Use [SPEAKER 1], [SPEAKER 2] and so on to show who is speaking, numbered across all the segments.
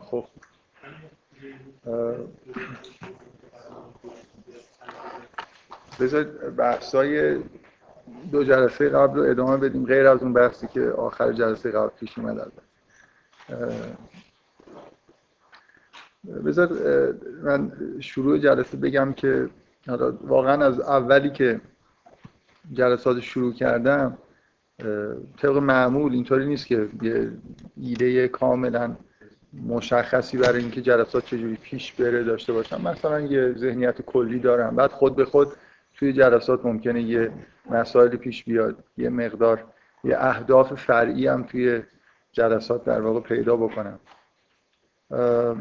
[SPEAKER 1] خب بذار بحثای دو جلسه قبل رو ادامه بدیم غیر از اون بحثی که آخر جلسه قبل پیش اومد بذار من شروع جلسه بگم که واقعا از اولی که جلسات شروع کردم طبق معمول اینطوری نیست که یه ایده کاملا مشخصی برای اینکه جلسات چجوری پیش بره داشته باشم. مثلا یه ذهنیت کلی دارم. بعد خود به خود توی جلسات ممکنه یه مسائل پیش بیاد یه مقدار یه اهداف فرعی هم توی جلسات در واقع پیدا بکنم.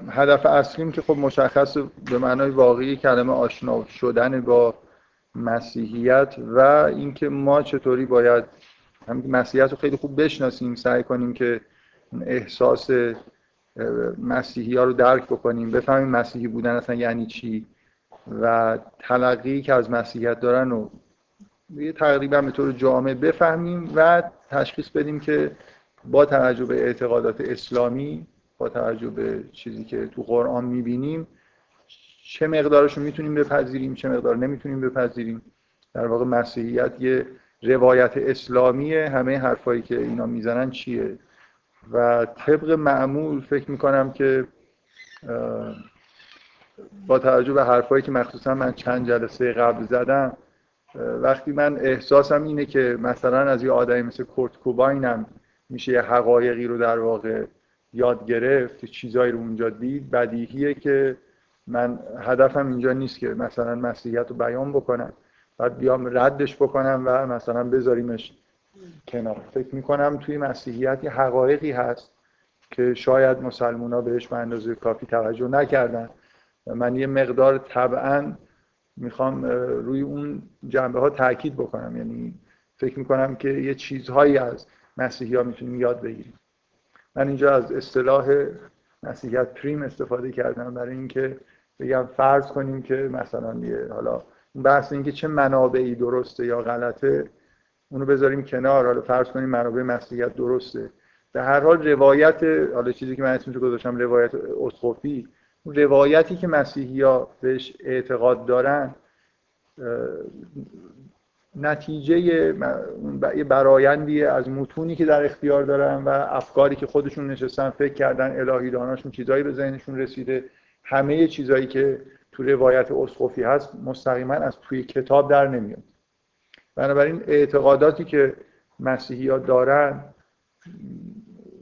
[SPEAKER 1] هدف اصلیم که خب مشخص به معنای واقعی کلمه آشنا شدن با مسیحیت و اینکه ما چطوری باید هم مسیحیت رو خیلی خوب بشناسیم سعی کنیم که احساس مسیحی ها رو درک بکنیم بفهمیم مسیحی بودن اصلا یعنی چی. و تلقی که از مسیحیت دارن و یه تقریبا به طور جامع بفهمیم و تشخیص بدیم که با توجه به اعتقادات اسلامی با توجه به چیزی که تو قرآن می‌بینیم چه مقدارش رو می‌تونیم بپذیریم چه مقدار نمی‌تونیم بپذیریم. در واقع مسیحیت یه روایت اسلامی همه حرفایی که اینا می‌زنن چیه؟ و طبق معمول فکر می‌کنم که با توجه به حرفایی که مخصوصا من چند جلسه قبل زدم وقتی من احساسم اینه که مثلا از یه آدمی مثل کورت کوباینم میشه یه حقایقی رو در واقع یاد گرفت چیزایی رو اونجا دید بدیهیه که من هدفم اینجا نیست که مثلا مسیحیت رو بیان بکنم. بعد بیام ردش بکنم و مثلا بذاریمش کنار. فکر می‌کنم توی مسیحیت یه حقایقی هست که شاید مسلمان ها بهش به اندازه کافی توجه نکردن. من یه مقدار طبعا می‌خوام روی اون جنبه ها تاکید بکنم. یعنی فکر می‌کنم که یه چیزهایی از مسیحی ها می‌تونیم یاد بگیریم. من اینجا از اصطلاح مسیحیت پریم استفاده کردم برای اینکه بگم فرض کنیم که مثلا یه حالا بحث اینکه چه منابعی درسته یا غلطه اونو بذاریم کنار. حالا فرض کنیم منابع مسیحیت درسته. به هر حال روایت حالا چیزی که من اسمش گذاشتم روایت اسقفی روایتی که مسیحی ها بهش اعتقاد دارن نتیجه یه برایندی از متونی که در اختیار دارن و افکاری که خودشون نشستن فکر کردن الهی داناشون چیزایی به ذهنشون رسیده. همه چیزایی که تو روایت اسقفی هست مستقیما از توی کتاب در نمیاد. بنابراین اعتقاداتی که مسیحی ها دارن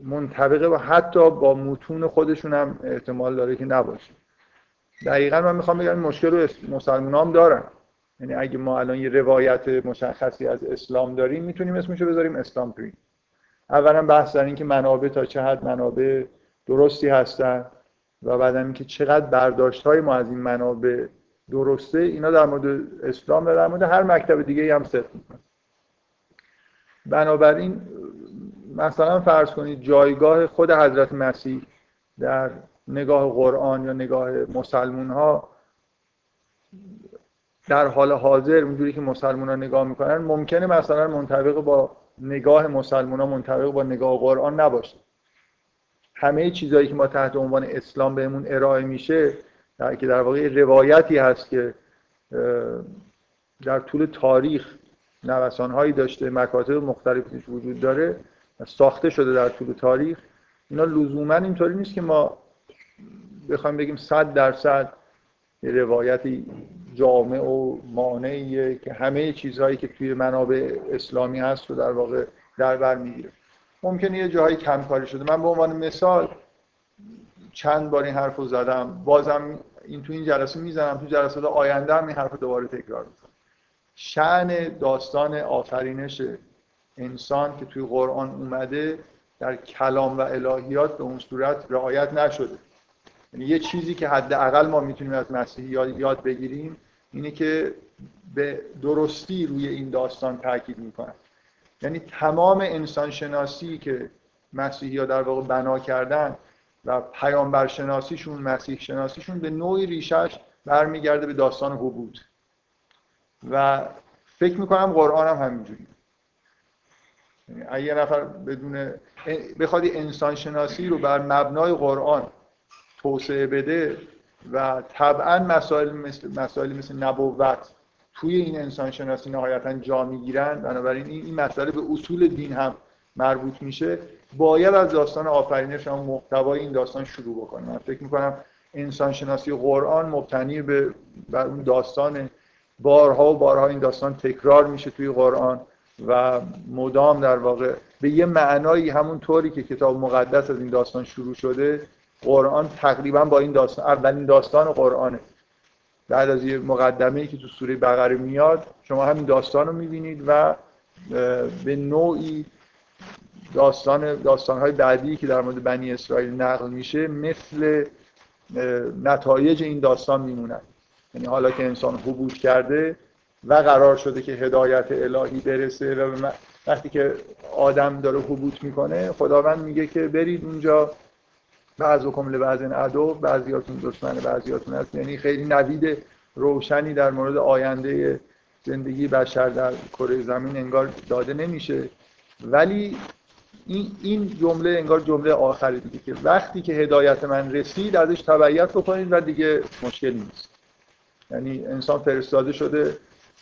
[SPEAKER 1] منطبقه و حتی با متون خودشون هم احتمال داره که نباشه. دقیقا من می‌خوام بگم مشکل رو مسلمان هم دارن. یعنی اگه ما الان یه روایت مشخصی از اسلام داریم می‌تونیم اسمشو بذاریم اسلام پرین اولا بحث در این که منابع تا چه حد منابع درستی هستن و بعد اینکه چقدر برداشت های ما از این منابع درسته اینا در مورد اسلام و در مورد هر مکتب دیگه هم صدق می‌کنه بنابراین مثلا فرض کنید جایگاه خود حضرت مسیح در نگاه قرآن یا نگاه مسلمون ها در حال حاضر اونجوری که مسلمان ها نگاه می‌کنن ممکنه مثلا منطبق با نگاه مسلمان ها منطبق با نگاه قرآن نباشه. همه چیزهایی که ما تحت عنوان اسلام بهمون ارائه میشه در که در واقع روایتی هست که در طول تاریخ نوسانهایی داشته مکاتب مختلفی وجود داره. ساخته شده در طول تاریخ اینا لزوما اینطوری نیست که ما بخوایم بگیم صد درصد روایتی جامع و مانعیه که همه چیزهایی که توی منابع اسلامی هست رو در واقع در بر می‌گیره. ممکنه یه جایی کمکاری شده. من به عنوان مثال چند بار این حرف رو زدم. بازم این تو این جلسه می‌زنم. تو جلسات آینده هم این حرف دوباره تکرار می‌کنم. شعن داستان آفرینش انسان که توی قرآن اومده در کلام و الهیات به اون صورت رعایت نشده. یعنی یه چیزی که حداقل ما می‌تونیم از مسیحی یاد بگیریم اینه که به درستی روی این داستان تاکید می‌کنن. یعنی تمام انسان شناسی که مسیحی ها در واقع بنا کردن و پیامبر شناسیشون مسیح شناسیشون به نوعی ریشش برمیگرده به داستان حبود. و فکر می‌کنم قرآن هم همینجوری یعنی اگه یه نفر بدون بخواد انسان شناسی رو بر مبنای قرآن توسعه بده و طبعا مسائل مثل مسائل مثل نبوت توی این انسان شناسی نهایتا جا می‌گیرن بنابراین این, این مسئله به اصول دین هم مربوط میشه. باید از داستان آفرینش هم محتوای این داستان شروع بکنه من فکر می‌کنم انسان شناسی قرآن مبتنی به بر اون داستان بارها و بارها این داستان تکرار میشه توی قرآن. و مدام در واقع به یه معنایی همون طوری که کتاب مقدس از این داستان شروع شده قرآن تقریبا با این داستان اولین داستان قرآنه. بعد از یه مقدمه ای که تو سوره بقره میاد شما همین داستان رو می‌بینید و به نوعی داستان داستانهای بعدی که در مورد بنی اسرائیل نقل میشه مثل نتایج این داستان میمونن. یعنی حالا که انسان حبوط کرده و قرار شده که هدایت الهی برسه و وقتی که آدم داره حبوط می‌کنه خداوند میگه که برید اونجا. بعض و کمل بعض این عدو بعضیاتون دشمن بعضیاتون هست. یعنی خیلی نوید روشنی در مورد آینده زندگی بشر در کره زمین انگار داده نمیشه. ولی این این جمله انگار جمله آخری دیگه که وقتی که هدایت من رسید ازش تبعیت بکنید و دیگه مشکلی نیست. یعنی انسان فرستاده شده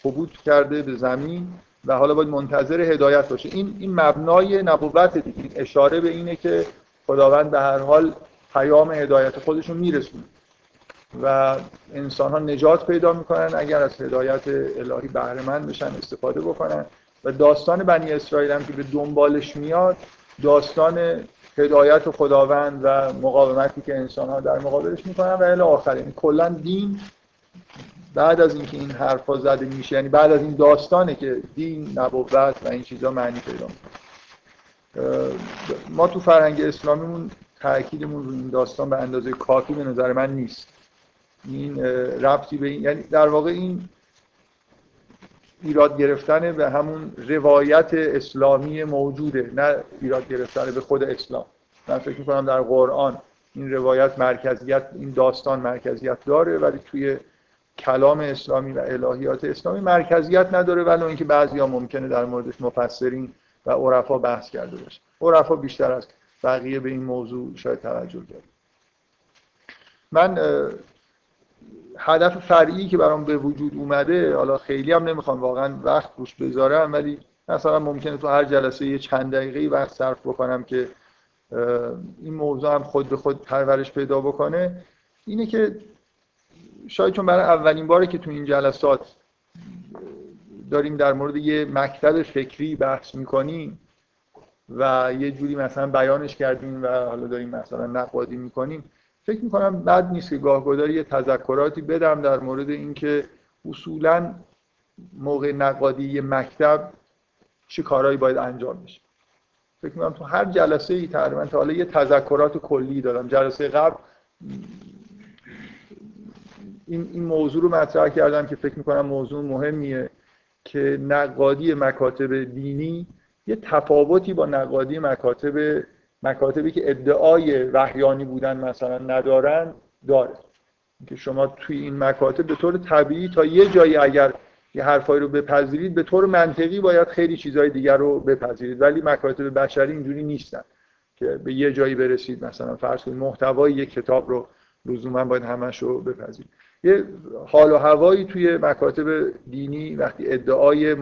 [SPEAKER 1] حبوط کرده به زمین و حالا باید منتظر هدایت باشه. این این مبنای نبوت دیگه. اشاره به اینه که خداوند به هر حال پیام هدایت خودشون میرسونه و انسان ها نجات پیدا می‌کنن اگر از هدایت الهی بهره بشن استفاده بکنن. و داستان بنی اسرائیل هم که به دنبالش میاد داستان هدایت خداوند و مقاومتی که انسان ها در مقابلش می‌کنن و الی آخر کلا دین بعد از اینکه این حرفا زده میشه یعنی بعد از این داستانه که دین نبوت و این چیزا معنی پیدا ما تو فرهنگ اسلامیمون تاکیدمون رو این داستان به اندازه کافی به نظر من نیست. این ربطی به این یعنی در واقع این ایراد گرفتن به همون روایت اسلامی موجوده نه ایراد گرفتن به خود اسلام. من فکر می‌کنم در قرآن این روایت مرکزیت این داستان مرکزیت داره ولی توی کلام اسلامی و الهیات اسلامی مرکزیت نداره ولی اینکه بعضیا ممکنه در موردش مفسرین و عرفا بحث کرده باشه. عرفا بیشتر از بقیه به این موضوع شاید توجه داره من هدف فرعی که برام به وجود اومده حالا خیلی هم نمی‌خوام واقعا وقت روش بذارم ولی مثلا ممکنه تو هر جلسه یه چند دقیقه وقت صرف بکنم که این موضوع هم خود به خود پرورش پیدا بکنه. اینه که شاید چون برای اولین باره که تو این جلسات داریم در مورد یه مکتب فکری بحث می‌کنیم و یه جوری مثلا بیانش کردیم و حالا داریم مثلا نقادی می‌کنیم فکر می‌کنم بد نیست که گاهگداری یه تذکراتی بدم در مورد اینکه اصولا موقع نقادی یه مکتب چه کارهایی باید انجام بشه. فکر می‌کنم تو هر جلسه ای تقریبا تا حالا یه تذکرات کلی دادم. جلسه قبل این, این موضوع رو مطرح کردم که فکر می‌کنم موضوع مهمیه که نقادی مکاتب دینی یه تفاوتی با نقادی مکاتب مکاتبی که ادعای وحیانی بودن مثلا ندارن داره. که شما توی این مکاتب به طور طبیعی تا یه جایی اگر یه حرفایی رو بپذیرید به طور منطقی باید خیلی چیزهای دیگر رو بپذیرید. ولی مکاتب بشری اینجوری نیستن که به یه جایی برسید. مثلا فرض کنید محتوای یک کتاب رو لزوما باید همش رو بپذیرید. یه حال و هوایی توی مکاتب دینی وقتی ادعای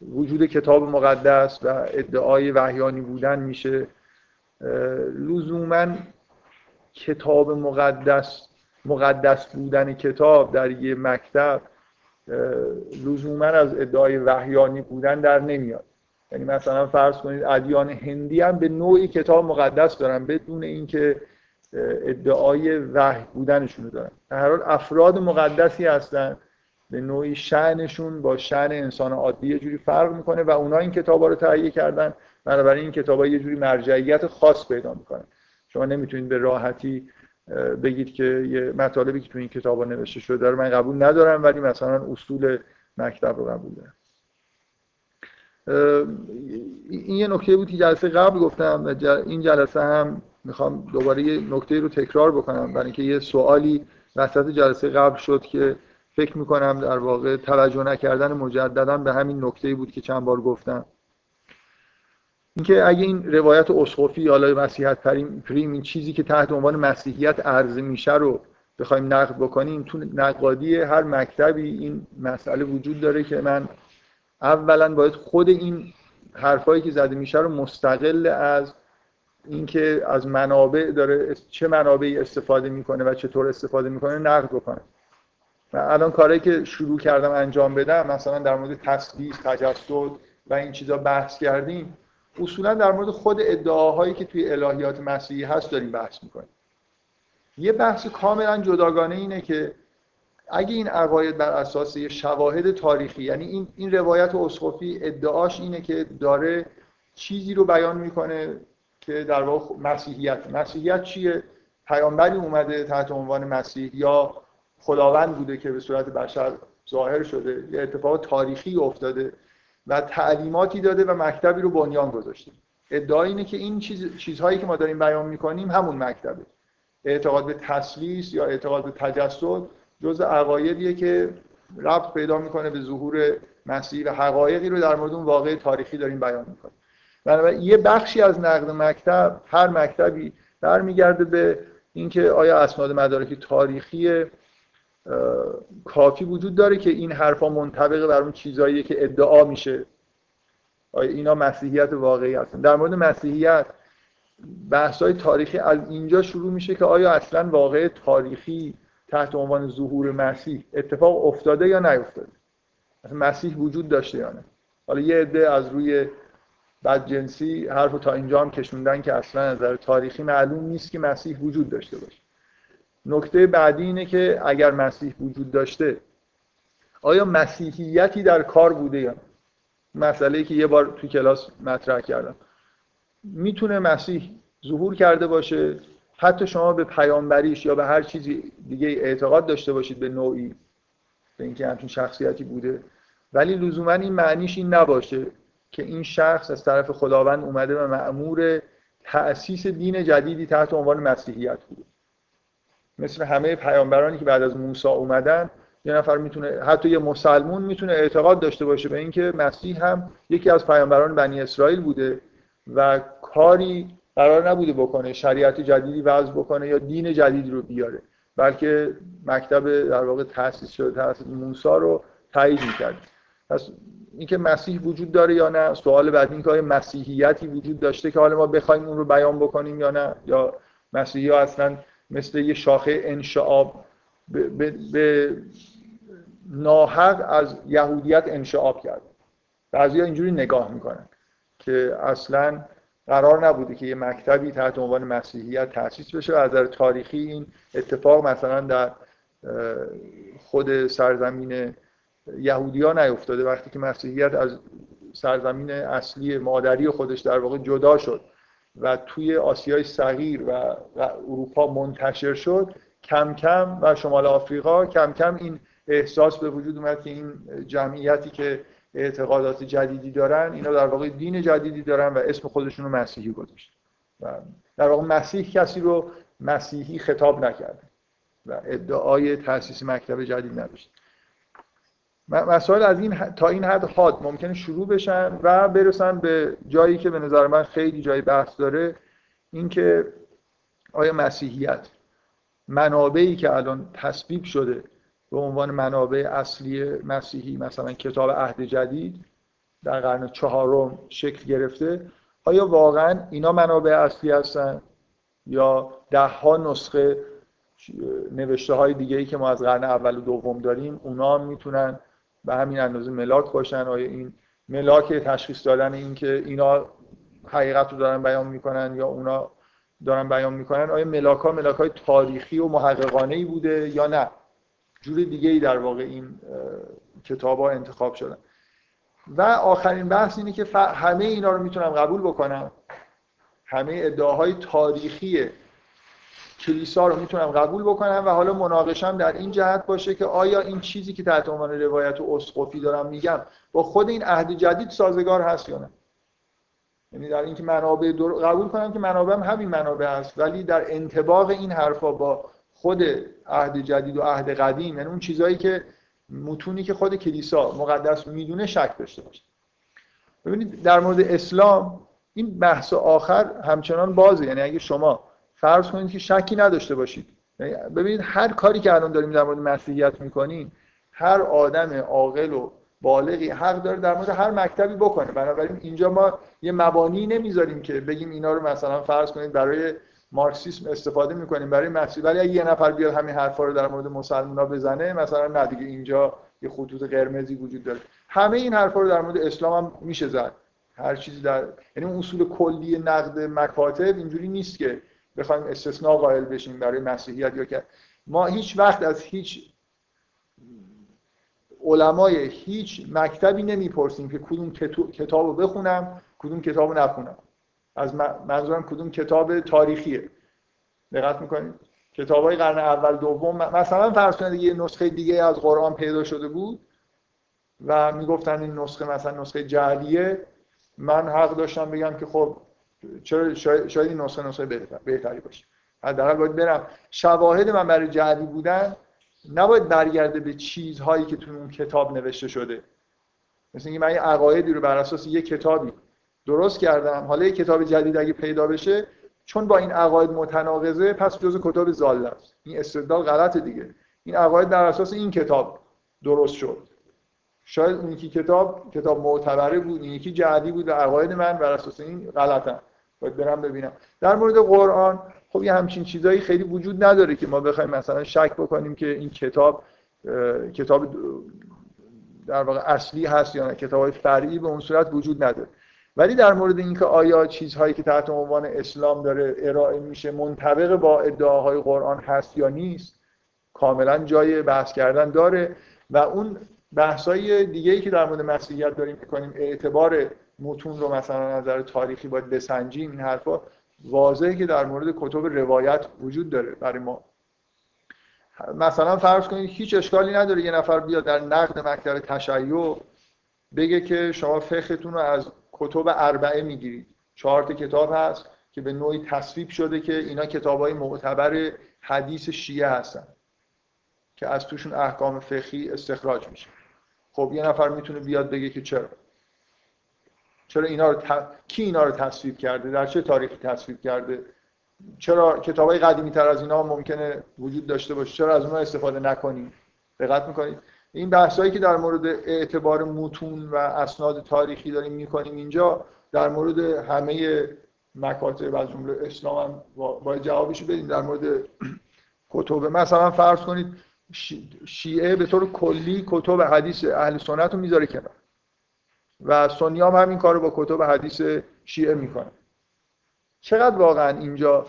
[SPEAKER 1] وجود کتاب مقدس و ادعای وحیانی بودن میشه لزوما کتاب مقدس مقدس بودن کتاب در یه مکتب لزوما از ادعای وحیانی بودن در نمیاد. یعنی مثلا فرض کنید ادیان هندی هم به نوعی کتاب مقدس دارن بدون اینکه ادعای وحی بودنشون رو دارن. در هر حال افراد مقدسی هستن. به نوعی شعنشون با شعن انسان عادی یه جوری فرق می‌کنه و اونا این کتابا رو تهیه کردن. بنابراین این کتابا یه جوری مرجعیت خاص پیدا می‌کنن شما نمی‌تونید به راحتی بگید که یه مطالبی که تو این کتابا نوشته شده رو من قبول ندارم ولی مثلا اصول مکتب رو قبول دارم. این یه نکته بود که جلسه قبل گفتم این جلسه هم می‌خوام دوباره یه نکته رو تکرار بکنم. برای اینکه یه سوالی وسط جلسه قبل شد که فکر می‌کنم در واقع توجه نکردن مجددا به همین نکته بود که چند بار گفتم. اینکه اگه این روایت اسقفی حالا مسیحیت پریم پریم این چیزی که تحت عنوان مسیحیت عرضه میشه رو بخوایم نقد بکنیم تو نقادی هر مکتبی این مسئله وجود داره که من اولا باید خود این حرفایی که زده میشه رو مستقل از اینکه از منابع داره چه منابعی استفاده می‌کنه و چطور استفاده می‌کنه نقد بکنه. و الان کاری که شروع کردم انجام بدم مثلا در مورد تسلیس تجسد و این چیزا بحث کردیم اصولا در مورد خود ادعاهایی که توی الهیات مسیحی هست داریم بحث می‌کنیم. یه بحث کاملا جداگانه اینه که اگه این عقاید بر اساس یه شواهد تاریخی یعنی این, این روایت اسقفی ادعاش اینه که داره چیزی رو بیان می‌کنه که در واقع مسیحیت مسیحیت چیه؟ پیامبری اومده تحت عنوان مسیح یا خداوند بوده که به صورت بشر ظاهر شده یه اتفاق تاریخی افتاده و تعلیماتی داده و مکتبی رو بنیان گذاشته. ادعا اینه که این چیز، چیزهایی که ما داریم بیان می‌کنیم همون مکتبه. اعتقاد به تسلیس یا اعتقاد به تجسد جز عقایدیه که ربط پیدا می‌کنه به ظهور مسیح و حقایقی رو در مورد اون واقع تاریخی داریم بیان می‌کنیم. بنابراین یه بخشی از نقد مکتب هر مکتبی برمیگرده به اینکه آیا اسناد مدارکی تاریخی کافی وجود داره که این حرفا منطبقه بر اون چیزایی که ادعا میشه. آیا اینا مسیحیت واقعی هستن؟ در مورد مسیحیت بحث های تاریخی از اینجا شروع میشه که آیا اصلا واقع تاریخی تحت عنوان ظهور مسیح اتفاق افتاده یا نیفتاده؟ مسیح وجود داشته یا نه؟ حالا یه عده از روی بدجنسی حرف تا اینجا هم کشوندن که اصلا نظر تاریخی معلوم نیست که مسیح وجود داشته باشه. نکته بعدی اینه که اگر مسیح وجود داشته آیا مسیحیتی در کار بوده یا مسئله که یه بار تو کلاس مطرح کردم. می‌تونه مسیح ظهور کرده باشه؟ حتی شما به پیامبریش یا به هر چیزی دیگه اعتقاد داشته باشید به نوعی به اینکه همچین شخصیتی بوده. ولی لزوما این معنیش این نباشه. که این شخص از طرف خداوند اومده و مأمور تأسیس دین جدیدی تحت عنوان مسیحیت بوده مثل همه پیامبرانی که بعد از موسی اومدن یه نفر می‌تونه حتی یه مسلمون می‌تونه اعتقاد داشته باشه به اینکه مسیح هم یکی از پیامبران بنی اسرائیل بوده و کاری قرار نبوده بکنه شریعت جدیدی وضع بکنه یا دین جدیدی رو بیاره. بلکه مکتب در واقع تأسیس شده توسط موسی رو تایید می‌کرد. پس اینکه مسیح وجود داره یا نه سوال بعد این که مسیحیتی وجود داشته که حالا ما بخوایم اون رو بیان بکنیم یا نه؟ یا مسیحی ها اصلا مثل یه شاخه انشعاب به, به, به ناحق از یهودیت انشعاب کرد بعضی ها اینجوری نگاه می‌کنن که اصلا قرار نبوده که یه مکتبی تحت عنوان مسیحیت تأسیس بشه و از نظر تاریخی این اتفاق مثلا در خود سرزمین یهودی ها نیفتاده وقتی که مسیحیت از سرزمین اصلی مادری خودش در واقع جدا شد و توی آسیای صغیر و اروپا منتشر شد کم کم و شمال آفریقا کم کم این احساس به وجود اومد که این جمعیتی که اعتقادات جدیدی دارن اینا در واقع دین جدیدی دارن و اسم خودشون رو مسیحی گذاشت و در واقع مسیح کسی رو مسیحی خطاب نکرده و ادعای تاسیس مکتب جدید نداشت مسائل از این تا این حد حاد ممکنه شروع بشن و برسن به جایی که به نظر من خیلی جای بحث داره اینکه آیا مسیحیت منابعی که الان تصویب شده به عنوان منابع اصلی مسیحی مثلا کتاب عهد جدید در قرن چهارم شکل گرفته آیا واقعا اینا منابع اصلی هستن؟ یا ده ها نسخه نوشته های دیگه ای که ما از قرن اول و دوم داریم اونا می‌تونن به همین اندازه ملاک باشن. آیا این ملاک تشخیص دادن این که اینا حقیقت رو دارن بیان می‌کنن یا اونا دارن بیان می‌کنن؟ آیا ملاک ها ملاک های تاریخی و محققانه ای بوده یا نه؟ جور دیگه ای در واقع این کتاب ها انتخاب شدن. و آخرین بحث اینه که همه اینا رو می‌تونم قبول بکنم. همه ادعاهای تاریخی کلیسا رو می‌تونم قبول بکنم و حالا مناقشم در این جهت باشه که آیا این چیزی که تحت عنوان روایت و اسقفی دارم میگم با خود این عهد جدید سازگار هست یا نه؟ یعنی در اینکه منابع قبول کنم که منابع هم همین منابع هست ولی در انتباق این حرفا با خود عهد جدید و عهد قدیم یعنی اون چیزهایی که متونی که خود کلیسا مقدس می‌دونه شک داشته باشه. ببینید در مورد اسلام این بحث آخر همچنان بازه یعنی اگه شما فرض کنید که شکی نداشته باشید. ببینید هر کاری که الان داریم در مورد مسیحیت می‌کنیم هر آدم عاقل و بالغی حق داره در مورد هر مکتبی بکنه. بنابراین اینجا ما یه مبانی نمی‌ذاریم که بگیم اینا رو مثلا فرض کنید برای مارکسیسم استفاده می‌کنیم برای مسیح. ولی یه نفر بیاد همین حرفا رو در مورد مسلمان‌ها بزنه مثلا نه دیگه اینجا یه خطوط قرمزی وجود داره. همه این حرفا رو در مورد اسلام هم میشه زد. هر چیزی در یعنی اصول کلی نقد مکاتب اینجوری نیست که بخوایم استثناء قائل بشیم برای مسیحیت یا که ما هیچ وقت از هیچ علمای هیچ مکتبی نمی‌پرسیم که کدوم کتاب رو بخونم کدوم کتاب رو نخونم. از منظورم کدوم کتاب تاریخیه. دقت می‌کنید؟ کتاب های قرن اول دوم مثلا فرض کنید یه نسخه دیگه از قرآن پیدا شده بود و می‌گفتن این نسخه مثلا نسخه جعلیه. من حق داشتم بگم که خب چرا شاید, این نسخه نسخه بهتری باشه. حداقل باید برم. شواهد من برای جعلی بودن نباید برگرده به چیزهایی که تو اون کتاب نوشته شده. مثل اینکه من یه عقایدی رو بر اساس یه کتابی درست کردم. حالا یه کتاب جدید اگه پیدا بشه چون با این عقاید متناقضه پس جزء کتاب زاله است. این استدلال غلطه دیگه. این عقاید در اساس این کتاب درست شد. شاید اون یکی کتاب کتاب معتبره بود این یکی جدی بود و عقاید من بر اساس این غلطن. باید برم ببینم. در مورد قرآن خب یه همچین چیزایی خیلی وجود نداره که ما بخوایم مثلا شک بکنیم که این کتاب کتاب در واقع اصلی هست یا نه. کتاب های فرعی به اون صورت وجود نداره. ولی در مورد اینکه آیا چیزهایی که تحت عنوان اسلام داره ارائه میشه منطبق با ادعاهای قرآن هست یا نیست کاملا جای بحث کردن داره. و اون بحثای دیگه ای که در مورد مسیحیت داریم می‌کنیم اعتبار متون رو مثلا نظر تاریخی باید بسنجیم این حرفا واضحه که در مورد کتب روایت وجود داره برای ما. مثلا فرض کنید هیچ اشکالی نداره یه نفر بیاد در نقد مکتب تشیع بگه که شما فقهتون رو از کتب اربعه می‌گیرید. چهار تا کتاب هست که به نوعی تصویب شده که اینا کتاب های معتبر حدیث شیعه هستن که از توشون احکام فقهی استخراج میشه. خب یه نفر می‌تونه بیاد بگه که چرا؟ چرا اینا رو کی اینا رو تصویب کرده؟ در چه تاریخی تصویب کرده؟ چرا کتاب های قدیمی تر از اینا ممکنه وجود داشته باشه؟ چرا از اونها استفاده نکنیم؟ دقت می‌کنید. این بحثایی که در مورد اعتبار متون و اسناد تاریخی داریم می‌کنیم اینجا در مورد همه مکاتب از جمله اسلام هم باید جوابشو بدیم در مورد کتب مثلا فرض کنید شیعه به طور کلی کتب حدیث اهل سنت رو می‌ذاره کنار. و سنی هم همین کار رو با کتب حدیث شیعه می‌کنه. چقدر واقعا اینجا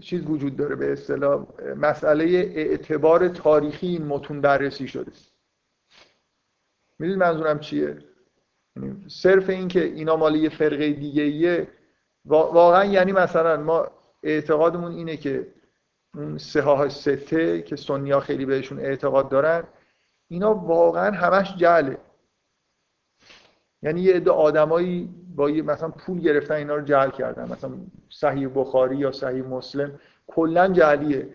[SPEAKER 1] چیز وجود داره به اصطلاح؟ مسئله اعتبار تاریخی این متون بررسی شده. می‌دونید منظورم چیه؟ یعنی صرف این که اینا مالی فرقه دیگه ایه واقعا یعنی مثلا ما اعتقادمون اینه که اون سه سته که سنیا خیلی بهشون اعتقاد دارن اینا واقعا همش جعله یعنی یه عده آدمایی با یه مثلا پول گرفتن اینا رو جعل کردن. مثلا صحیح بخاری یا صحیح مسلم کلا جعلیه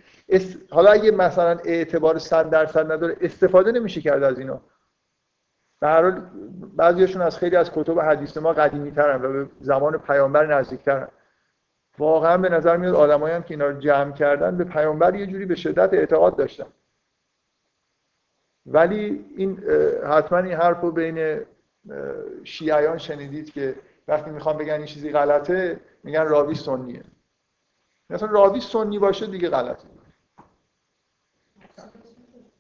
[SPEAKER 1] حالا اگه مثلا اعتبار 100 درصد نداره استفاده نمیشه کرد از اینا. به هر حال بعضیشون از خیلی از کتب حدیث ما قدیمی ترن و به زمان پیامبر نزدیکترن. واقعا به نظر میاد آدمایی هم که اینا رو جمع کردن به پیامبر یه جوری به شدت اعتقاد داشتن. ولی این حتما این حرف رو بین شیعیان شنیدید که وقتی می‌خوام بگن این چیزی غلطه میگن راوی سنیه. مثلا راوی سنی باشه دیگه غلطه.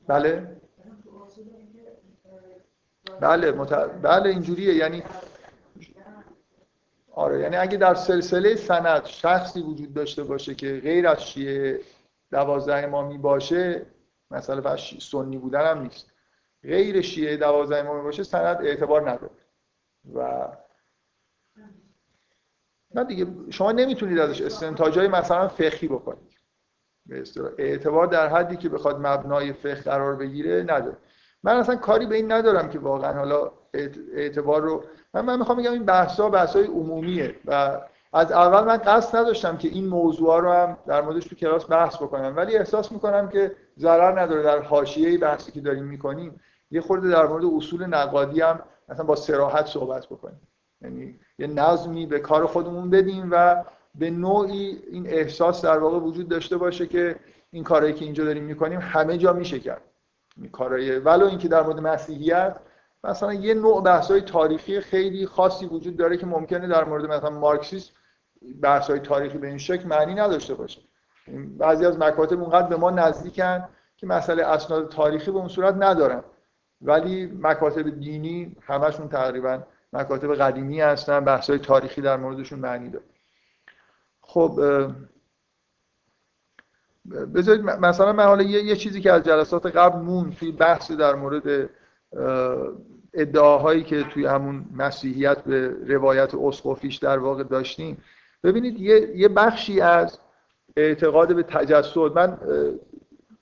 [SPEAKER 1] بله؟ بله مت... بله اینجوریه. یعنی آره یعنی اگه در سلسله سند شخصی وجود داشته باشه که غیر از شیعه دوازده امامی باشه مثلا فقط سنی بودن هم نیست. غیر شیعه دوازده امامی باشه سند اعتبار نداره. و نه دیگه شما نمی‌تونید ازش استنتاجای مثلا فقهی بکنید. به اعتبار در حدی که بخواد مبنای فقه قرار بگیره نداره. من اصلا کاری به این ندارم که واقعا حالا اعتبار رو من, من می‌خوام بگم این بحث ها بحث های عمومیه و از اول من قصد نداشتم که این موضوع رو هم در موردش تو کلاس بحث بکنم ولی احساس می‌کنم که ضرر نداره در حاشیه بحثی که داریم می‌کنیم. یه خورده در مورد اصول نقادی هم مثلا با سراحت صحبت بکنیم. یعنی یه نظمی به کار خودمون بدیم و به نوعی این احساس در واقع وجود داشته باشه که این کارهایی که اینجا داریم می‌کنیم همه جا میشه کرد. این کارهای ولو اینکه در مورد مسیحیت مثلا یه نوع بحث‌های تاریخی خیلی خاصی وجود داره که ممکنه در مورد مثلا مارکسیسم بحث‌های تاریخی به این شکل معنی نداشته باشه. بعضی از مکاتب اونقدر به ما نزدیکن که مسئله اسناد تاریخی به اون صورت ندارن. ولی مکاتب دینی همشون تقریبا مکاتب قدیمی هستن بحث‌های تاریخی در موردشون معنی داره. خب بذارید مثلا من حالا یه،, چیزی که از جلسات قبل مون توی بحث در مورد ادعاهایی که توی همون مسیحیت به روایت اسقفیش در واقع داشتیم ببینید یه, یه بخشی از اعتقاد به تجسد. من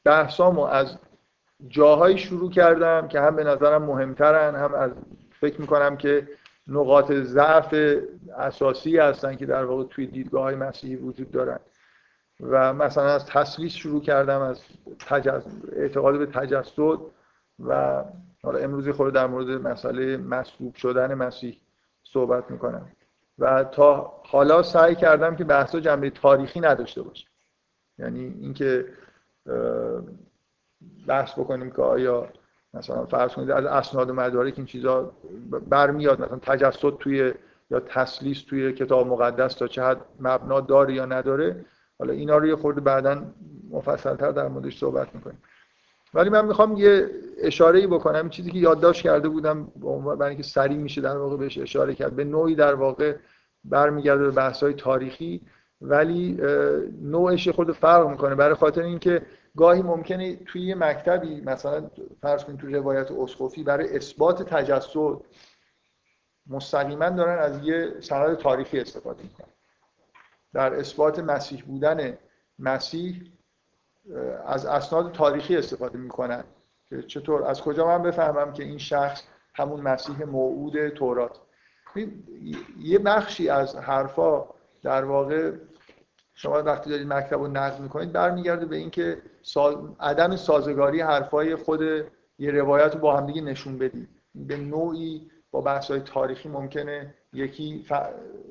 [SPEAKER 1] بحثامو از جاهایی شروع کردم که هم به نظرم مهمترن هم از فکر می‌کنم که نقاط ضعف اساسی هستن که در واقع توی دیدگاه های مسیحی وجود دارن. و مثلا از تسلیس شروع کردم از اعتقاد به تجسد و حالا امروزی خود در مورد مسئله مصلوب شدن مسیح صحبت می‌کنم. و تا حالا سعی کردم که بحثا جنبه تاریخی نداشته باشه یعنی اینکه بحث بکنیم که آیا مثلا فرض کنید از اسناد و مدارک این چیزا برمیاد مثلا تجسد توی یا تسلیس توی کتاب مقدس تا چه حد مبنا داره یا نداره. حالا اینا رو یه خورده بعدا مفصلتر در موردش صحبت می‌کنیم. ولی من می‌خوام یه اشاره ای بکنم. چیزی که یادداشت کرده بودم برای اینکه سریع میشه در واقع بهش اشاره کرد. به نوعی در واقع برمیگرده به بحث های تاریخی ولی نوعش خود فرق می‌کنه. برای خاطر اینکه گاهی ممکنه توی یه مکتبی مثلا فرض کنید توی روایت اسقفی برای اثبات تجسد مستقیما دارن از یه سند تاریخی استفاده می‌کنن. در اثبات مسیح بودن مسیح از اسناد تاریخی استفاده می‌کنن که چطور از کجا من بفهمم که این شخص همون مسیح موعود تورات؟ یه بخشی از حرفا در واقع شما وقتی دارید مکتب رو نقد می‌کنید برمیگرده به اینکه عدم سازگاری حرفای خود یه روایت رو با همدیگه نشون بدید به نوعی با بحث های تاریخی ممکنه یکی,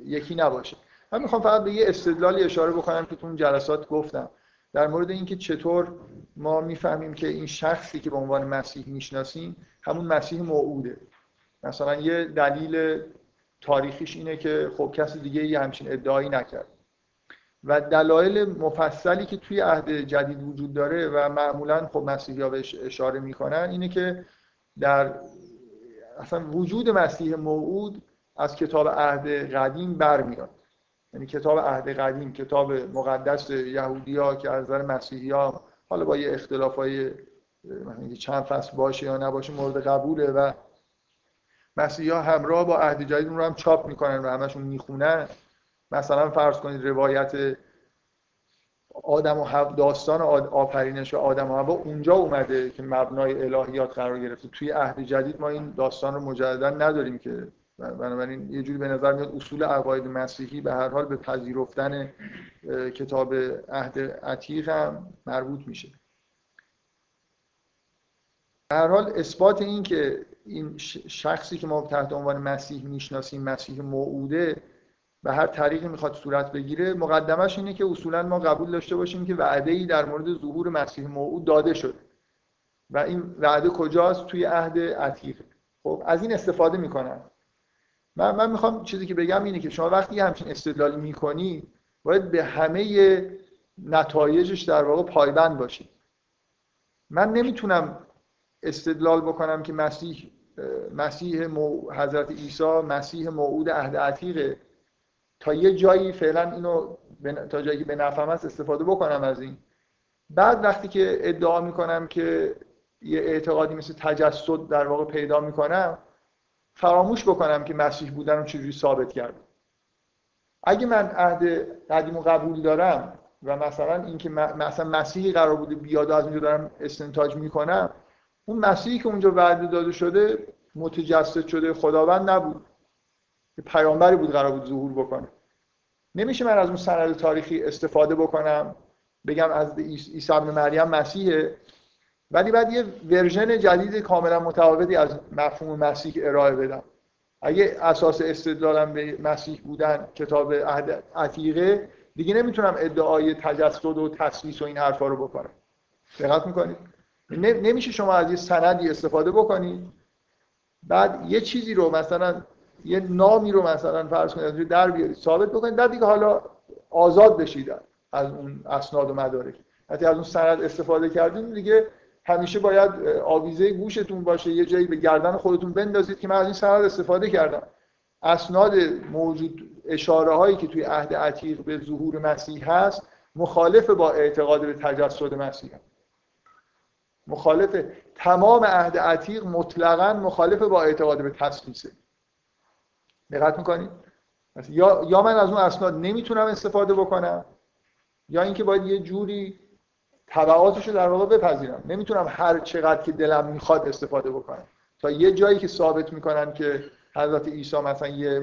[SPEAKER 1] یکی نباشه. من می‌خوام فقط به یه استدلالی اشاره بکنم که تو اون جلسات گفتم. در مورد اینکه چطور ما می‌فهمیم که این شخصی که به عنوان مسیح می‌شناسیم همون مسیح موعوده. مثلا یه دلیل تاریخیش اینه که خب کسی دیگه یه همچین ادعایی نکرد. و دلایل مفصلی که توی عهد جدید وجود داره و معمولا خب مسیحی بهش اشاره می‌کنن اینه که در اصلا وجود مسیح موعود از کتاب عهد قدیم برمیاد. یعنی کتاب عهد قدیم کتاب مقدس یهودی ها که از نظر مسیحی ها حالا با یه اختلاف های چند فصل باشه یا نباشه مورد قبوله و مسیحی ها همراه با عهد جدید رو هم چاپ می‌کنن و همشون می‌خونن. مثلا فرض کنید روایت آدم و داستان آفرینش و آدم و اونجا اومده که مبنای الهیات قرار گرفته. توی عهد جدید ما این داستان رو مجددا نداریم که بنابراین یه جوری به نظر میاد اصول عقاید مسیحی به هر حال به پذیرفتن کتاب عهد عتیق هم مربوط میشه. به هر حال اثبات این که این شخصی که ما تحت عنوان مسیح می‌شناسیم مسیح موعوده به هر طریقی می‌خواد صورت بگیره مقدمش اینه که اصولا ما قبول داشته باشیم که وعده ای در مورد ظهور مسیح موعود داده شده. و این وعده کجاست؟ توی عهد عتیق. خب از این استفاده می‌کنن. من, من می‌خوام چیزی که بگم اینه که شما وقتی همچین استدلالی می‌کنی باید به همه نتایجش در واقع پایبند باشید من نمی‌تونم استدلال بکنم که مسیح مسیح حضرت عیسی مسیح موعود عهد عتیقه. تا یه جایی فعلا اینو تا جایی که به نفهم هست استفاده بکنم از این. بعد وقتی که ادعا می‌کنم که یه اعتقادی مثل تجسد در واقع پیدا می‌کنم فراموش بکنم که مسیح بودن رو چجوری ثابت کرد. اگه من عهد قدیم قبول دارم و مثلا اینکه مثلا مسیحی قرار بوده بیاد از اونجا دارم استنتاج می‌کنم اون مسیحی که اونجا وعده داده شده متجسد شده خداوند نبود. پیامبری بود قرار بود ظهور بکنه. نمیشه من از اون سند تاریخی استفاده بکنم بگم از عیسی ابن مریم مسیحه. ولی بعد یه ورژن جدید کاملا متفاوتی از مفهوم مسیح ارائه بدم. اگه اساس استدلالم به مسیح بودن کتاب عتیقه دیگه نمی‌تونم ادعای تجسد و تسلیس و این حرفا رو بکنم. دقت می‌کنید؟ نمیشه شما از یه سندی استفاده بکنید. بعد یه چیزی رو مثلا یه نامی رو مثلا فرض کنید در بیارید ثابت بکنید. بعد دیگه حالا آزاد بشید از اون اسناد و مدارک. حتی از اون سند استفاده کردین دیگه همیشه باید آویزه گوشتون باشه یه جایی به گردن خودتون بندازید که من از این سند استفاده کردم. اسناد موجود اشاره هایی که توی عهد عتیق به ظهور مسیح هست مخالف با اعتقاد به تجسد مسیح هست. مخالف تمام عهد عتیق مطلقا مخالف با اعتقاد به تسلیسه دقت می‌کنید؟ یا یا من از اون اسناد نمی‌تونم استفاده بکنم یا اینکه باید یه جوری تبعاتش رو در واقع بپذیرم. نمی‌تونم هر چقدر که دلم می‌خواد استفاده بکنم. تا یه جایی که ثابت می‌کنن که حضرت عیسی مثلا یه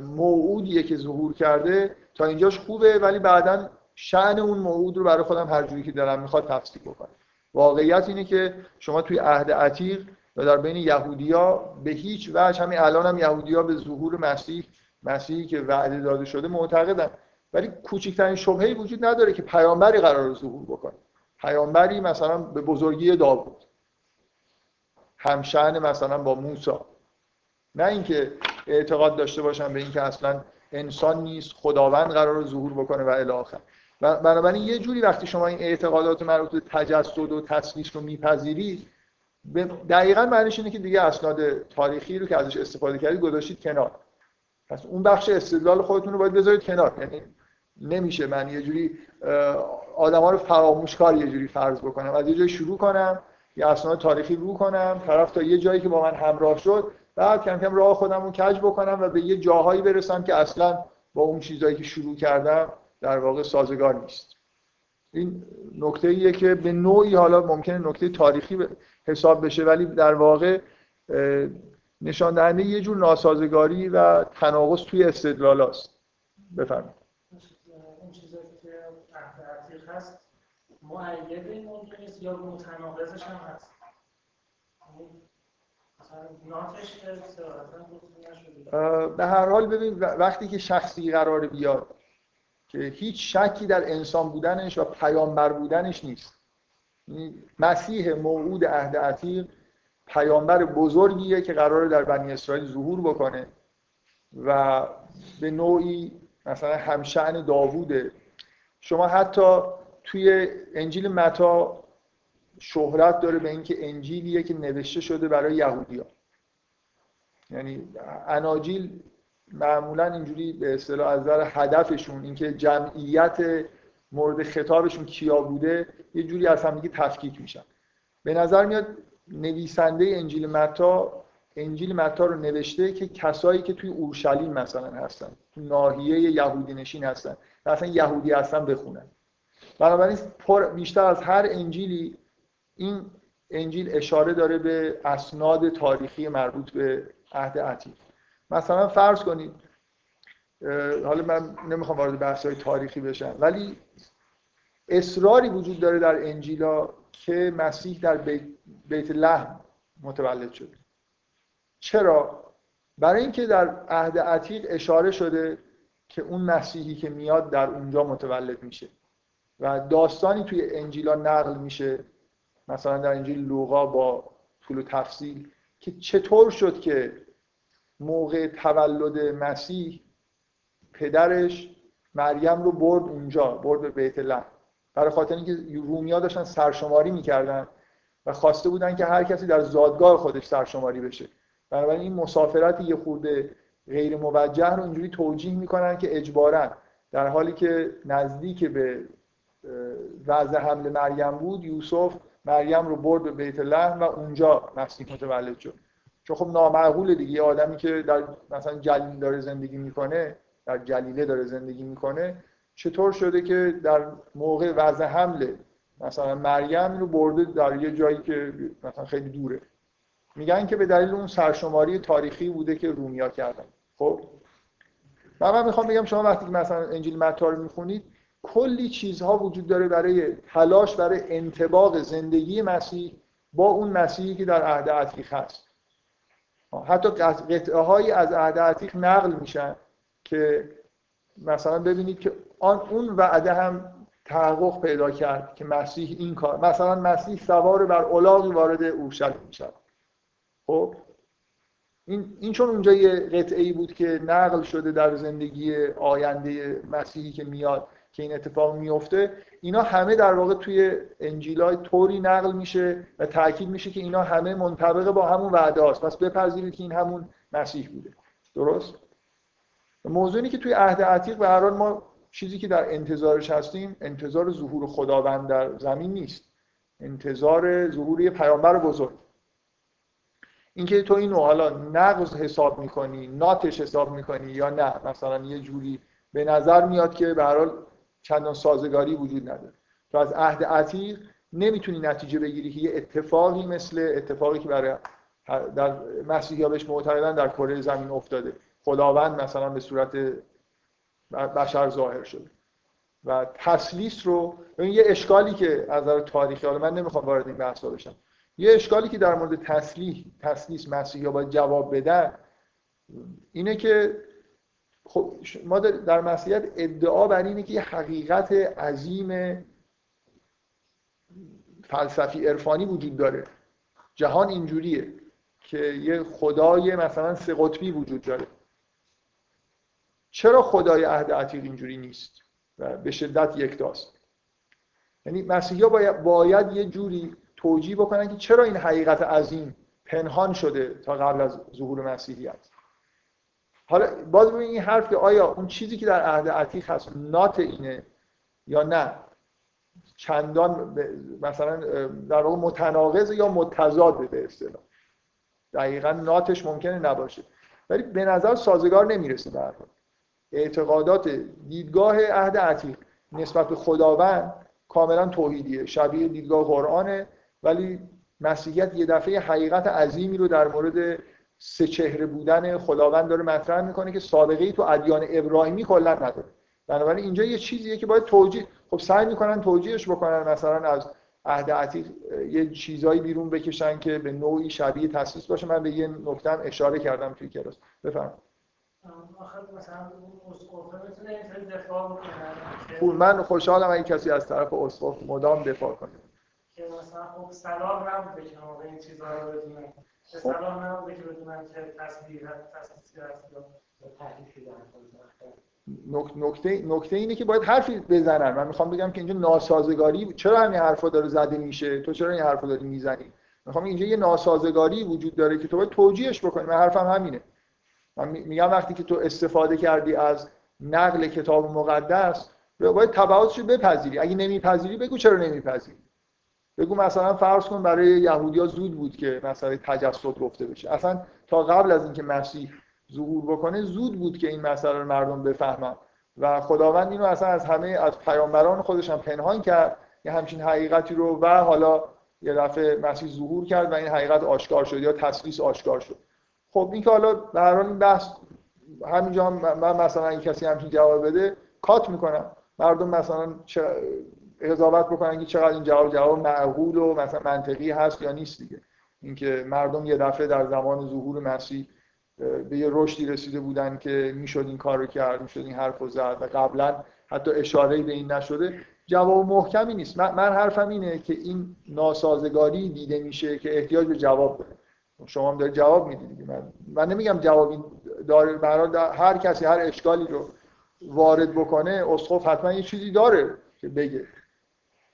[SPEAKER 1] موعودیه که ظهور کرده تا اینجاش خوبه ولی بعدا شعن اون موعود رو برای خودم هر جوری که دلم می‌خواد تفسیر بکنم. واقعیت اینه که شما توی عهد عتیق و در بین یهودیا به هیچ وجه همین الان هم یهودیا به ظهور مسیح مسیحی که وعده داده شده معتقدن. ولی کوچکترین شبهه‌ای وجود نداره که پیامبری قرار ظهور بکنه. پیامبری مثلا به بزرگی داوود. همشأن مثلا با موسی. نه اینکه اعتقاد داشته باشن به اینکه اصلا انسان نیست خداوند قرار ظهور بکنه و الی آخر. بنابراین یه جوری وقتی شما این اعتقادات مربوط به تجسد و تصویش رو میپذیرید دقیقا معنیش اینه که دیگه اسناد تاریخی رو که ازش استفاده کردید گذاشتید کنار. پس اون بخش استدلال خودتون رو باید بذارید کنار. یعنی نمیشه من یه جوری آدما رو فراموشکار یه جوری فرض بکنم. از یه جایی شروع کنم یه اسناد تاریخی رو کنم طرف تا یه جایی که با من همراه شد بعد کم کم راه خودم رو کج بکنم و به یه جاهایی برسم که اصلا با اون چیزایی که شروع کردم در واقع سازگار نیست. این نکته ایه که به نوعی حالا ممکنه نکته تاریخی حساب بشه ولی در واقع نشان دهنده یه جور ناسازگاری و تناقض توی استدلال است بفرمایید
[SPEAKER 2] اون چیزایی که هست معید این نیست یا متناقضش هم هست.
[SPEAKER 1] به هر حال ببین وقتی که شخصی قرار بیاد که هیچ شکی در انسان بودنش و پیامبر بودنش نیست. یعنی مسیح موعود عهد عتیق پیامبر بزرگیه که قراره در بنی اسرائیل ظهور بکنه و به نوعی مثلا همشعن داووده. شما حتی توی انجیل متا شهرت داره به اینکه انجیلیه که نوشته شده برای یهودیا یعنی اناجیل معمولا اینجوری به اصطلاح از نظر هدفشون اینکه جمعیت مورد خطابشون کیا بوده یه جوری از هم دیگه تفکیک میشن. به نظر میاد نویسنده انجیل متا انجیل متا رو نوشته که کسایی که توی اورشلیم مثلا هستن تو ناحیه یهودی نشین هستن اصلا یهودی هستن بخونن. بنابراین بیشتر از هر انجیلی این انجیل اشاره داره به اسناد تاریخی مربوط به عهد عتیق. مثلا فرض کنید حالا من نمی‌خوام وارد بحث های تاریخی بشم ولی اصراری وجود داره در انجیلا که مسیح در بیت, بیت لحم متولد شده. چرا؟ برای اینکه در عهد عتیق اشاره شده که اون مسیحی که میاد در اونجا متولد میشه. و داستانی توی انجیلا نقل میشه مثلا در انجیل لوقا با طول و تفصیل که چطور شد که موقع تولد مسیح پدرش مریم رو برد اونجا برد به بیت لحم برای خاطر اینکه رومیا داشتن سرشماری می‌کردن و خواسته بودن که هر کسی در زادگاه خودش سرشماری بشه. بنابراین این مسافرت یه خورده غیر موجه رو اینجوری توجیه می‌کنن که اجبارا در حالی که نزدیک به وضع حمل مریم بود یوسف مریم رو برد به بیت لحم و اونجا مسیح متولد شد. چون خب نامعقول دیگه. آدمی که در مثلا جلیل داره زندگی می‌کنه در گلیله داره زندگی می‌کنه چطور شده که در موقع وضع حمله مثلا مریم رو برده در یه جایی که مثلا خیلی دوره؟ میگن که به دلیل اون سرشماری تاریخی بوده که رومیا کردن. خب؟ من, من می‌خوام بگم شما وقتی که مثلا انجیل متی رو می‌خونید کلی چیزها وجود داره برای تلاش برای انتباق زندگی مسیح با اون مسیحی که در عهد عتیق هست. حتی قطعه هایی از عهد عتیق نقل میشن که مثلا ببینید که آن اون وعده هم تحقق پیدا کرد که مسیح این کار مثلا مسیح سوار بر الاغی وارد اورشلیم میشه خب؟ این, این چون اونجا یه قطعه ای بود که نقل شده در زندگی آینده مسیحی که میاد که این اتفاق میفته اینا همه در واقع توی انجیلای طوری نقل میشه و تاکید میشه که اینا همه منطبق با همون وعده هاست. پس بپذیرید که این همون مسیح بوده. درست؟ موضوعی که توی عهد عتیق به هر ما چیزی که در انتظارش هستیم انتظار ظهور خداوند در زمین نیست. انتظار ظهور پیامبر بزرگ. اینکه تو اینو حالا نقض حساب می‌کنی ناتش حساب می‌کنی یا نه؟ مثلا یه جوری به نظر میاد که به چندان سازگاری وجود نداره. تو از عهد عتیق نمی‌تونی نتیجه بگیری که یه اتفاقی مثل اتفاقی که برای در مسیحی بهش معتقدن در کره زمین افتاده. خداوند مثلا به صورت بشر ظاهر شده. و تسلیس رو یه اشکالی که از نظر تاریخی حالا من نمی‌خوام وارد این بحثا بشم. یه اشکالی که در مورد تسلیح تسلیس مسیحی باید جواب بدن اینه که خب ما در مسیحیت ادعا بر اینه که یه حقیقت عظیم فلسفی عرفانی وجود داره. جهان اینجوریه که یه خدای مثلا سه قطبی وجود داره. چرا خدای عهد عتیق اینجوری نیست و به شدت یکتاست؟ یعنی مسیحا باید, باید یه جوری توجیه بکنن که چرا این حقیقت عظیم پنهان شده تا قبل از ظهور مسیحیت؟ حالا باز ببینید این حرف که آیا اون چیزی که در عهد عتیق هست نات اینه یا نه؟ چندان مثلا در واقع متناقض یا متضاد به اصطلاح. دقیقا ناتش ممکنه نباشه. ولی به نظر سازگار نمی‌رسه در اعتقادات دیدگاه عهد عتیق نسبت به خداوند کاملا توحیدیه. شبیه دیدگاه قرآنه ولی مسیحیت یه دفعه حقیقت عظیمی رو در مورد سه چهره بودن خداوند داره مطرح می‌کنه که سابقه ای تو ادیان ابراهیمی کلا نداره. بنابراین اینجا یه چیزیه که باید توجیه خب سعی می‌کنن توجیهش بکنن مثلا از عهد عتیق یه چیزایی بیرون بکشن که به نوعی شبیه تاسیس باشه. من به یه نکته اشاره کردم توی کلاس. بفرمایید. خوب من خوشحالم اگه کسی از طرف اسقف مدام دفاع کنه.
[SPEAKER 2] که مثلا خب سلام نبوده که این چیزها رو بدونن خب.
[SPEAKER 1] نکته نکته اینه که باید حرفی بزنن. من می‌خوام بگم که اینجا ناسازگاری چرا همین حرفا داره زده میشه؟ تو چرا این حرفا داری می‌زنی؟ می‌خوام اینجا یه ناسازگاری وجود داره که تو باید توجیهش بکنی. من حرفم همینه. من میگم وقتی که تو استفاده کردی از نقل کتاب مقدس باید تبعاتش رو بپذیری. اگه نمیپذیری بگو چرا نمیپذیری. بگو مثلا فرض کن برای یهودیا زود بود که مثلا تجسد گفته بشه. اصلا تا قبل از اینکه مسیح ظهور بکنه زود بود که این مسئله رو مردم بفهمن. و خداوند اینو اصلا از همه از پیامبران خودش هم پنهان کرد یه همچین حقیقتی رو و حالا یه دفعه مسیح ظهور کرد و این حقیقت آشکار شد یا تسلیس آشکار شد. خب این که حالا حال این بحث همینجا هم من مثلا این کسی همچین جواب بده کات می‌کنم. مردم مثلا قضاوت بکنن که چقدر این جواب جواب معقول و مثلا منطقی هست یا نیست دیگه. اینکه مردم یه دفعه در زمان ظهور مسیح به یه رشدی رسیده بودن که می‌شد این کار رو کرد می‌شد این حرف رو زد و قبلا حتی اشاره به این نشده. جواب محکمی نیست. من, حرفم اینه که این ناسازگاری دیده میشه که احتیاج به جواب داره شما هم دارید جواب می‌دید من, من نمیگم جوابی داره. برای هر کسی هر اشکالی رو وارد بکنه اسقف حتما یه چیزی داره که بگه.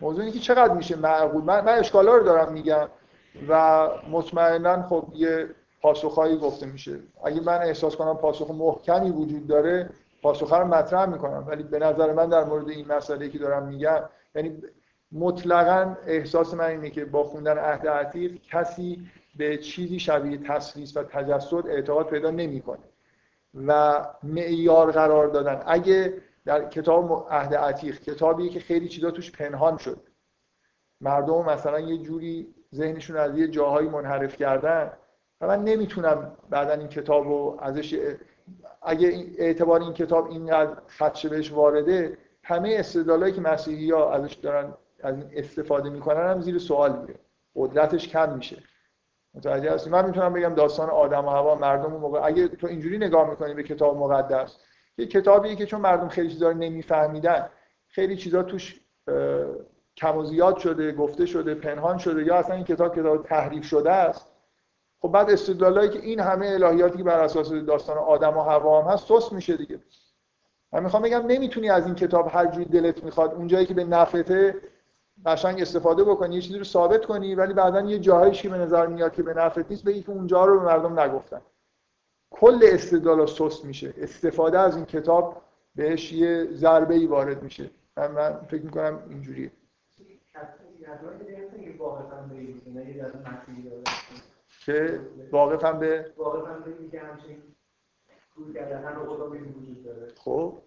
[SPEAKER 1] موضوع اینه که چقدر میشه معقول؟ من, من اشکالا رو دارم میگم و مطمئنا خب یه پاسخهایی گفته میشه. اگه من احساس کنم پاسخ محکمی وجود داره پاسخ رو مطرح می‌کنم. ولی به نظر من در مورد این مسئله که دارم میگم یعنی مطلقا احساس من اینه که با خوندن عهد عتیق کسی به چیزی شبیه تسلیس و تجسد اعتقاد پیدا نمی‌کنه. و معیار قرار دادن. اگه در کتاب عهد عتیق کتابی که خیلی چیزا توش پنهان شد. مردم مثلا یه جوری ذهنشون از یه جاهایی منحرف کردن و من نمی‌تونم بعدا این کتاب رو ازش اگه اعتبار این کتاب اینقدر خدشه بهش وارده همه استدلالایی که مسیحی ها ازش دارن از این استفاده می‌کنن هم زیر سوال میره. قدرتش کم میشه. متوجه هستی؟ من می‌تونم بگم داستان آدم و هوا مردم موقع اگه تو اینجوری نگاه می‌کنی به کتاب مقدس یه کتابیه که چون مردم خیلی چیزا رو نمیفهمیدن خیلی چیزا توش کم و زیاد شده گفته شده پنهان شده یا اصلا این کتاب کتاب تحریف شده است. خب بعد استدلالایی که این همه الهیاتی که بر اساس داستان آدم و هوا هم هست سست میشه دیگه. من می‌خوام بگم نمی‌تونی از این کتاب هر جوری دلت می‌خواد اونجایی که به نفعته قشنگ استفاده بکنی یه چیزی رو ثابت کنی ولی بعدا یه جاهایش که به نظر میاد که به نفعت نیست بگی که اونجا رو به مردم نگفتن. کل استدلال سست میشه. استفاده از این کتاب بهش یه ضربه ای وارد میشه. من, من فکر می‌کنم اینجوریه. که واقفا به خب.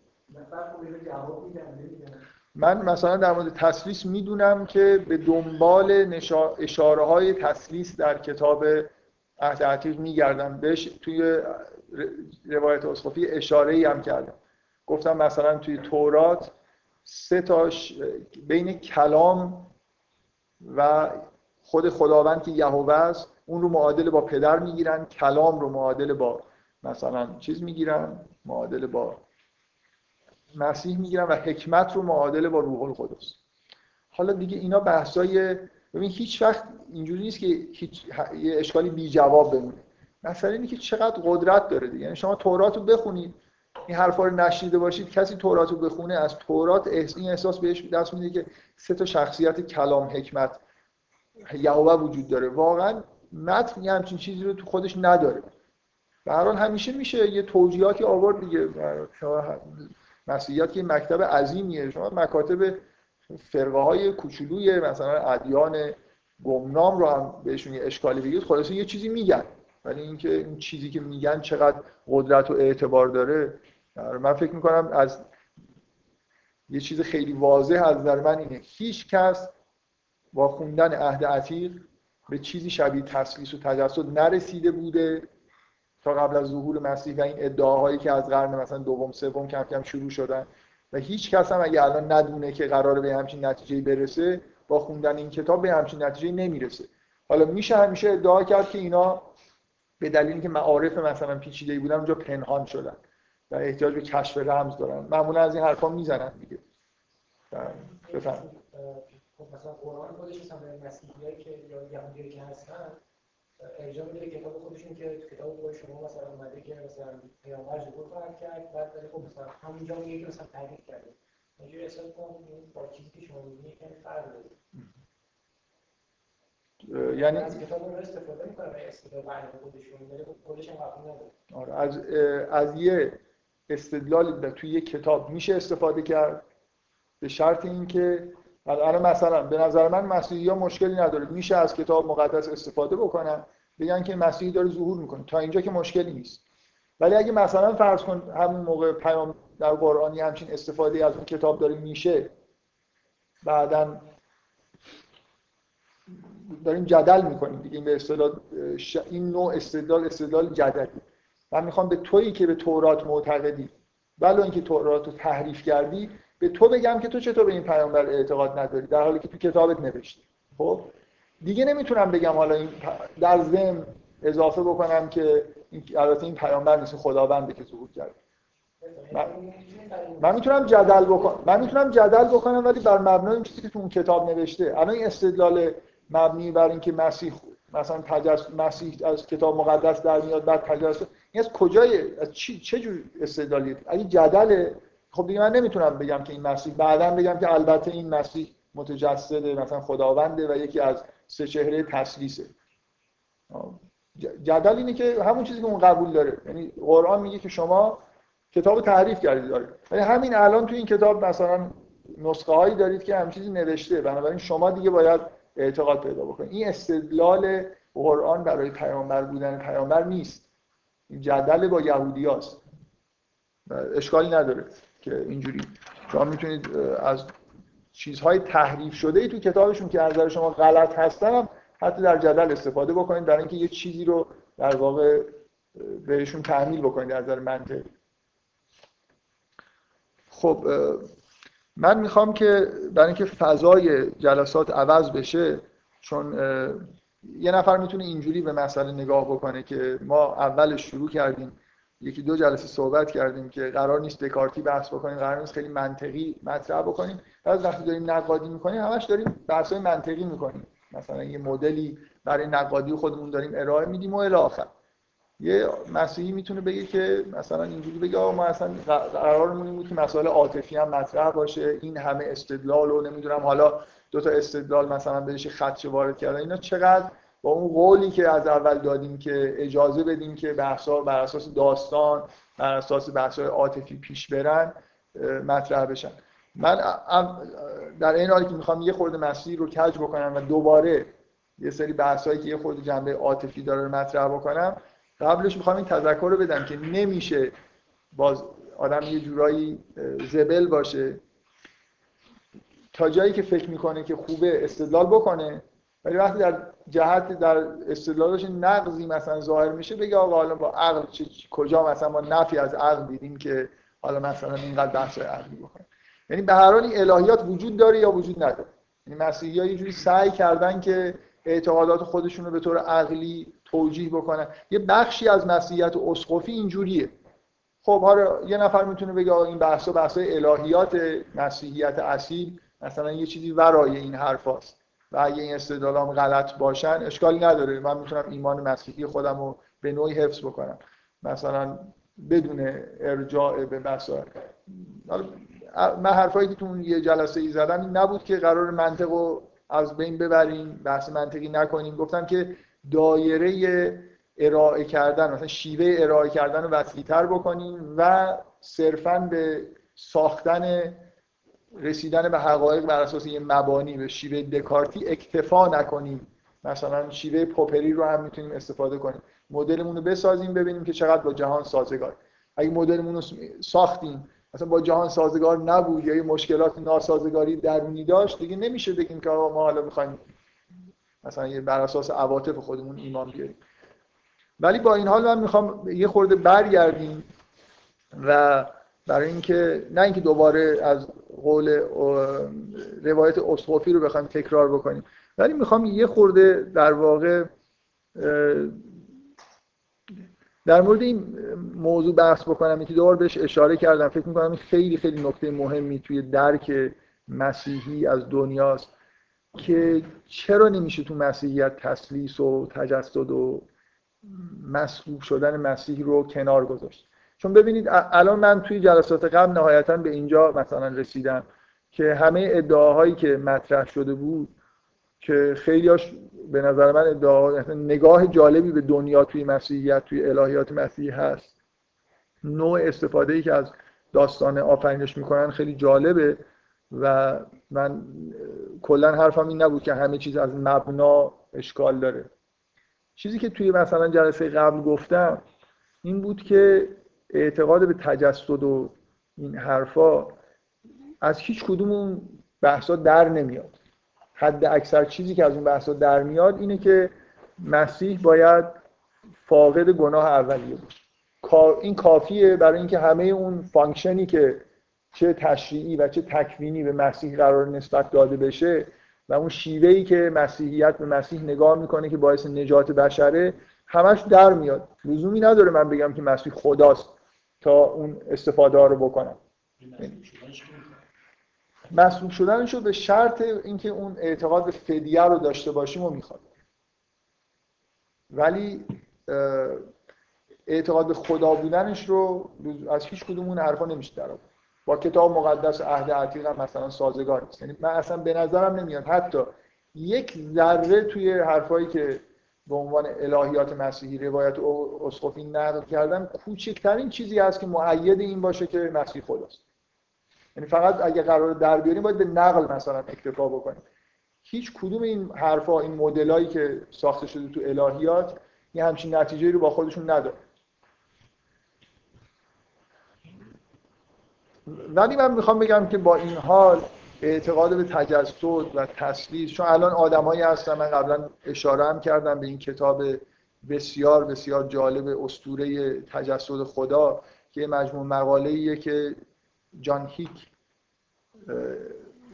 [SPEAKER 1] من مثلا در مورد تسلیس می‌دونم که به دنبال اشاره های تسلیس در کتاب عهد عتیق میگردم بهش توی روایت اسقفی اشاره ای هم کردم. گفتم مثلا توی تورات سه تاش بین کلام و خود خداوند که یهوه است اون رو معادل با پدر می‌گیرن کلام رو معادل با مثلا چیز می‌گیرن معادل با مسیح می‌گیرن و حکمت رو معادل با روح القدس. حالا دیگه اینا بحثای ببین هیچ وقت اینجوری نیست که هیچ یه اشکالی بی جواب بمونه. مثلا اینه که چقدر قدرت داره دیگه. یعنی شما تورات رو بخونید این حرفا رو نشیده باشید کسی تورات رو بخونه از تورات این احساس بهش دست میده که سه تا شخصیت کلام حکمت یهوه وجود داره. واقعا متن یه همچین چیزی رو تو خودش نداره. به هر حال همیشه میشه یه توجیهاتی آورد دیگه. شما مسیحیت که مکتب عظیمیه. شما مکاتب فرقه های کوچولوی مثلا ادیان گمنام رو هم بهشون یه اشکالی بگید خلاصه یه چیزی میگن. ولی اینکه این چیزی که میگن چقدر قدرت و اعتبار داره من فکر می‌کنم از یه چیز خیلی واضح از نظر من اینه. هیچ کس با خوندن عهد عتیق به چیزی شبیه تسلیس و تجسد نرسیده بوده تا قبل از ظهور مسیح و این ادعاهایی که از قرن مثلا دوم سوم کم کم شروع شدن. و هیچ کس هم اگه الان ندونه که قراره به همچین نتیجه برسه با خوندن این کتاب به همچین نتیجه نمی‌رسه. حالا میشه همیشه ادعا کرد که اینا به دلیلی که معارف مثلا پیچیده‌ای بودن اونجا پنهان شدن و احتیاج به کشف رمز دارن. معمولا از این حرفا می‌زنن دیگه. بفهم
[SPEAKER 3] خب مثلا قرآن خودش مثلا مسیحیایی که یا یهودی که هستن ارجاع میده کتاب خودشون که کتاب خود شما مثلا اومده که مثلا پیامبر ظهور خواهد کرد بعد ولی خب مثلا همونجا میگه که مثلا تعریف کرده. اینجوری احساس کنم با چیزی که شما میگید یکم فرق داره.
[SPEAKER 1] یعنی
[SPEAKER 3] از کتاب رو استفاده می‌کنه برای استدلال خودشون ولی خب خودش هم قبول نداره.
[SPEAKER 1] آره از از یه استدلال توی یه کتاب میشه استفاده کرد به شرط اینکه الان مثلا به نظر من مسیحی ها مشکلی نداره. میشه از کتاب مقدس استفاده بکنن؟ بگن که مسیحی داره ظهور می‌کنه. تا اینجا که مشکلی نیست. ولی اگه مثلا فرض کن همون موقع پیام در قرآنی همچین استفاده از اون کتاب داره میشه بعدا داریم جدل می‌کنیم دیگه. این به اصطلاح این نوع استدلال استدلال جدلی. من می‌خوام به تویی که به تورات معتقدی. ولو اینکه تورات رو تحریف کردی به تو بگم که تو چطور به این پیامبر اعتقاد نداری؟ در حالی که تو کتابت نوشتی. خب؟ دیگه نمی‌تونم بگم حالا این در ضمن اضافه بکنم که البته این پیامبر نیست خداونده که ظهور کرد. من, من می‌تونم جدل بکنم من می‌تونم جدل بکنم ولی بر مبنای این چیزی که تو اون کتاب نوشته. الان این استدلال مبنی بر اینکه مسیح مثلا تجس مسیح از کتاب مقدس در میاد بعد تجسس این از کجای از چی چه جور استدلالی اگه جدل خب دیگه من نمی‌تونم بگم که این مسیح بعدا بگم که البته این مسیح متجسده مثلا خداونده و یکی از سه چهره تسلیسه جدل اینه که همون چیزی که اون قبول داره. یعنی قرآن میگه که شما کتاب تعریف کردید. داره ولی همین الان تو این کتاب مثلا نسخه هایی دارید که همین چیزی نوشته. بنابراین شما دیگه باید اعتقاد پیدا بکنید. این استدلال قرآن برای پیامبر بودن پیامبر نیست. این جدل با یهودیاست. اشکالی نداره. که اینجوری. شما می‌تونید از چیزهای تحریف شده ای تو کتابشون که از نظر شما غلط هستن حتی در جدل استفاده بکنید برای اینکه یه چیزی رو در واقع بهشون تحمیل بکنید در نظر منطقی. خب من می‌خوام که برای اینکه فضای جلسات عوض بشه چون یه نفر می‌تونه اینجوری به مسئله نگاه بکنه که ما اولش شروع کردیم. یکی دو جلسه صحبت کردیم که قرار نیست دکارتی بحث بکنیم قرار نیست خیلی منطقی مطرح بکنیم. بعد وقتی داریم نقادی می‌کنیم همش داریم بحث منطقی می‌کنیم. مثلا یه مدلی برای نقادی خودمون داریم ارائه میدیم و الی آخر. یه مسیحی می‌تونه بگه که مثلا اینجوری بگه آقا ما اصلا قرارمون بود که مسائل عاطفی هم مطرح باشه. این همه استدلال و نمی‌دونم حالا دو تا استدلال مثلا بهش خدشه وارد کردن اینا چقدر با اون قولی که از اول دادیم که اجازه بدیم که بحثا بر اساس داستان بر اساس بحث‌های عاطفی پیش برن مطرح بشن. من در این حالی که می‌خوام یه خورده مسیر رو کج بکنم و دوباره یه سری بحثایی که یه خورده جنبه عاطفی داره رو مطرح بکنم قبلش می‌خوام این تذکر رو بدم که نمیشه باز آدم یه جورایی زبل باشه. تا جایی که فکر می‌کنه که خوبه استدلال بکنه ولی وقتی در جهت در استدلالش نقضی مثلا ظاهر میشه بگه آقا حالا با عقل کجا مثلا ما نفی از عقل دیدیم که حالا مثلا اینقدر بحث عقلی بکنه یعنی به هر حال الهیات وجود داره یا وجود نداره؟ یعنی مسیحی ها یه جوری سعی کردن که اعتقادات خودشون رو به طور عقلی توجیه بکنن. یه بخشی از مسیحیت اسقفی اینجوریه. خب حالا یه نفر می‌تونه بگه این بحث و بحث الهیات مسیحیت اصیل مثلا یه چیزی ورای این حرفاست. و اگه این استدلالام غلط باشن اشکالی نداره. من می‌تونم ایمان مسیحی خودم رو به نوعی حفظ بکنم. مثلا بدون ارجاع به مسائل من حرفایی که تو اون یه جلسه ای زدم نبود که قرار منطق رو از بین ببریم بحث منطقی نکنیم. گفتم که دایره ارائه کردن مثلا شیوه ارائه کردن رو وسیع‌تر بکنیم و صرفا به ساختن رسیدن به حقایق بر اساس یه مبانی به شیوه دکارتی اکتفا نکنیم. مثلا شیوه پوپری رو هم می‌تونیم استفاده کنیم. مدلمون رو بسازیم ببینیم که چقدر با جهان سازگار. اگه مدلمون رو ساختیم مثلا با جهان سازگار نبود یا یه مشکلات ناسازگاری درونی داشت دیگه نمیشه بگیم که ما حالا می‌خوایم مثلا یه بر اساس عواطف خودمون ایمان بیاریم. ولی با این حال من می‌خوام یه خورده برگردیم و برای اینکه نه اینکه دوباره از قول روایت اسقفی رو بخوایم تکرار بکنیم ولی می‌خوام یه خورده در واقع در مورد این موضوع بحث بکنم. که دوباره بهش اشاره کردم. فکر می‌کنم خیلی خیلی نکته مهمی توی درک مسیحی از دنیاست که چرا نمیشه تو مسیحیت تسلیس و تجسد و مسلوب شدن مسیح رو کنار گذاشت. چون ببینید الان من توی جلسات قبل نهایتا به اینجا مثلا رسیدم که همه ادعاهایی که مطرح شده بود که خیلیاش به نظر من ادعا نگاه جالبی به دنیا توی مسیحیت توی الهیات مسیحی هست. نوع استفاده ای که از داستان آفرینش می‌کنن خیلی جالبه و من کلا حرفم این نبود که همه چیز از مبنا اشکال داره. چیزی که توی مثلا جلسه قبل گفتم این بود که اعتقاد به تجسد و این حرفا از هیچ کدوم اون بحثا در نمیاد. حد اکثر چیزی که از اون بحثا در میاد اینه که مسیح باید فاقد گناه اولیه باشه. این کافیه برای اینکه همه اون function ی که چه تشریعی و چه تکوینی به مسیح قراره نسبت داده بشه و اون شیوهی که مسیحیت به مسیح نگاه می‌کنه که باعث نجات بشره همش در میاد. لزومی نداره من بگم که مسیح خداست. تا اون استفاده ها رو بکنم. مسلوب شدنش رو به شرط اینکه اون اعتقاد به فدیه رو داشته باشیم و می‌خواد. ولی اعتقاد به خدا بودنش رو از هیچ کدوم اون حرفا نمیشه در با کتاب مقدس عهد عتیق هم مثلا سازگار نیست. یعنی من اصلا به نظرم نمیاد. حتی یک ذره توی حرفایی که به عنوان الهیات مسیحی روایت اسقفی نقل کردن کوچکترین چیزی هست که معید این باشه که مسیح خداست. یعنی فقط اگه قرار در بیاریم باید به نقل مثلا اکتفا بکنیم. هیچ کدوم این حرفا این مدلایی که ساخته شده تو الهیات یه همچین نتیجه رو با خودشون نداره. ولی من می‌خوام بگم که با این حال اعتقاد به تجسد و تسلیس چون الان آدمایی هستن من قبلا اشاره هم کردم به این کتاب بسیار بسیار جالب اسطوره تجسد خدا که مجموع مقاله که جان هیک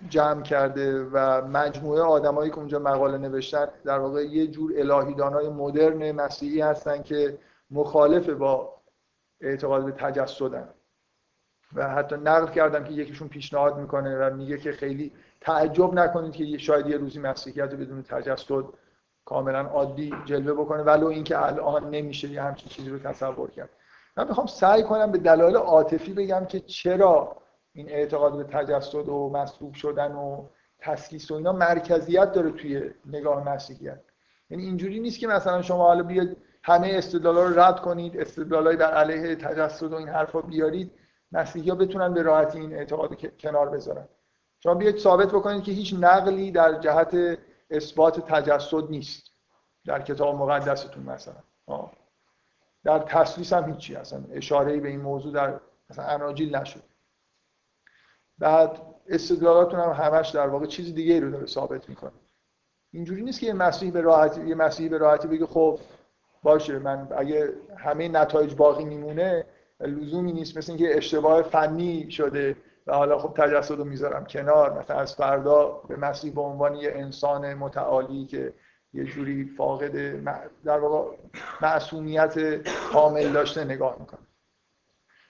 [SPEAKER 1] جمع کرده و مجموعه آدمایی که اونجا مقاله نوشتن در واقع یه جور الهیدان های مدرن مسیحی هستن که مخالف با اعتقاد به تجسدن. و حتی نقل کردم که یکیشون پیشنهاد می‌کنه و میگه که خیلی تعجب نکنید که شاید یه روزی مسیحیت رو بدون تجسد کاملا عادی جلوه بکنه. ولو اینکه الان نمیشه یه همچین چیزی رو تصور کرد. من می‌خوام سعی کنم به دلایل عاطفی بگم که چرا این اعتقاد به تجسد و مصلوب شدن و تسلیس و اینا مرکزیت داره توی نگاه مسیحیت. یعنی اینجوری نیست که مثلا شما حالا بیاید همه استدلالا رو رد کنید استدلالای در علیه تجسد و این حرفا بیارید. مسیحی بتونن به راحتی این اعتقاد کنار بذارن. شما بیاید ثابت بکنید که هیچ نقلی در جهت اثبات تجسد نیست. در کتاب مقدستون مثلا. آه. در تسلیس هم هیچی اصلا. اشاره به این موضوع در مثلا اناجیل نشد. بعد استدلالاتون هم همش در واقع چیز دیگه رو داره ثابت می‌کنه. اینجوری نیست که یه مسیحی به راحتی یه مسیحی به راحتی بگه خب باشه من اگه همه نتایج باقی میمونه لزومی نیست مثل اینکه اشتباه فنی شده و حالا خب تجسد رو می‌ذارم کنار. مثلا از فردا به مسیح به عنوان یه انسان متعالی که یه جوری فاقد در واقع معصومیت کامل داشته نگاه می‌کنه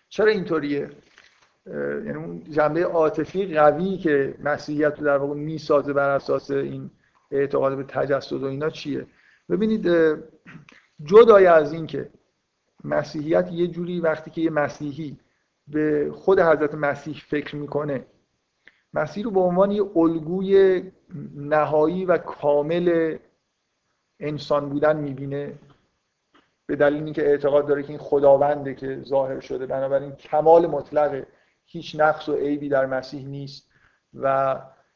[SPEAKER 1] چرا اینطوریه؟ یعنی اون جنبه عاطفی قوی که مسیحیت رو در واقع می‌سازه بر اساس این اعتقاد به تجسد و اینا چیه؟ ببینید جدای از این که مسیحیت یه جوری وقتی که یه مسیحی به خود حضرت مسیح فکر می‌کنه مسیح رو به عنوان یه الگوی نهایی و کامل انسان بودن می‌بینه. به دلیل اینکه اعتقاد داره که این خداونده که ظاهر شده بنابراین کمال مطلق هیچ نقص و عیبی در مسیح نیست و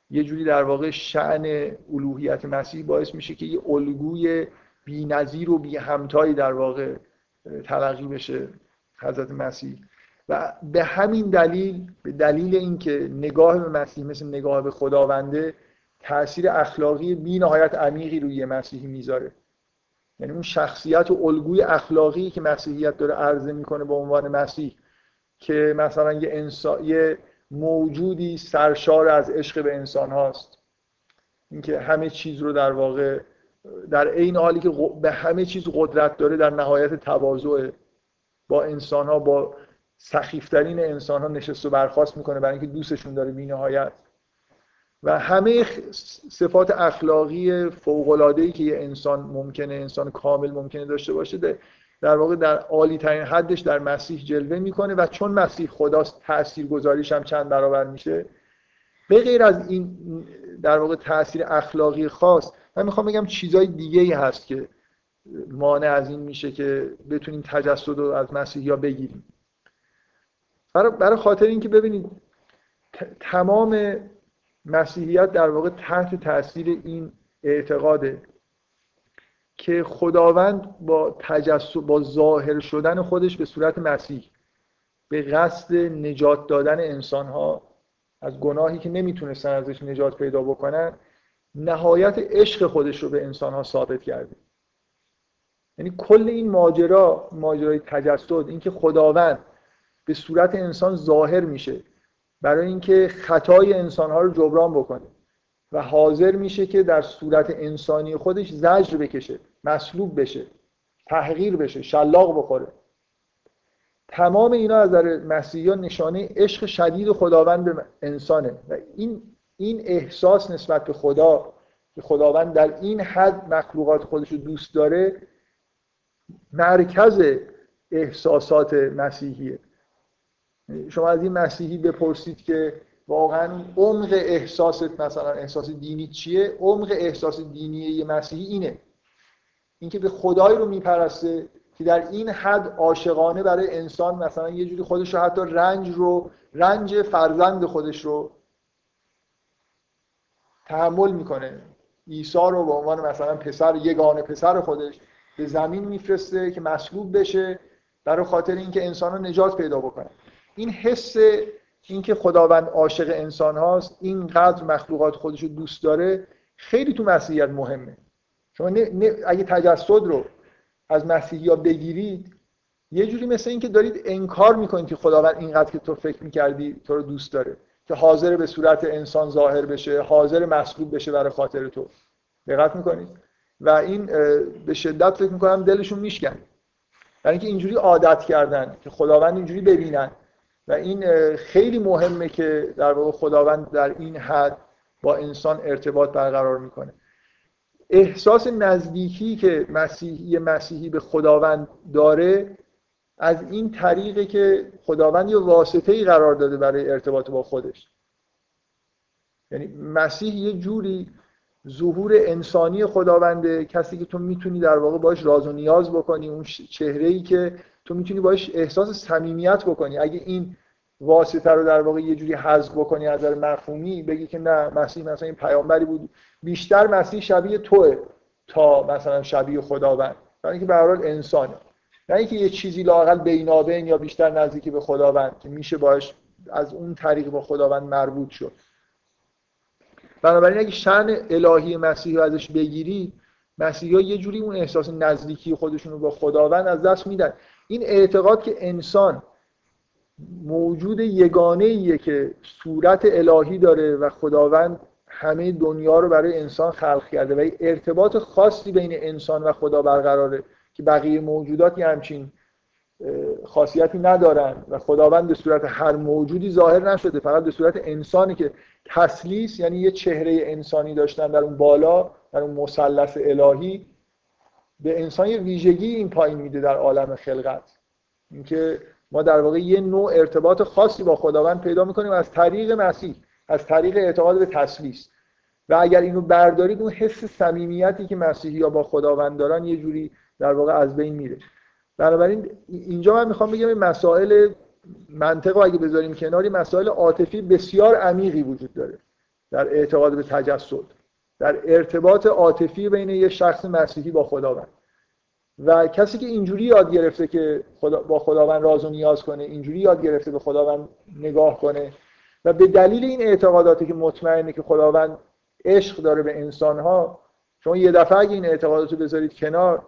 [SPEAKER 1] یه جوری در واقع شعن الوهیت مسیح باعث میشه که یه الگوی بی‌نظیر و بی همتایی در واقع تلقی بشه حضرت مسیح. و به همین دلیل به دلیل اینکه نگاه به مسیح مثل نگاه به خداونده تاثیر اخلاقی بی نهایت عمیقی روی مسیحی می‌ذاره. یعنی اون شخصیت و الگوی اخلاقی که مسیحیت داره عرضه می‌کنه به عنوان مسیح که مثلا یه, انسان، یه موجودی سرشار از عشق به انسان هاست. اینکه همه چیز رو در واقع در عین حالی که به همه چیز قدرت داره در نهایت تواضع با انسان ها با سخیفترین انسان ها نشست و برخواست می‌کنه برای اینکه دوستشون داره بی نهایت و همه صفات اخلاقی فوق ای که یه انسان ممکنه انسان کامل ممکنه داشته باشه در واقع در عالی ترین حدش در مسیح جلوه می‌کنه و چون مسیح خداست تأثیر گذاریش هم چند برابر میشه. به غیر از این در واقع تاثیر اخلاقی خاص من می‌خوام بگم چیزای دیگه ای هست که مانع از این میشه که بتونیم تجسد رو از مسیح یا بگیریم. برای, برای خاطر اینکه ببینید تمام مسیحیت در واقع تحت تاثیر این اعتقاده که خداوند با تجسد با ظاهر شدن خودش به صورت مسیح به قصد نجات دادن انسان ها از گناهی که نمی‌تونستن ازش نجات پیدا بکنن نهایت عشق خودش رو به انسان ها ثابت کرده. یعنی کل این ماجرا ماجرای تجسد اینکه خداوند به صورت انسان ظاهر میشه برای اینکه خطای انسان ها رو جبران بکنه و حاضر میشه که در صورت انسانی خودش زجر بکشه مصلوب بشه تحقیر بشه شلاق بخوره. تمام اینا از در مسیحیان نشانه عشق شدید خداوند به انسانه و این این احساس نسبت به خدا که خداوند در این حد مخلوقات خودش رو دوست داره مرکز احساسات مسیحیه. شما از این مسیحی بپرسید که واقعا عمق احساست مثلا احساس دینی چیه؟ عمق احساس دینی یه مسیحی اینه. اینکه به خدایی رو میپرسته که در این حد عاشقانه برای انسان مثلا یه جوری خودش رو حتی رنج رو رنج فرزند خودش رو تحمل می‌کنه. عیسی رو به عنوان مثلا پسر یگانه پسر خودش به زمین میفرسته که مصلوب بشه برای خاطر اینکه انسان رو نجات پیدا بکنه این حس اینکه خداوند عاشق انسان هاست اینقدر مخلوقات خودش رو دوست داره خیلی تو مسیحیت مهمه. شما اگه تجسد رو از مسیحی ها بگیرید یه جوری مثل اینکه دارید انکار می‌کنید که خداوند اینقدر که تو فکر می‌کردی تو رو دوست داره. که حاضر به صورت انسان ظاهر بشه حاضر مصلوب بشه برای خاطر تو. دقت می‌کنید و این به شدت فکر می‌کنم دلشون میشکن. برای اینکه اینجوری عادت کردن که خداوند اینجوری ببینن. و این خیلی مهمه که در واقع خداوند در این حد با انسان ارتباط برقرار می‌کنه. احساس نزدیکی که مسیحی مسیحی به خداوند داره از این طریقه که خداوند یه واسطه ای قرار داده برای ارتباط با خودش. یعنی مسیح یه جوری ظهور انسانی خداونده کسی که تو می‌تونی در واقع باش راز و نیاز بکنی اون چهره ای که تو می‌تونی باش احساس صمیمیت بکنی. اگه این واسطه رو در واقع یه جوری حذف بکنی از نظر مفهومی بگی که نه مسیح مثلا این پیامبری بود. بیشتر مسیح شبیه توه تا مثلا شبیه خداوند. برای اینکه به هر حال انسانه. نه اینکه یه چیزی لاقل بینابین یا بیشتر نزدیکی به خداوند که میشه باش از اون طریق با خداوند مربوط شد. بنابراین اگه شن الهی مسیحی رو ازش بگیری مسیحی یه جوری اون احساس نزدیکی خودشون رو با خداوند از دست میدن. این اعتقاد که انسان موجود یگانه ایه که صورت الهی داره و خداوند همه دنیا رو برای انسان خلق کرده و ارتباط خاصی بین انسان و خدا برقراره. که بقیه موجوداتی همچین خاصیتی ندارن و خداوند به صورت هر موجودی ظاهر نشده فقط به صورت انسانی که تسلیس یعنی یه چهره انسانی داشتن در اون بالا در اون مثلث الهی به انسان یه ویژگی این پایین میده در عالم خلقت. اینکه ما در واقع یه نوع ارتباط خاصی با خداوند پیدا می‌کنیم از طریق مسیح از طریق اعتقاد به تسلیس. و اگر اینو بردارید اون حس صمیمیتی که مسیحی ها با خداوند دارن یه جوری در واقع از بین میره. بنابراین اینجا من می‌خوام بگم این مسائل منطق اگه بذاریم کناری مسائل عاطفی بسیار عمیقی وجود داره در اعتقاد به تجسد در ارتباط عاطفی بین یه شخص مسیحی با خداوند. و کسی که اینجوری یاد گرفته که خدا با خداوند راز و نیاز کنه اینجوری یاد گرفته به خداوند نگاه کنه و به دلیل این اعتقاداتی که مطمئنه که خداوند عشق داره به انسانها شما یه دفعه اگه این اعتقادات رو بذارید کنار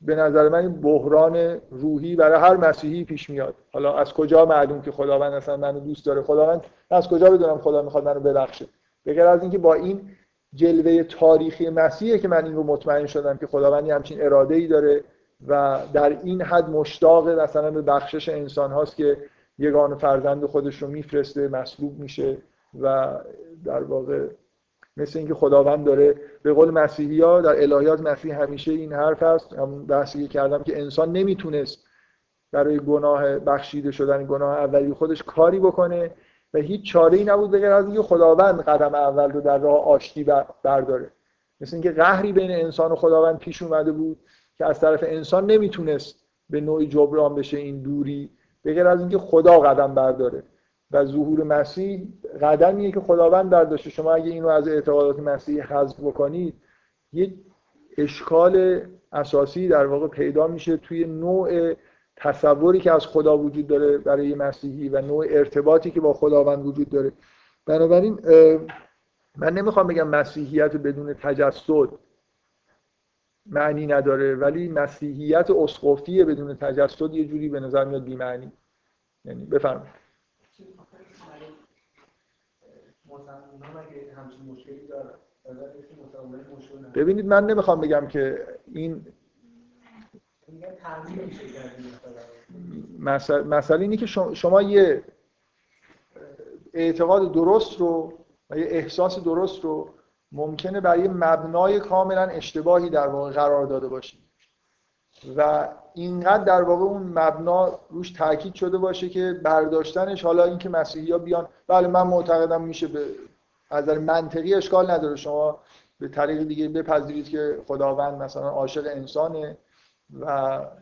[SPEAKER 1] به نظر من این بحران روحی برای هر مسیحی پیش میاد. حالا از کجا معلوم که خداوند اصلا منو دوست داره؟ خداوند از کجا بدونم خدا می‌خواد منو ببخشه؟ بغیر از اینکه با این جلوه تاریخی مسیحه که من این رو مطمئن شدم که خداوند همچین اراده ای داره و در این حد مشتاق مثلا به بخشش انسان هاست که یگان فرزند خودش رو میفرسته مصلوب میشه و در واقع مثل اینکه خداوند داره به قول مسیحی ها در الهیات مسیح همیشه این حرف هست همون بحثی کردم که انسان نمی‌تونست برای گناه بخشیده شدن گناه اولی خودش کاری بکنه و هیچ چاره ای نبود بغیر از اینکه خداوند قدم اول رو در راه آشتی برداره. مثل اینکه قهری بین انسان و خداوند پیش اومده بود که از طرف انسان نمی‌تونست به نوعی جبران بشه این دوری بغیر از اینکه خدا قدم برداره. و ظهور مسیح قدمیه که خداوند برداشته. شما اگه اینو از اعتقادات مسیح حذف بکنید یه اشکال اساسی در واقع پیدا میشه توی نوع تصوری که از خدا وجود داره برای مسیحی و نوع ارتباطی که با خداوند وجود داره. بنابراین من نمی‌خوام بگم مسیحیت بدون تجسد معنی نداره ولی مسیحیت اسقفی بدون تجسد یه جوری به نظر میاد بی‌معنی. یعنی بفرمایید. ببینید من نمی‌خوام بگم که این مسئله اینه که شما یه اعتقاد درست رو و یه احساس درست رو ممکنه برای مبنای کاملا اشتباهی در واقع قرار داده باشید. و اینقدر در واقع اون مبنا روش تاکید شده باشه که برداشتنش حالا اینکه مسیحی ها بیان بله من معتقدم میشه به از منطقی اشکال نداره. شما به طریق دیگه بپذیرید که خداوند مثلا عاشق انسانه و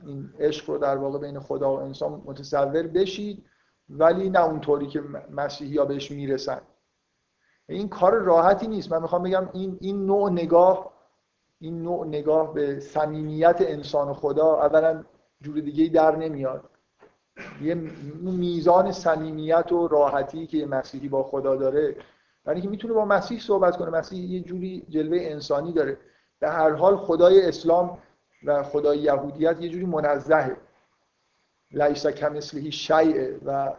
[SPEAKER 1] این عشق رو در واقع بین خدا و انسان متصور بشید ولی نه اونطوری که مسیحی ها بهش می‌رسن. این کار راحتی نیست. من می‌خوام بگم این این نوع نگاه این نوع نگاه به صمیمیت انسان و خدا اولا جور دیگه در نمیاد. یه میزان صمیمیت و راحتی که مسیحی با خدا داره یعنی که می‌تونه با مسیح صحبت کنه. مسیح یه جوری جلوه انسانی داره. به هر حال خدای اسلام و خدای یهودیت یه جوری منزهه. لیس کمثله شیعه و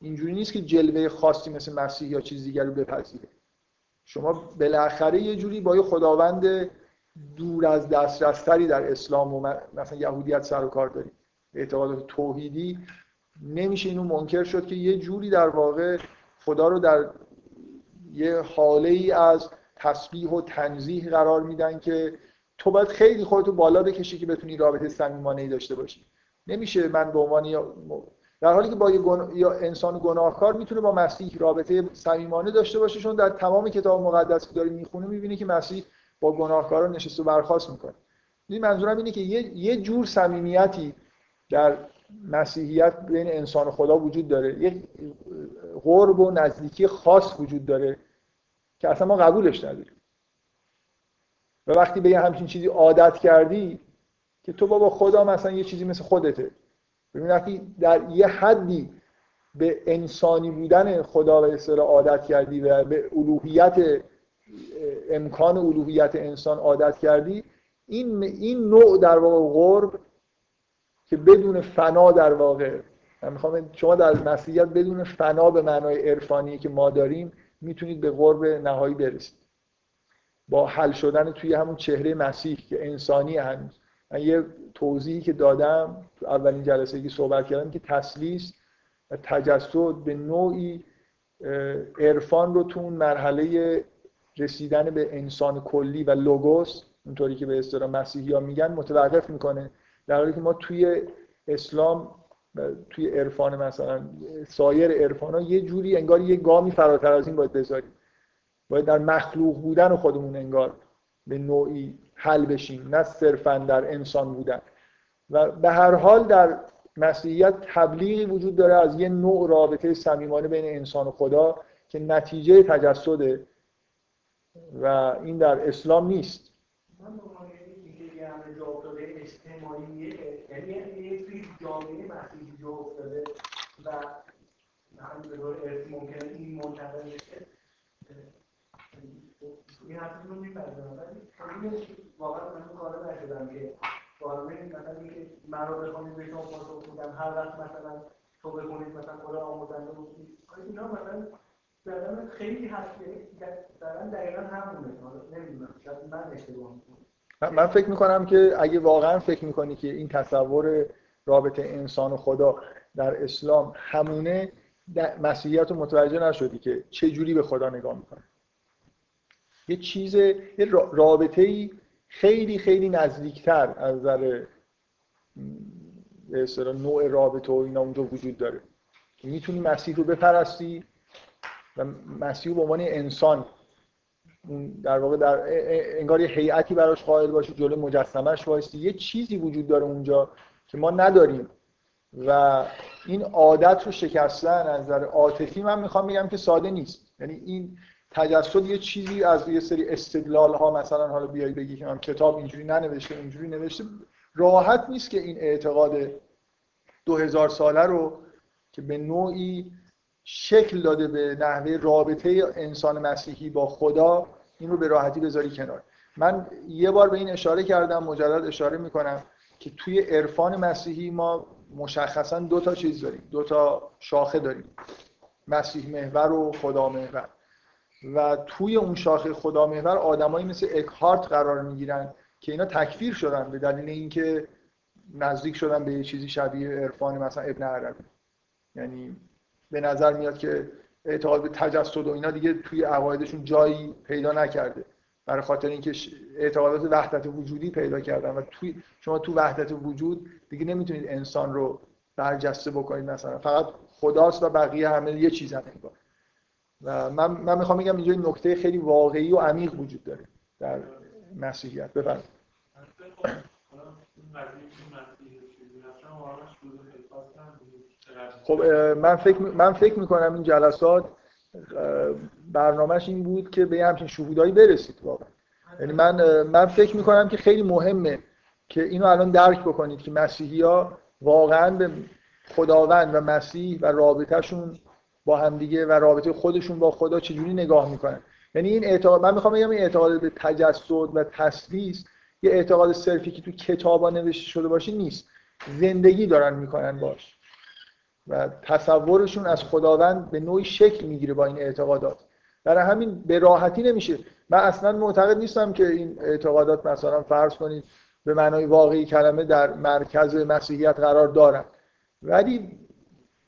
[SPEAKER 1] اینجوری نیست که جلوه خاصی مثل مسیح یا چیز دیگر رو بپذیره. شما بالاخره یه جوری با یه خداوند دور از دسترستری در اسلام و مثلا یهودیت سر و کار دارید. اعتقادات توحیدی نمیشه اینو منکر شد که یه جوری در واقع خدا رو در یه حاله ای از تسبیح و تنزیح قرار میدن که تو باید خیلی خودتو بالا بکشی که بتونی رابطه صمیمانه ای داشته باشی. نمیشه من به عنوان در حالی که با یه یا انسان گناهکار می‌تونه با مسیح رابطه صمیمانه داشته باشه چون در تمام کتاب مقدس که داره می‌خونه می‌بینه که مسیح با گناهکاران نشست و برخواست می‌کنه. این منظورم اینه که یه, یه جور صمیمیتی در مسیحیت بین انسان و خدا وجود داره. یه قرب و نزدیکی خاص وجود داره که اصلا ما قبولش نداریم. و وقتی به یه همچین چیزی عادت کردی که تو بابا خدا مثلا یه چیزی مثل خودته. ببین وقتی در یه حدی به انسانی بودن خدا به اصطلاح عادت کردی و به الوهیت امکان الوهیت انسان عادت کردی این این نوع در واقع قرب که بدون فنا در واقع من می‌خوام شما در مسیحیت بدون فنا به معنای عرفانی که ما داریم می‌تونید به قرب نهایی برسید. با حل شدن توی همون چهره مسیح که انسانی هنوز. من یه توضیحی که دادم تو اولین جلسه که صحبت کردم که تسلیس و تجسد به نوعی عرفان رو تو مرحله رسیدن به انسان کلی و لوگوس اونطوری که به اصطلاح مسیحی ها میگن متوقف می‌کنه. در حالی که ما توی اسلام توی عرفان مثلا سایر عرفان ها یه جوری انگار یه گامی فراتر از این باید بذاریم. باید در مخلوق بودن خودمون انگار به نوعی حل بشیم نه صرفا در انسان بودن. و به هر حال در مسیحیت تبلیغی وجود داره از یه نوع رابطه صمیمانه بین انسان و خدا که نتیجه تجسده و این در اسلام نیست.
[SPEAKER 3] یعنی یه توی جامعه مسیحی جا افتاده و هم به دور ارثی ممکنه این منتقل بشه. این حرفی رو میپذیرم. ولی واقعا من کار نشدم که واقعا مثلا اینکه من رو بخوامید به شما پاسخ بودم هر وقت مثلا تو بکنید مثلا خدا آموزنده بود. اینا مثلا دارن خیلی هست دارن دقیقا همونه. نمی‌دونم شاید من اشتباه می‌کنم.
[SPEAKER 1] من فکر می‌کنم که اگه واقعا فکر می‌کنی که این تصور رابطه انسان و خدا در اسلام همونه مسیحیت رو متوجه نشدی که چه جوری به خدا نگاه می‌کنه. یه چیز یه رابطه ای خیلی خیلی نزدیکتر از نظر به نوع رابطه و اینا اونجا وجود داره. که می‌تونی مسیح رو بپرستی و مسیح رو به عنوان انسان در واقع در انگار یه هیئتی براش قائل باشه جلوی مجسمهش وایستی. یه چیزی وجود داره اونجا که ما نداریم. و این عادت رو شکستن از نظر عاطفی من می‌خوام بگم که ساده نیست. یعنی این تجسد یه چیزی از یه سری استدلال ها مثلا حالا بیای بگی که من کتاب اینجوری ننوشته اینجوری نوشته. راحت نیست که این اعتقاد دو هزار ساله رو که به نوعی شکل داده به نحوه رابطه انسان مسیحی با خدا این رو به راحتی بذاری کنار. من یه بار به این اشاره کردم مجدد اشاره می‌کنم که توی عرفان مسیحی ما مشخصا دو تا چیز داریم دو تا شاخه داریم مسیح محور و خدا محور. و توی اون شاخه خدا محور آدمایی مثل اکهارت قرار می‌گیرن که اینا تکفیر شدن به دلیل اینکه نزدیک شدن به یه چیزی شبیه عرفان مثلا ابن عربی. یعنی به نظر میاد که اعتقاد به تجسد و اینا دیگه توی عقایدشون جایی پیدا نکرده. برای خاطر اینکه اعتقادات وحدت وجودی پیدا کردن و توی شما تو وحدت وجود دیگه نمی‌تونید انسان رو برجسته بکنید مثلا. فقط خداست و بقیه همه یه چیز هم و من من می‌خوام بگم اینجا نکته خیلی واقعی و عمیق وجود داره در مسیحیت. بفرمایید. خب من فکر من فکر می‌کنم این جلسات برنامهش این بود که به همچین شهودایی برسید واقعا. یعنی من من فکر می‌کنم که خیلی مهمه که اینو الان درک بکنید که مسیحی ها واقعا به خداوند و مسیح و رابطهشون با همدیگه و رابطه خودشون با خدا چجوری نگاه می‌کنن. یعنی این اعتقاد من می‌خوام بگم این اعتقاد به تجسد و تسلیس یه اعتقاد صرفی که تو کتابا نوشته شده باشه نیست. زندگی دارن می‌کنن باش. و تصورشون از خداوند به نوعی شکل می‌گیره با این اعتقادات. برای همین به راحتی نمیشه. من اصلا معتقد نیستم که این اعتقادات مثلا فرض کنید به معنای واقعی کلمه در مرکز مسیحیت قرار دارن. ولی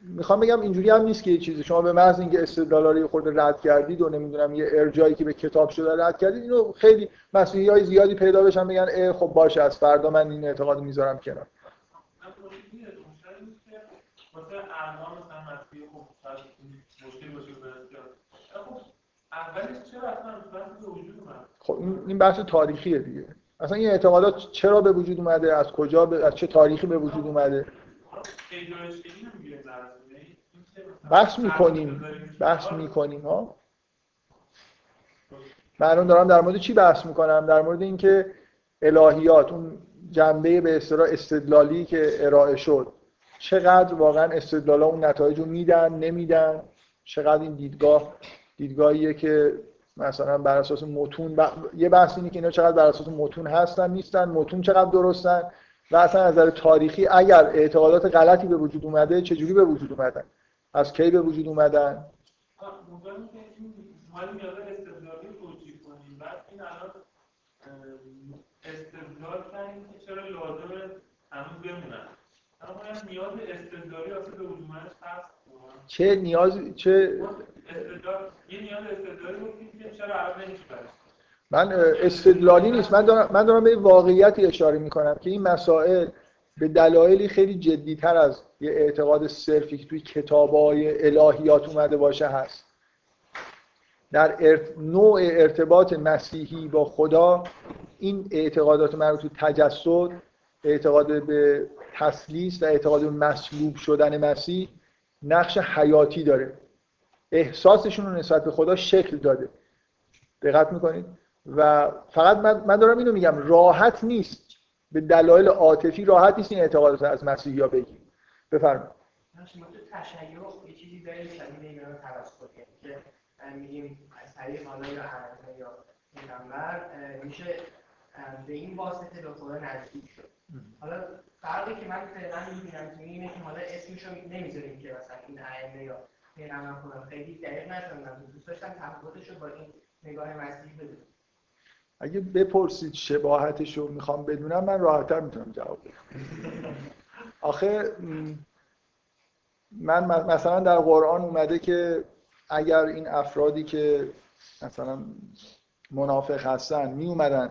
[SPEAKER 1] می‌خوام بگم اینجوری هم نیست که یه چیزی. شما به محض اینکه استدلالا خود رد کردید و نمی‌دونم یه ارجایی که به کتاب شده رد کردید اینو خیلی مسیحی های زیادی پیدا بشن اه خب باشه از فردا من این اعتقاد می‌ذارم کنار. خب این بحث تاریخیه دیگه. اصلا این اعتقادات چرا به وجود اومده؟ از کجا به... از چه تاریخی به وجود اومده؟ بحث می‌کنیم. بحث می‌کنیم ها؟ من الان دارم در مورد چی بحث می‌کنم؟ در مورد اینکه الهیات اون جنبه به اصطلاح استدلالی که ارائه شد. چقدر واقعا استدلالا اون نتایج رو میدن نمیدن؟ چقدر این دیدگاه دیدگاهیه که مثلا بر اساس متون ب... یه بحث اینه که اینا چقدر بر اساس متون هستن نیستن متون چقدر درستن و اصلا از نظر تاریخی اگر اعتقادات غلطی به وجود اومده چجوری به وجود اومدن؟ از کی به وجود اومدن؟
[SPEAKER 4] استدلال که چرا لازمه هنوز بمونن. نیاز استدلالی اصلا به هست
[SPEAKER 1] چه نیاز چه من استدلالی نیست. من دارم, من دارم به واقعیتی اشاره می‌کنم که این مسائل به دلایلی خیلی جدیتر از یه اعتقاد صرفی که توی کتابای الهیات اومده باشه هست. در ارت... نوع ارتباط مسیحی با خدا این اعتقادات مربوط تو تجسد اعتقاد به تسلیس و اعتقاد به مسلوب شدن مسیح نقش حیاتی داره. احساسشون رو نسبت به خدا شکل داده. دقت می‌کنید؟ و فقط من, من دارم اینو میگم راحت نیست. به دلایل عاطفی راحت نیست این اعتقادات از مسیحی ها بگیم بفرمایید.
[SPEAKER 3] تشیع یه چیزی داریم شبیه اینا توسط که میگیم از طریق حالا یا یا پیغمبر میشه به این واسطه به خدا نزدیک شد. حالا فرقی که من فعلا می‌بینم که اینه که حالا اسمشو نمی‌ذاریم که مثلا این ائمه یا پیغمبر خدا خیلی دقیق نشدم دوست داشتم تفاوتش رو با این نگاه مسیح بدونم.
[SPEAKER 1] اگه بپرسید شباهتش رو می‌خوام بدونم من راحتتر می‌تونم جواب بدم. آخه من مثلا در قرآن اومده که اگر این افرادی که مثلا منافق هستن می اومدن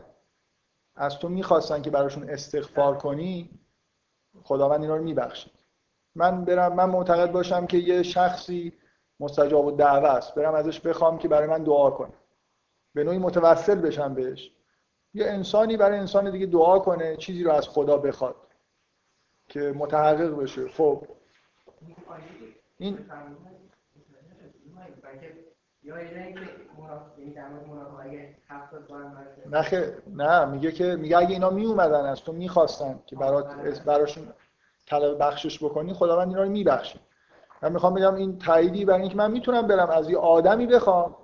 [SPEAKER 1] از تو می‌خواستن که براشون استغفار کنی خداوند اینا رو میبخشید من برم من معتقد باشم که یه شخصی مستجاب و دعوه است. برم ازش بخوام که برای من دعا کنه. به نوعی متوسل بشم بهش. یه انسانی برای انسان دیگه دعا کنه چیزی رو از خدا بخواد که متحقق بشه. خب. این نه نه میگه که میگه اگه اینا می اومدن از تو می‌خواستن که برات براشون طلب بخشش بکنی خداوند اینا رو میبخشه من می‌خوام بگم این تاییدی برای اینکه من می‌تونم برم از یه آدمی بخوام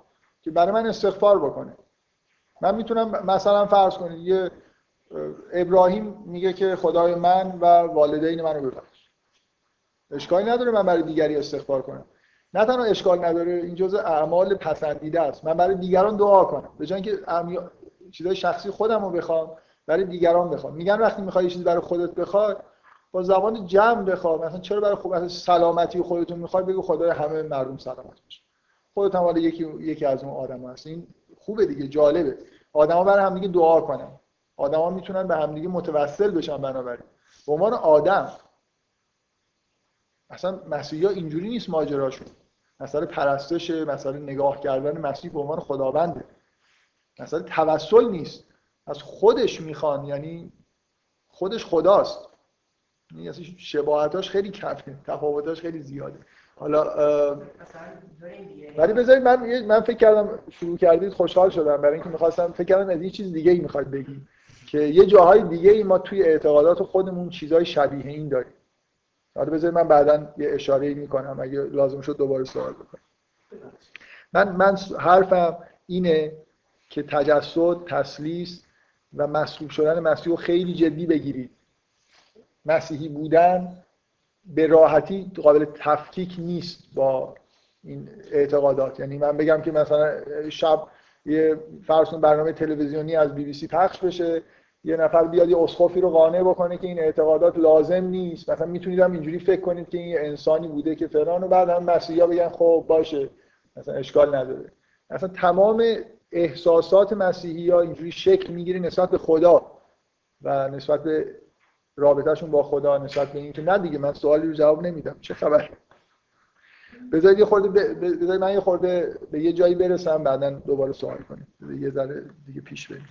[SPEAKER 1] که برای من استغفار بکنه. من می‌تونم مثلا فرض کنید یه ابراهیم میگه که خدای من و والدین منو ببخش. اشکالی نداره من برای دیگری استغفار کنم. نه تنها اشکال نداره این جزء اعمال پسندیده است. من برای دیگران دعا کنم. به جای اینکه چیزای شخصی خودم رو بخوام برای دیگران بخوام. میگن وقتی می‌خوای چیزی برای خودت بخوای با زبان جمع بخوام. مثلا چرا برای خوب سلامتی خودتون می‌خوای؟ بگو خدای همه مردم سلامت باشه. خودت هم یکی یکی از اون آدم هست. این خوبه دیگه جالبه. آدما برای هم دیگه دعا کنن. آدما می‌تونن به هم دیگه متوسل بشن بنابراین. به عنوان آدم اصلا مسیحی ها اینجوری نیست ماجراشون مسئله پرستش مسئله نگاه کردن مسیح به عنوان خداونده. مسئله توسل نیست. از خودش می‌خوان یعنی خودش خداست. اصلا شباهتاش خیلی کمه تفاوتاش خیلی زیاده. حالا ولی بذارید من من فکر کردم شروع کردید خوشحال شدم. برای اینکه می‌خواستم فکر کردم از یه چیز دیگه ای می‌خواد بگیم که یه جاهای دیگه ای ما توی اعتقادات خودمون چیزای شبیه این داریم. حالا بذارید من بعدا یه اشاره می‌کنم اگه لازم شد دوباره سوال بکنم. من من حرفم اینه که تجسد تسلیس و مسلوب شدن مسیح رو خیلی جدی بگیرید. مسیحی بودن به راحتی قابل تفکیک نیست با این اعتقادات. یعنی من بگم که مثلا شب یه فرسون برنامه تلویزیونی از بی بی سی پخش بشه یه نفر بیاد یه اسخافی رو قانع بکنه که این اعتقادات لازم نیست. مثلا می‌تونید هم اینجوری فکر کنید که این انسانی بوده که فلان و بعد هم مسیحا بگن خب باشه مثلا اشکال نداره. مثلا تمام احساسات مسیحی ها اینجوری شکل می‌گیره نسبت به خدا و نسبت به رابطهشون با خدا نسبت به اینکه نه دیگه من سوالی رو جواب نمیدم. چه خبر؟ بذارید یه خورده بذارید من یه خورده به یه جایی برسم بعدا دوباره سوال کنیم. یه ذره دیگه پیش بریم.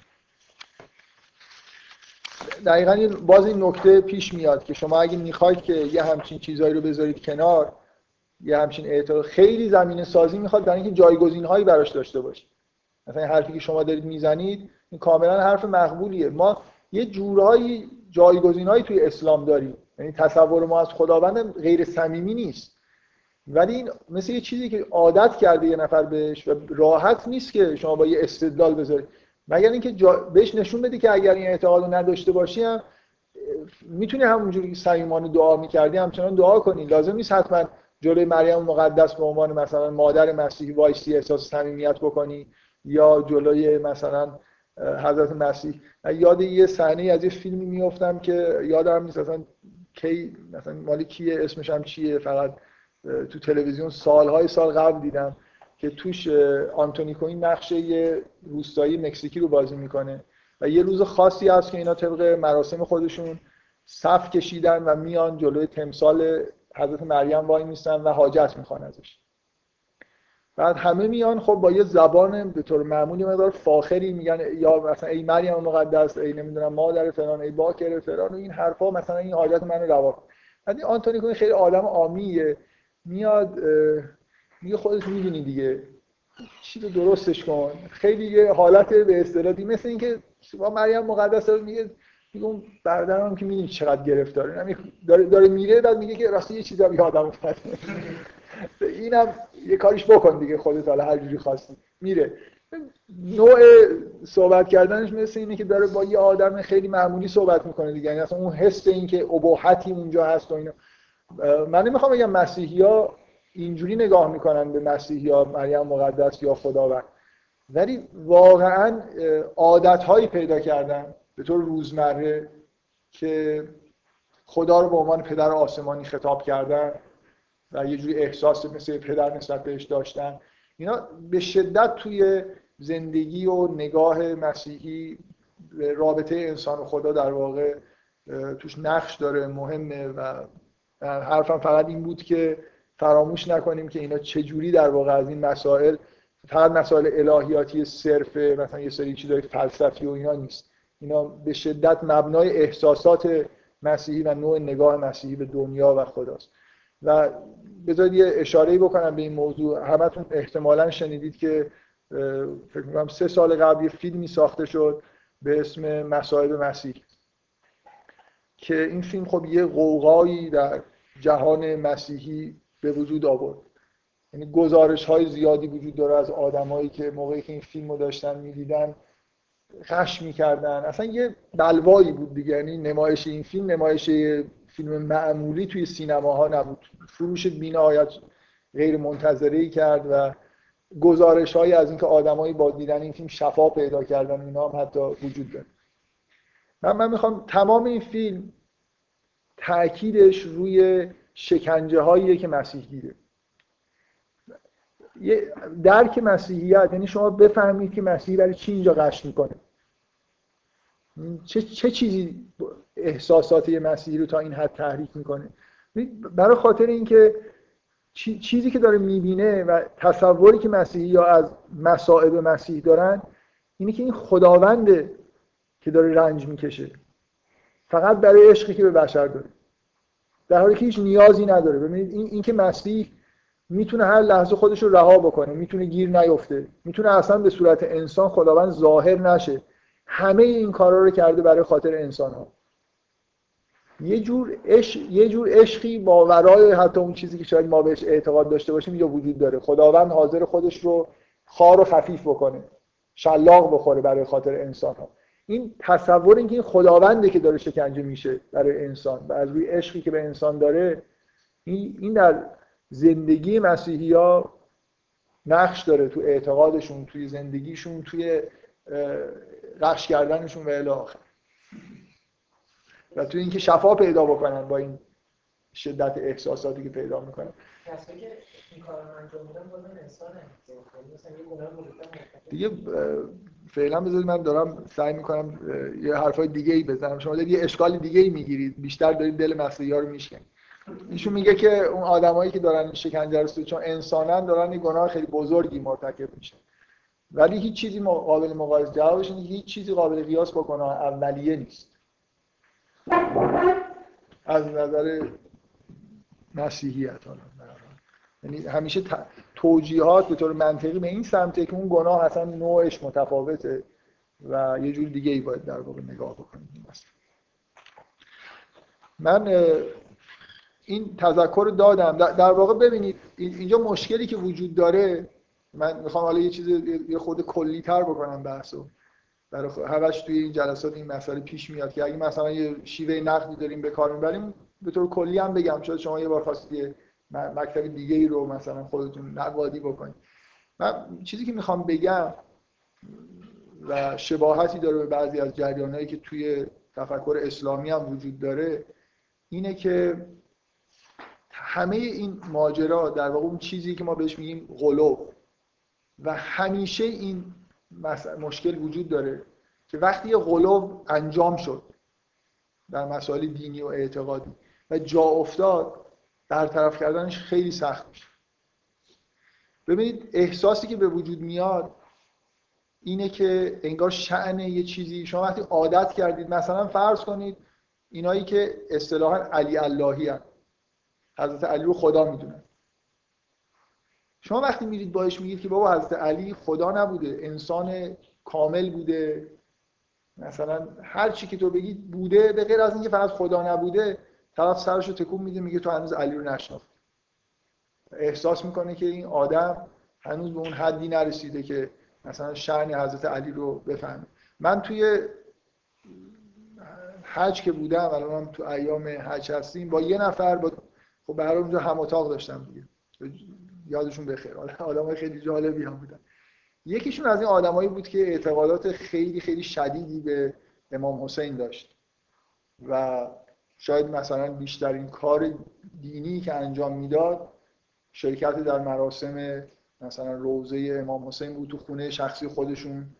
[SPEAKER 1] دقیقا باز این نکته پیش میاد که شما اگه می‌خواید که یه همچین چیزهایی رو بذارید کنار یه همچین اعتقاد خیلی زمینه سازی می‌خواد برای اینکه جایگزین هایی براش داشته باشید. مثلا حرفی که شما دارید می‌زنید این کاملا حرف مقبولیه. ما یه جورایی جایگزین هایی توی اسلام داریم. یعنی تصور ما از خداوند غیر صمیمی نیست. ولی این مثل یه چیزی که عادت کرده یه نفر بهش و راحت نیست که شما با یه استدلال بذارید. مگر اینکه جا... بهش نشون بدی که اگر این اعتقاد رو نداشته باشی هم می‌تونی همونجوری که دعا می‌کردی همچنان دعا کنی. لازم نیست حتما جلوی مریم مقدس به عنوان مثلا مادر مسیحی وایسی احساس صمیمیت بکنی یا جلوی مثلا حضرت مسیح. یاد یه صحنه از یه فیلمی میافتم که یادم نیست اصلا کی مثلا مالی کیه اسمش هم چیه؟ فقط تو تلویزیون سالهای سال قبل دیدم. که توش آنتونی کوین نقش یه روستایی مکزیکی رو بازی می‌کنه و یه روز خاصی هست که اینا طبق مراسم خودشون صف کشیدن و میان جلوی تمثال حضرت مریم وای میستن و حاجت می‌خوان ازش. بعد همه میان خب با یه زبان به طور معمولی مقدار فاخری میگن یا مثلا ای مریم مقدس ای نمی‌دونم مادر فلان ای باکر فلان و این حرفا مثلا این حاجت منو روا کن. بعد آنتونی کوین خیلی آدم عامیه میاد میگه خودت می‌دونی دیگه. چی رو درستش کن. خیلی یه حالت به اصطلاحی مثل اینکه با مریم مقدس میگه میگه اون برادرم که می‌دونی چقدر گرفتاره. داره داره میره بعد میگه که راستی یه چیزی یادم افتاد اینم یه کاریش بکن دیگه خودت حالا هر جوری خواستی. میره. نوع صحبت کردنش مثل اینه که داره با یه آدم خیلی معمولی صحبت می‌کنه دیگه. یعنی اصلا اون حس این که ابهتی اونجا هست و اینا. من نمی‌خوام بگم مسیحی ها اینجوری نگاه می‌کنن به مسیحی ها مریم مقدس یا خداوند. ولی واقعا عادت هایی پیدا کردن به طور روزمره که خدا رو به عنوان پدر آسمانی خطاب کردن و یه جوری احساس مثل پدر نسبت بهش داشتن. اینا به شدت توی زندگی و نگاه مسیحی رابطه انسان و خدا در واقع توش نقش داره مهمه و حرفم فقط این بود که فراموش نکنیم که اینا چجوری در واقع از این مسائل فقط مسائل الهیاتی صرف مثلا یه سری چیزای فلسفی و اینا نیست. اینا به شدت مبنای احساسات مسیحی و نوع نگاه مسیحی به دنیا و خداست. و بذارید یه اشاره بکنم به این موضوع. همتون احتمالا شنیدید که فکر می‌کنم سه سال قبل یه فیلمی ساخته شد به اسم مصائب مسیح. که این فیلم خب یه قوقایی در جهان مسیحی به وجود آورد. یعنی گزارش های زیادی وجود داره از آدمایی که موقعی که این فیلم رو داشتن می‌دیدن خش می‌کردن. اصلا یه بلوایی بود دیگه. یعنی نمایش این فیلم نمایش فیلم معمولی توی سینماها نبود. فروش بینهایت غیر منتظره ای کرد و گزارش های از اینکه آدمایی با دیدن این فیلم شفا پیدا کردن اینا هم حتی وجود داره. من, من می‌خوام تمام این فیلم تاکیدش روی شکنجه هاییه که مسیح دیده درک مسیحیت یعنی شما بفهمید که مسیحی برای چی اینجا قش می‌کنه. چه, چه چیزی احساسات یه مسیحی رو تا این حد تحریک می‌کنه؟ برای خاطر اینکه چیزی که داره می‌بینه و تصوری که مسیحی یا از مسائب مسیح دارن اینه که این خداونده که داره رنج می‌کشه. فقط برای عشقی که به بشر داره. در حالی که هیچ نیازی نداره. ببینید این, این که مسیح می‌تونه هر لحظه خودش رو رها بکنه می‌تونه گیر نیفته می‌تونه اصلا به صورت انسان خداوند ظاهر نشه. همه این کارا رو کرده برای خاطر انسان ها یه جور عشق یه جور عشقی ماورای حتی اون چیزی که شاید ما بهش اعتقاد داشته باشیم یا وجود داره. خداوند حاضر خودش رو خار و خفیف بکنه شلاق بخوره برای خاطر انسان ها این تصور اینکه این خداونده که داره شکنجه میشه برای انسان و از روی عشقی که به انسان داره این در زندگی مسیحی ها نقش داره تو اعتقادشون توی زندگیشون توی رخش کردنشون و الی آخر. و توی اینکه شفا پیدا بکنن با این شدت احساساتی که پیدا می‌کنن. دیگه فعلا بذارید من دارم سعی می‌کنم یه حرفای دیگه ای بزنم. شما دارید یه اشکال دیگه ای می‌گیرید. بیشتر دارید دل مسیحی ها رو میشکنید ایشون میگه که اون آدمایی که دارن شکنجه رو چون انسانن دارن این گناه خیلی بزرگی مرتکب میشن. ولی هیچ چیزی قابل مقایسه جوابش هیچ چیزی قابل قیاس با گناه اولیه نیست. از نظر مسیحیت یعنی همیشه توجیهات به طور منطقی به این سمته که اون گناه اصلا نوعش متفاوته و یه جور دیگه ای باید در واقع نگاه بکنیم. من این تذکر رو دادم. در واقع ببینید اینجا مشکلی که وجود داره من می‌خوام حالا یه چیز یه خود کلی تر بکنم بحثو. برای همش توی این جلسات این مسئله پیش میاد که اگه مثلا یه شیوه نقدی داریم به کار می‌بریم به طور کلی هم بگم. شاید شما یه بار خواستید مکتب دیگه ای رو مثلا خودتون نقادی بکنید من چیزی که می‌خوام بگم و شباهتی داره به بعضی از جریانهایی که توی تفکر اسلامی هم وجود داره اینه که همه این ماجرا در واقع اون چیزی که ما بهش میگیم غلو و همیشه این مشکل وجود داره که وقتی یه غلو انجام شد در مسائل دینی و اعتقادی و جا افتاد برطرف کردنش خیلی سخت میشه. ببینید احساسی که به وجود میاد اینه که انگار شعن یه چیزی. شما وقتی عادت کردید مثلا فرض کنید اینایی که اصطلاحا علی اللهی هست حضرت علی رو خدا می‌دونن. شما وقتی میرید باش میگید که بابا حضرت علی خدا نبوده انسان کامل بوده. مثلا هر چی که تو بگید بوده به غیر از اینکه فقط خدا نبوده طرف سرشو تکون میده میگه تو هنوز علی رو نشناخت احساس می‌کنه که این آدم هنوز به اون حدی نرسیده که مثلا شأن حضرت علی رو بفهمه. من توی حج که بودم الان تو ایام حج هستیم با یه نفر با خب به اونجا هم اتاق داشتم دیگه. یادشون بخیر. آدمای خیلی جالبی هم بودن. یکیشون از این آدمایی بود که اعتقادات خیلی خیلی شدیدی به امام حسین داشت. و شاید مثلا بیشترین کار دینی که انجام می‌داد شرکت در مراسم مثلا روزه امام حسین بود تو خونه شخصی خودشون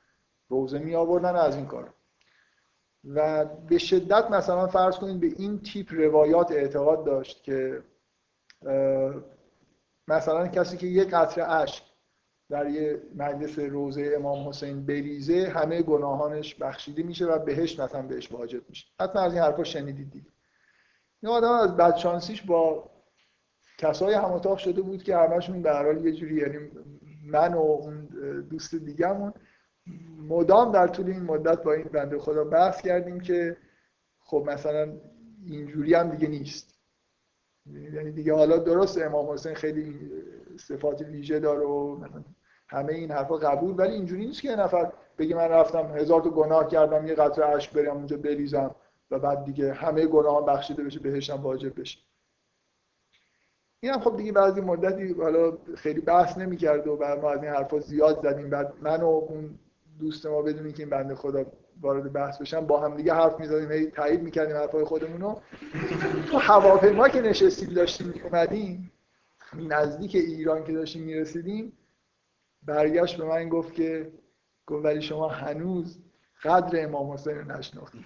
[SPEAKER 1] روزه می آوردن از این کار. و به شدت مثلا فرض کنید به این تیپ روایات اعتقاد داشت که مثلا کسی که یک قطره اشک در یه مجلس روزه امام حسین بریزه همه گناهانش بخشیده میشه و بهش مثلا بهش واجب میشه. حتما از این حرفا شنیدید دیگه. این آدم از بدشانسیش با کسای هم شده بود که همشون به هر یه جوری یعنی من و اون دوست دیگه‌مون مدام در طول این مدت با این بنده خدا بحث کردیم که خب مثلا اینجوری هم دیگه نیست. یعنی دیگه حالا درست امام حسین خیلی صفات ویژه داره و همه این حرفا قبول ولی اینجوری نیست که یه نفر بگه من رفتم هزار تا گناه کردم یه قطره اشک برم اونجا بریزم. و بعد دیگه همه گناهان بخشیده بشه بهشم واجب بشه. این هم خب دیگه بعضی مدتی حالا خیلی بحث نمی‌کرد و بعد ما از این حرفا زیاد زدیم. بعد من و اون دوست ما بدونی که این بنده خدا وارد بحث بشن با هم دیگه حرف می‌زدیم هی تایید می‌کردیم حرفای خودمون رو. تو هواپیما که نشستیم داشتیم میومدیم نزدیک ایران که داشتیم می‌رسیدیم برگشت به من گفت که گفت ولی شما هنوز قدر امام حسین رو نشناختید.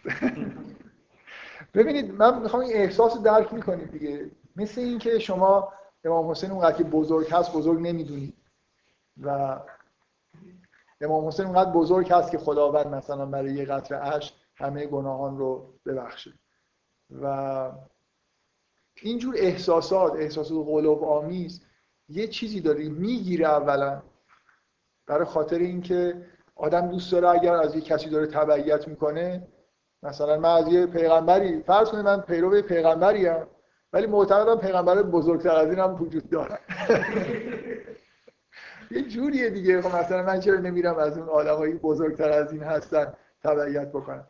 [SPEAKER 1] ببینید من می‌خوام این احساس درک می‌کنید دیگه. مثل اینکه شما امام حسین اونقدر که بزرگ هست بزرگ نمی‌دونید. و امام حسین اونقدر بزرگ هست که خداوند مثلا برای یه قطر اش همه گناهان رو ببخشه. و اینجور احساسات احساسات قلوب آمیز یه چیزی داره می‌گیره اولا. برای خاطر اینکه آدم دوست داره اگر از یه کسی داره تبعیت می‌کنه مثلا من از یه پیغمبری فرض کنید من پیرو پیغمبری ام ولی معتقدم پیغمبر بزرگتر از این هم وجود داره. یه جوریه دیگه. خب مثلا من چرا نمیرم از اون آدمایی بزرگتر از این هستن تبعیت بکنم؟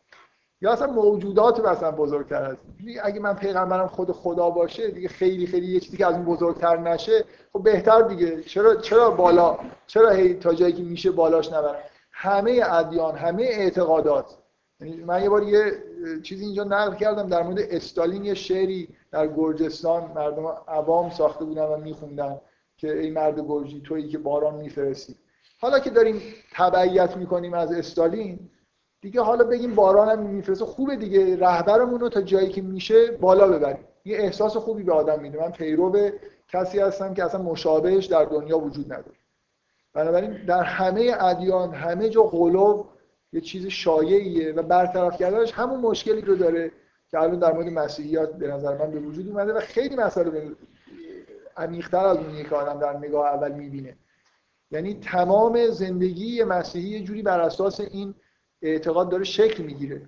[SPEAKER 1] یا اصلا موجودات مثلا بزرگتر از این اگه من پیغمبرم خود خدا باشه دیگه خیلی خیلی یه چیزی که از اون بزرگتر نشه خب بهتر دیگه. چرا چرا بالا؟ چرا هی تا جایی که میشه بالاش نبرم؟ همه ادیان همه اعتقادات. یعنی من یه بار یه چیزی اینجا نقل کردم در مورد استالین یه شعری در گرجستان مردم عوام ساخته بودن و میخوندن که ای مرد گرجی تویی که باران میفرستی. حالا که داریم تبعیت می‌کنیم از استالین دیگه حالا بگیم باران هم میفرسته خوبه دیگه رهبرمون رو تا جایی که میشه بالا ببریم. یه احساس خوبی به آدم میده. من پیرو کسی هستم که اصلا مشابهش در دنیا وجود نداره. بنابراین در همه ادیان همه جا غلو یه چیز شایعیه و برطرف کردنش همون مشکلی رو داره که الان در مورد مسیحیات به نظر من به وجود اومده و خیلی مسئله عمیق‌تر از اونیه که آدم در نگاه اول می‌بینه. یعنی تمام زندگی مسیحی یه جوری بر اساس این اعتقاد داره شکل می‌گیره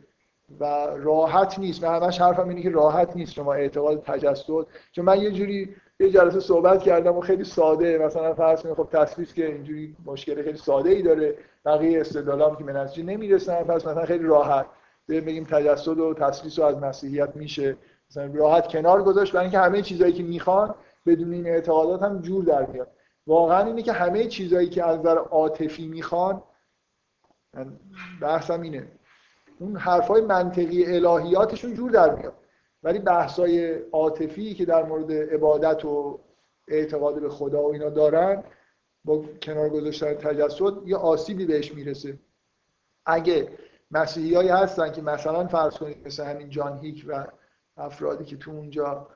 [SPEAKER 1] و راحت نیست. من همش حرفم اینه که راحت نیست شما اعتقاد تجسد چون من یه جوری یه جلسه صحبت کردم و خیلی ساده. مثلا فرض کنید خب تصویر که اینجوری مشکل خیلی ساده ای داره. بقیه استدلالام که به نتیجه نمی‌رسن پس مثلا خیلی راحت. بگیم تجسد و تسلیس رو از مسیحیت میشه. مثلا راحت کنار گذاشت برای اینکه همه چیزایی که می‌خوان بدون این اعتقادات هم جور در میاد. واقعا اینه که همه چیزایی که از نظر عاطفی می‌خوان بحثم اینه. اون حرفای منطقی الهیاتشون جور در میاد. ولی بحثای عاطفی که در مورد عبادت و اعتقاد به خدا و اینا دارن با کنار گذاشتن تجسد یه آسیبی بهش می‌رسه. اگه مسیحی هستن که مثلا فرض کنید مثل همین جان هیک و افرادی که تو اونجا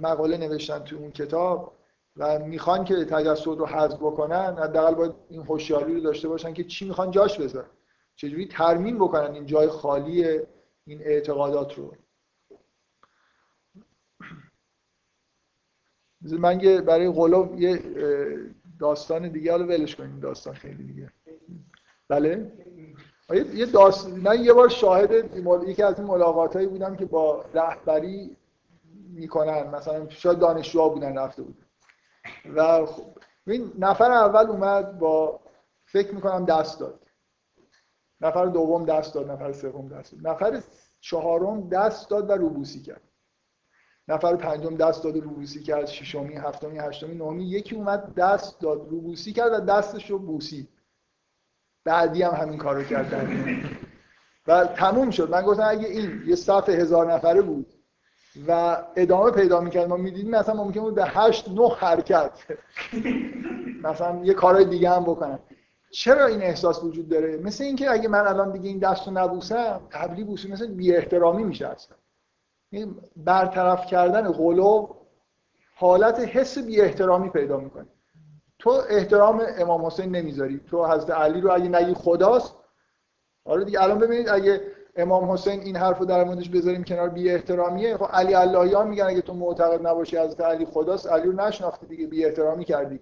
[SPEAKER 1] مقاله نوشتن تو اون کتاب و می‌خوان که تجسد رو حذف بکنن حداقل باید این هوشیاری رو داشته باشن که چی می‌خوان جاش بذارن. چجوری ترمیم بکنن این جای خالی این اعتقادات رو. من برای قلوب یه داستان دیگه رو ولش کنیم داستان خیلی دیگه. بله؟ یه داست... من یه بار شاهد یکی از این ملاقات بودم که با رهبری می‌کنن. مثلا شاید دانشجوها بودن رفته بودن. و خب این نفر اول اومد با فکر می‌کنم دست داد. نفر دوم دست داد نفر سوم دست داد. نفر چهارم دست داد و روبوسی کرد. نفر پنجم دست داد روبوسی کرد ششمی هفتمی هشتمی نهمی یکی اومد دست داد روبوسی کرد و دستش رو بوسی. بعدی هم همین کارو کردن و تموم شد. من گفتم اگه این یه صف هزار نفره بود و ادامه پیدا می‌کرد ما می‌دیدیم مثلا ممکن بود به هشت نه حرکت. مثلا یه کارهای دیگه هم بکنن. چرا این احساس وجود داره؟ مثل اینکه اگه من الان دیگه این دست رو نبوسم قبلی بوسی مثل بی احترامی میشه اصلا. این برطرف کردن غلو حالت حس بی احترامی پیدا می‌کنه. تو احترام امام حسین نمی‌ذاری. تو حضرت علی رو اگه نگی خداست آره دیگه الان ببینید اگه امام حسین این حرف رو در موردش بذاریم کنار بی احترامیه خب علی اللهیان میگن اگه تو معتقد نباشی حضرت علی خداست علی رو نشناختی دیگه بی احترامی کردی.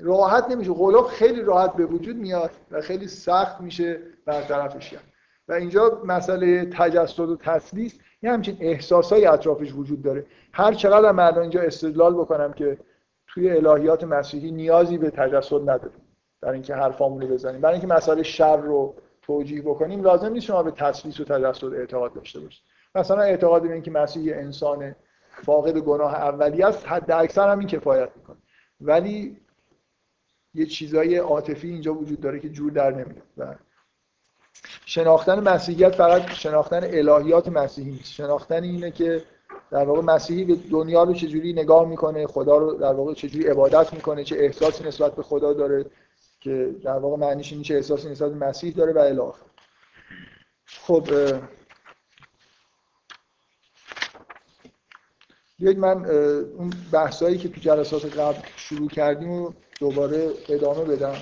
[SPEAKER 1] راحت نمیشه. غلاف خیلی راحت به وجود میاد و خیلی سخت میشه برطرفش کرد. و اینجا مسئله تجسد و تسلیس یه همچین احساسای اطرافش وجود داره. هر چقدر من اینجا استدلال بکنم که توی الهیات مسیحی نیازی به تجسد نداره در اینکه حرفامون بزنیم. برای اینکه مسئله شر رو توجیه بکنیم لازم نیست شما به تسلیس و تجسد اعتقاد داشته باشید. مثلا اعتقاد به اینکه مسیح انسان فاقد گناه اولی است حد اکثر هم این کفایت می‌کنه. ولی یه چیزای عاطفی اینجا وجود داره که جور در نمیاد. شناختن مسیحیت فقط شناختن الهیات مسیحی شناختن اینه که در واقع مسیحی به دنیا رو چجوری نگاه می‌کنه خدا رو در واقع چجوری عبادت می‌کنه چه احساسی نسبت به خدا داره که در واقع معنیش این چه احساسی نسبت به مسیح داره و الی خب بیایید من اون بحثایی که تو جلسات قبل شروع کردیم و دوباره ادامه بدم.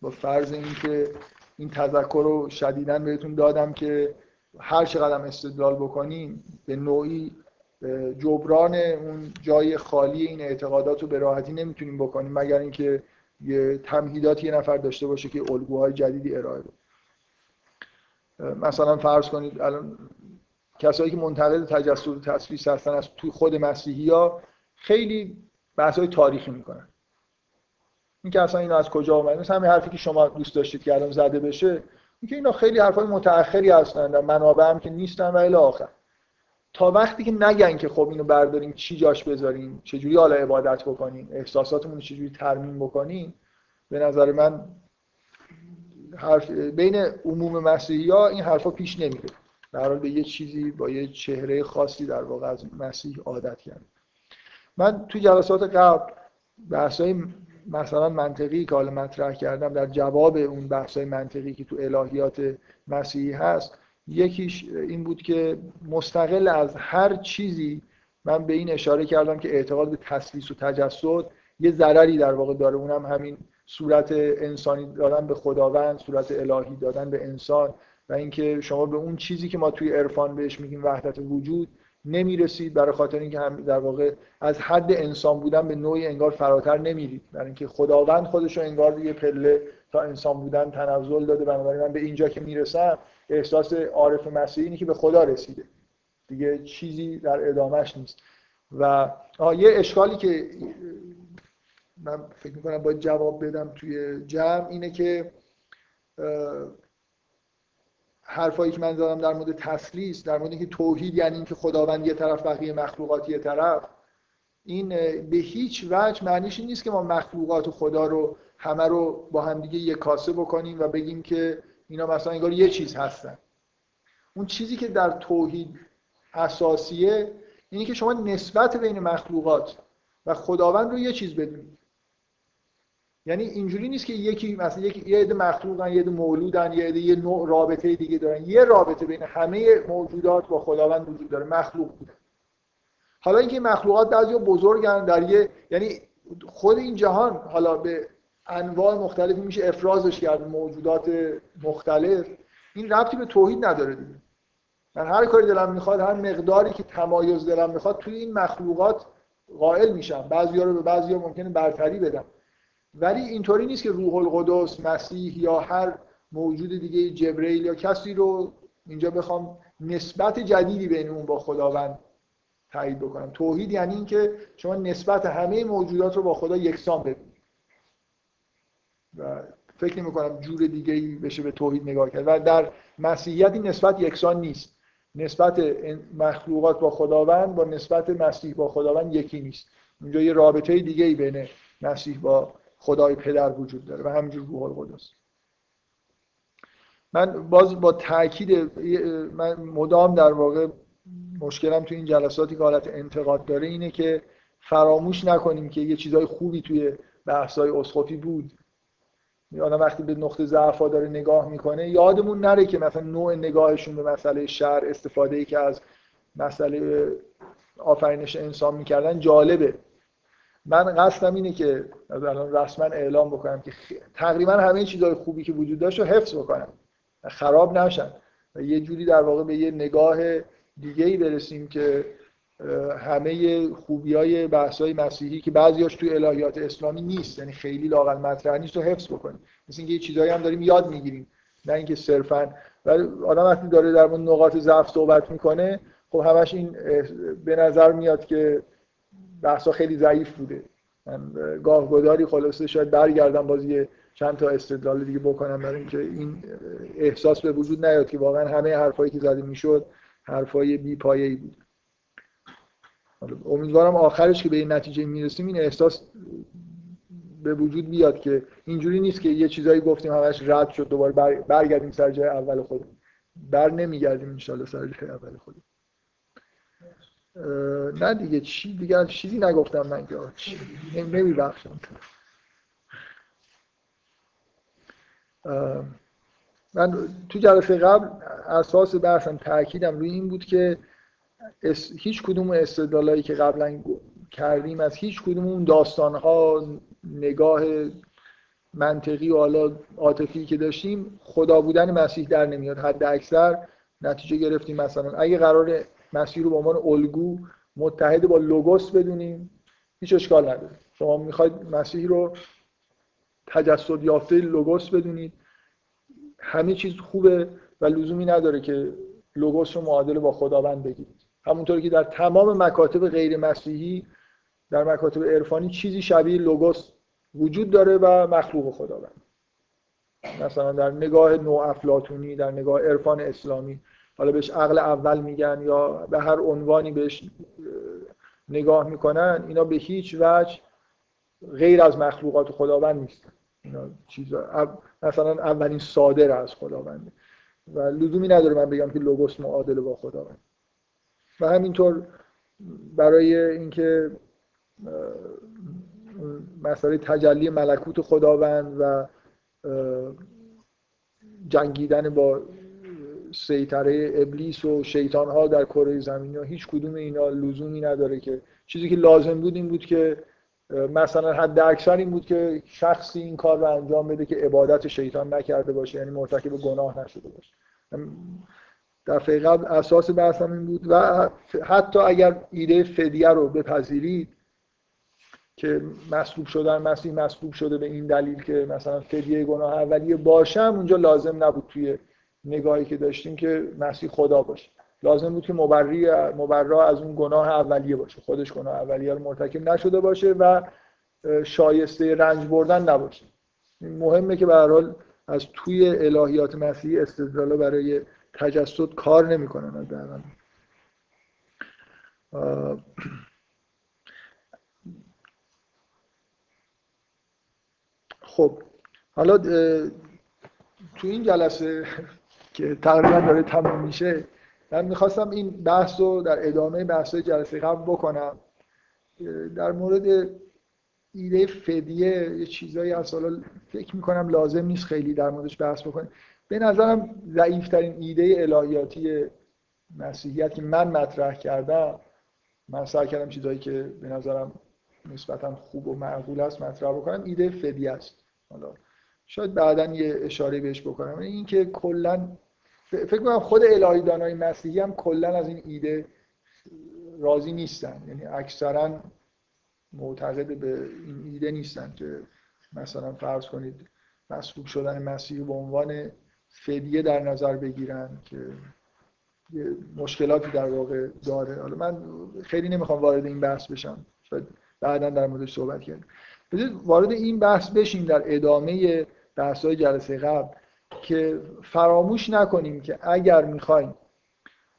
[SPEAKER 1] با فرض اینکه این تذکر رو شدیدا بهتون دادم که هر چقدر استدلال بکنیم به نوعی جبران اون جای خالی این اعتقادات رو به راحتی نمی‌تونیم بکنیم مگر اینکه یه تمهیدات یه نفر داشته باشه که الگوهای جدیدی ارائه بده. مثلا فرض کنید الان کسایی که منتقد تجسد و تثبیت هستن از توی خود مسیحی ها خیلی بحث های تاریخی می‌کنن. این که اصلا اینا از کجا اومده مثلا همین حرفی که شما دوست داشتید که الان زده بشه اینکه اینا خیلی حرفای متأخری هستن در منابع هم که نیستن و الی آخر. تا وقتی که نگن که خب اینو برداریم چی جاش بذاریم چجوری حالا عبادت بکنیم احساساتمون رو چجوری ترمیم بکنیم به نظر من حرف بین عموم مسیحی ها این حرفا پیش نمیره. در به یه چیزی با یه چهره خاصی در واقع از مسیح عادت کرد من تو جلسات قبل بحثای مثلا منطقی که حالا مطرح کردم در جواب اون بحثای منطقی که تو الهیات مسیحی هست یکیش این بود که مستقل از هر چیزی من به این اشاره کردم که اعتقاد به تسلیس و تجسد یه ضرری در واقع داره. اونم همین صورت انسانی دادن به خداوند صورت الهی دادن به انسان و اینکه شما به اون چیزی که ما توی عرفان بهش میگیم وحدت وجود نمی‌رسید برای خاطر اینکه هم در واقع از حد انسان بودن به نوعی انگار فراتر نمیرید. برای اینکه خداوند خودش رو انگار یه پله تا انسان بودن تنزل داده. بنابراین من به اینجا که می‌رسم احساس عارف مسیحی اینه که به خدا رسیده. دیگه چیزی در ادامش نیست. و یه اشکالی که من فکر می‌کنم باید جواب بدم توی جمع اینه که حرفایی که من زدم در مورد تسلیس در مورد که توحید یعنی اینکه خداوند یه طرف بقیه مخلوقات یه طرف این به هیچ وجه معنیش نیست که ما مخلوقات خدا رو همه رو با همدیگه یک کاسه بکنیم و بگیم که اینا مثلا انگار یه چیز هستن. اون چیزی که در توحید اساسیه اینه که شما نسبت بین مخلوقات و خداوند رو یه چیز بدونید. یعنی اینجوری نیست که یکی مثلا یک یه عده مخلوقن یه عده مولودن یه عده یه نوع رابطه دیگه دارن. یه رابطه بین همه موجودات با خداوند وجود داره مخلوق بوده. حالا اینکه مخلوقات بعضی بزرگن در یه یعنی خود این جهان حالا به انواع مختلفی میشه افرازش کرد موجودات مختلف. این ربطی به توحید نداره دیگه. من هر کاری دلم می‌خواد هر مقداری که تمایز دلم می‌خواد توی این مخلوقات قائل میشم. بعضیا رو به بعضیا ممکنه برتری بدم. ولی اینطوری نیست که روح القدس مسیح یا هر موجود دیگه جبرئیل یا کسی رو اینجا بخوام نسبت جدیدی بین اون با خداوند تایید بکنم. توحید یعنی اینکه شما نسبت همه موجودات رو با خدا یکسان ببینید. و فکر نمی کنم جور دیگه ای بشه به توحید نگاه کرد. و در مسیحیت این نسبت یکسان نیست. نسبت مخلوقات با خداوند با نسبت مسیح با خداوند یکی نیست. اونجا یه رابطه دیگه ای بین مسیح با خدای پدر وجود داره و همینجور روح القدس. من باز با تاکید من مدام در واقع مشکلم تو این جلساتی که حالت انتقاد داره اینه که فراموش نکنیم که یه چیزای خوبی توی بحث‌های اسقفی بود. آدم وقتی به نقطه ضعف داره نگاه می‌کنه یادمون نره که مثلا نوع نگاهشون به مسئله شر استفاده ای که از مسئله آفرینش انسان می‌کردن جالبه. من قصدم اینه که از الان رسما اعلام بکنم که تقریبا همه چیزهای خوبی که وجود داشت رو حفظ بکنم. خراب نشن. و یه جوری در واقع به یه نگاه دیگه ای برسیم که همه خوبی های بحث های مسیحی که بعضیاش توی الهیات اسلامی نیست. یعنی خیلی لاقل مطرح نیست رو حفظ بکنیم. مثل اینکه یه چیزایی هم داریم یاد می‌گیریم. نه اینکه صرفا. ولی آدم وقتی داره در مورد نقاط ضعف صحبت می‌کنه خب همش این به نظر میاد که بحثا خیلی ضعیف بوده. من گاه گداری خلاصه شاید برگردم بازی چند تا استدلال دیگه بکنم برای اینکه این احساس به وجود نیاد که واقعا همه حرفایی که زده می‌شد حرفای بی پایه‌ای بود. امیدوارم آخرش که به این نتیجه می‌رسیم این احساس به وجود بیاد که اینجوری نیست که یه چیزایی گفتیم همش رد شد دوباره برگردیم سر جای اول خودمون. بر نمیگردیم انشالله سر جای اول خودمون. نه دیگه چی دیگه چیزی نگفتم من که. نمیبخشم. من تو جلسه قبل اساس بحثم تاکیدم روی این بود که هیچ کدوم استدلالایی که قبلا کردیم از هیچ کدوم اون داستانها نگاه منطقی و حالا عاطفی که داشتیم خدا بودن مسیح در نمیاد. حد اکثر نتیجه گرفتیم مثلا. اگه قرار مسیح رو به عنوان الگو متحد با لوگوس بدونیم. هیچ اشکال نداره. شما می‌خواید مسیح رو تجسد یافته لوگوس بدونید. همه چیز خوبه و لزومی نداره که لوگوس رو معادل با خداوند بگیرید. همونطوری که در تمام مکاتب غیر مسیحی در مکاتب عرفانی چیزی شبیه لوگوس وجود داره و مخلوق خداوند. مثلا در نگاه نو افلاتونی در نگاه عرفان اسلامی حالا بهش عقل اول میگن یا به هر عنوانی بهش نگاه می‌کنن اینا به هیچ وجه غیر از مخلوقات خداوند نیستن. اینا چیزا مثلا اولین صادر از خداونده. و لزومی نداره من بگم که لوگوس معادل با خداوند و همینطور برای اینکه مسئله تجلی ملکوت خداوند و جنگیدن با سیطره ابلیس و شیطان ها در کره زمین ها هیچ کدوم اینا لزومی نداره که. چیزی که لازم بود این بود که مثلا حد اکثر این بود که شخصی این کار رو انجام بده که عبادت شیطان نکرده باشه یعنی مرتکب گناه نشده باشه. دفعه قبل اساس بحثم این بود و حتی اگر ایده فدیه رو بپذیرید که مصلوب شدن مسیح مصلوب شده به این دلیل که مثلا فدیه گناه اولیه باشم اونجا لازم نبود توی نگاهی که داشتیم که مسیح خدا باشه. لازم بود که مبری مبرا از اون گناه اولیه باشه. خودش گناه اولیه مرتکب نشده باشه و شایسته رنج بردن نباشه. مهمه که به حال از توی الهیات مسیحی استدلال برای تجسد کار نمی‌کنن از خب حالا تو این جلسه که تقریبا داره تموم میشه. من می‌خواستم این بحث رو در ادامه بحث جلسه قبل بکنم. در مورد ایده فدیه یه چیزایی هست. حالا فکر می‌کنم لازم نیست خیلی در موردش بحث بکنیم. به نظرم ضعیفترین ایده الهیاتی مسیحیت که من مطرح کردم من سعی کردم چیزایی که به نظرم نسبتا خوب و معقول است مطرح بکنم ایده فدیه است. حالا شاید بعدا یه اشاره بهش بکنم. این که کلا فکر کنم خود الهی دانای مسیحی هم کلا از این ایده راضی نیستن. یعنی اکثرا معتقد به این ایده نیستن که مثلا فرض کنید مسئول شدن مسیح به عنوان فدیه در نظر بگیرن که یه مشکلاتی در واقع داره. حالا من خیلی نمی‌خوام وارد این بحث بشم. شاید بعدا در موردش صحبت کنیم وارد این بحث بشیم در ادامه بحث های جلسه قبل که فراموش نکنیم که اگر می‌خوایم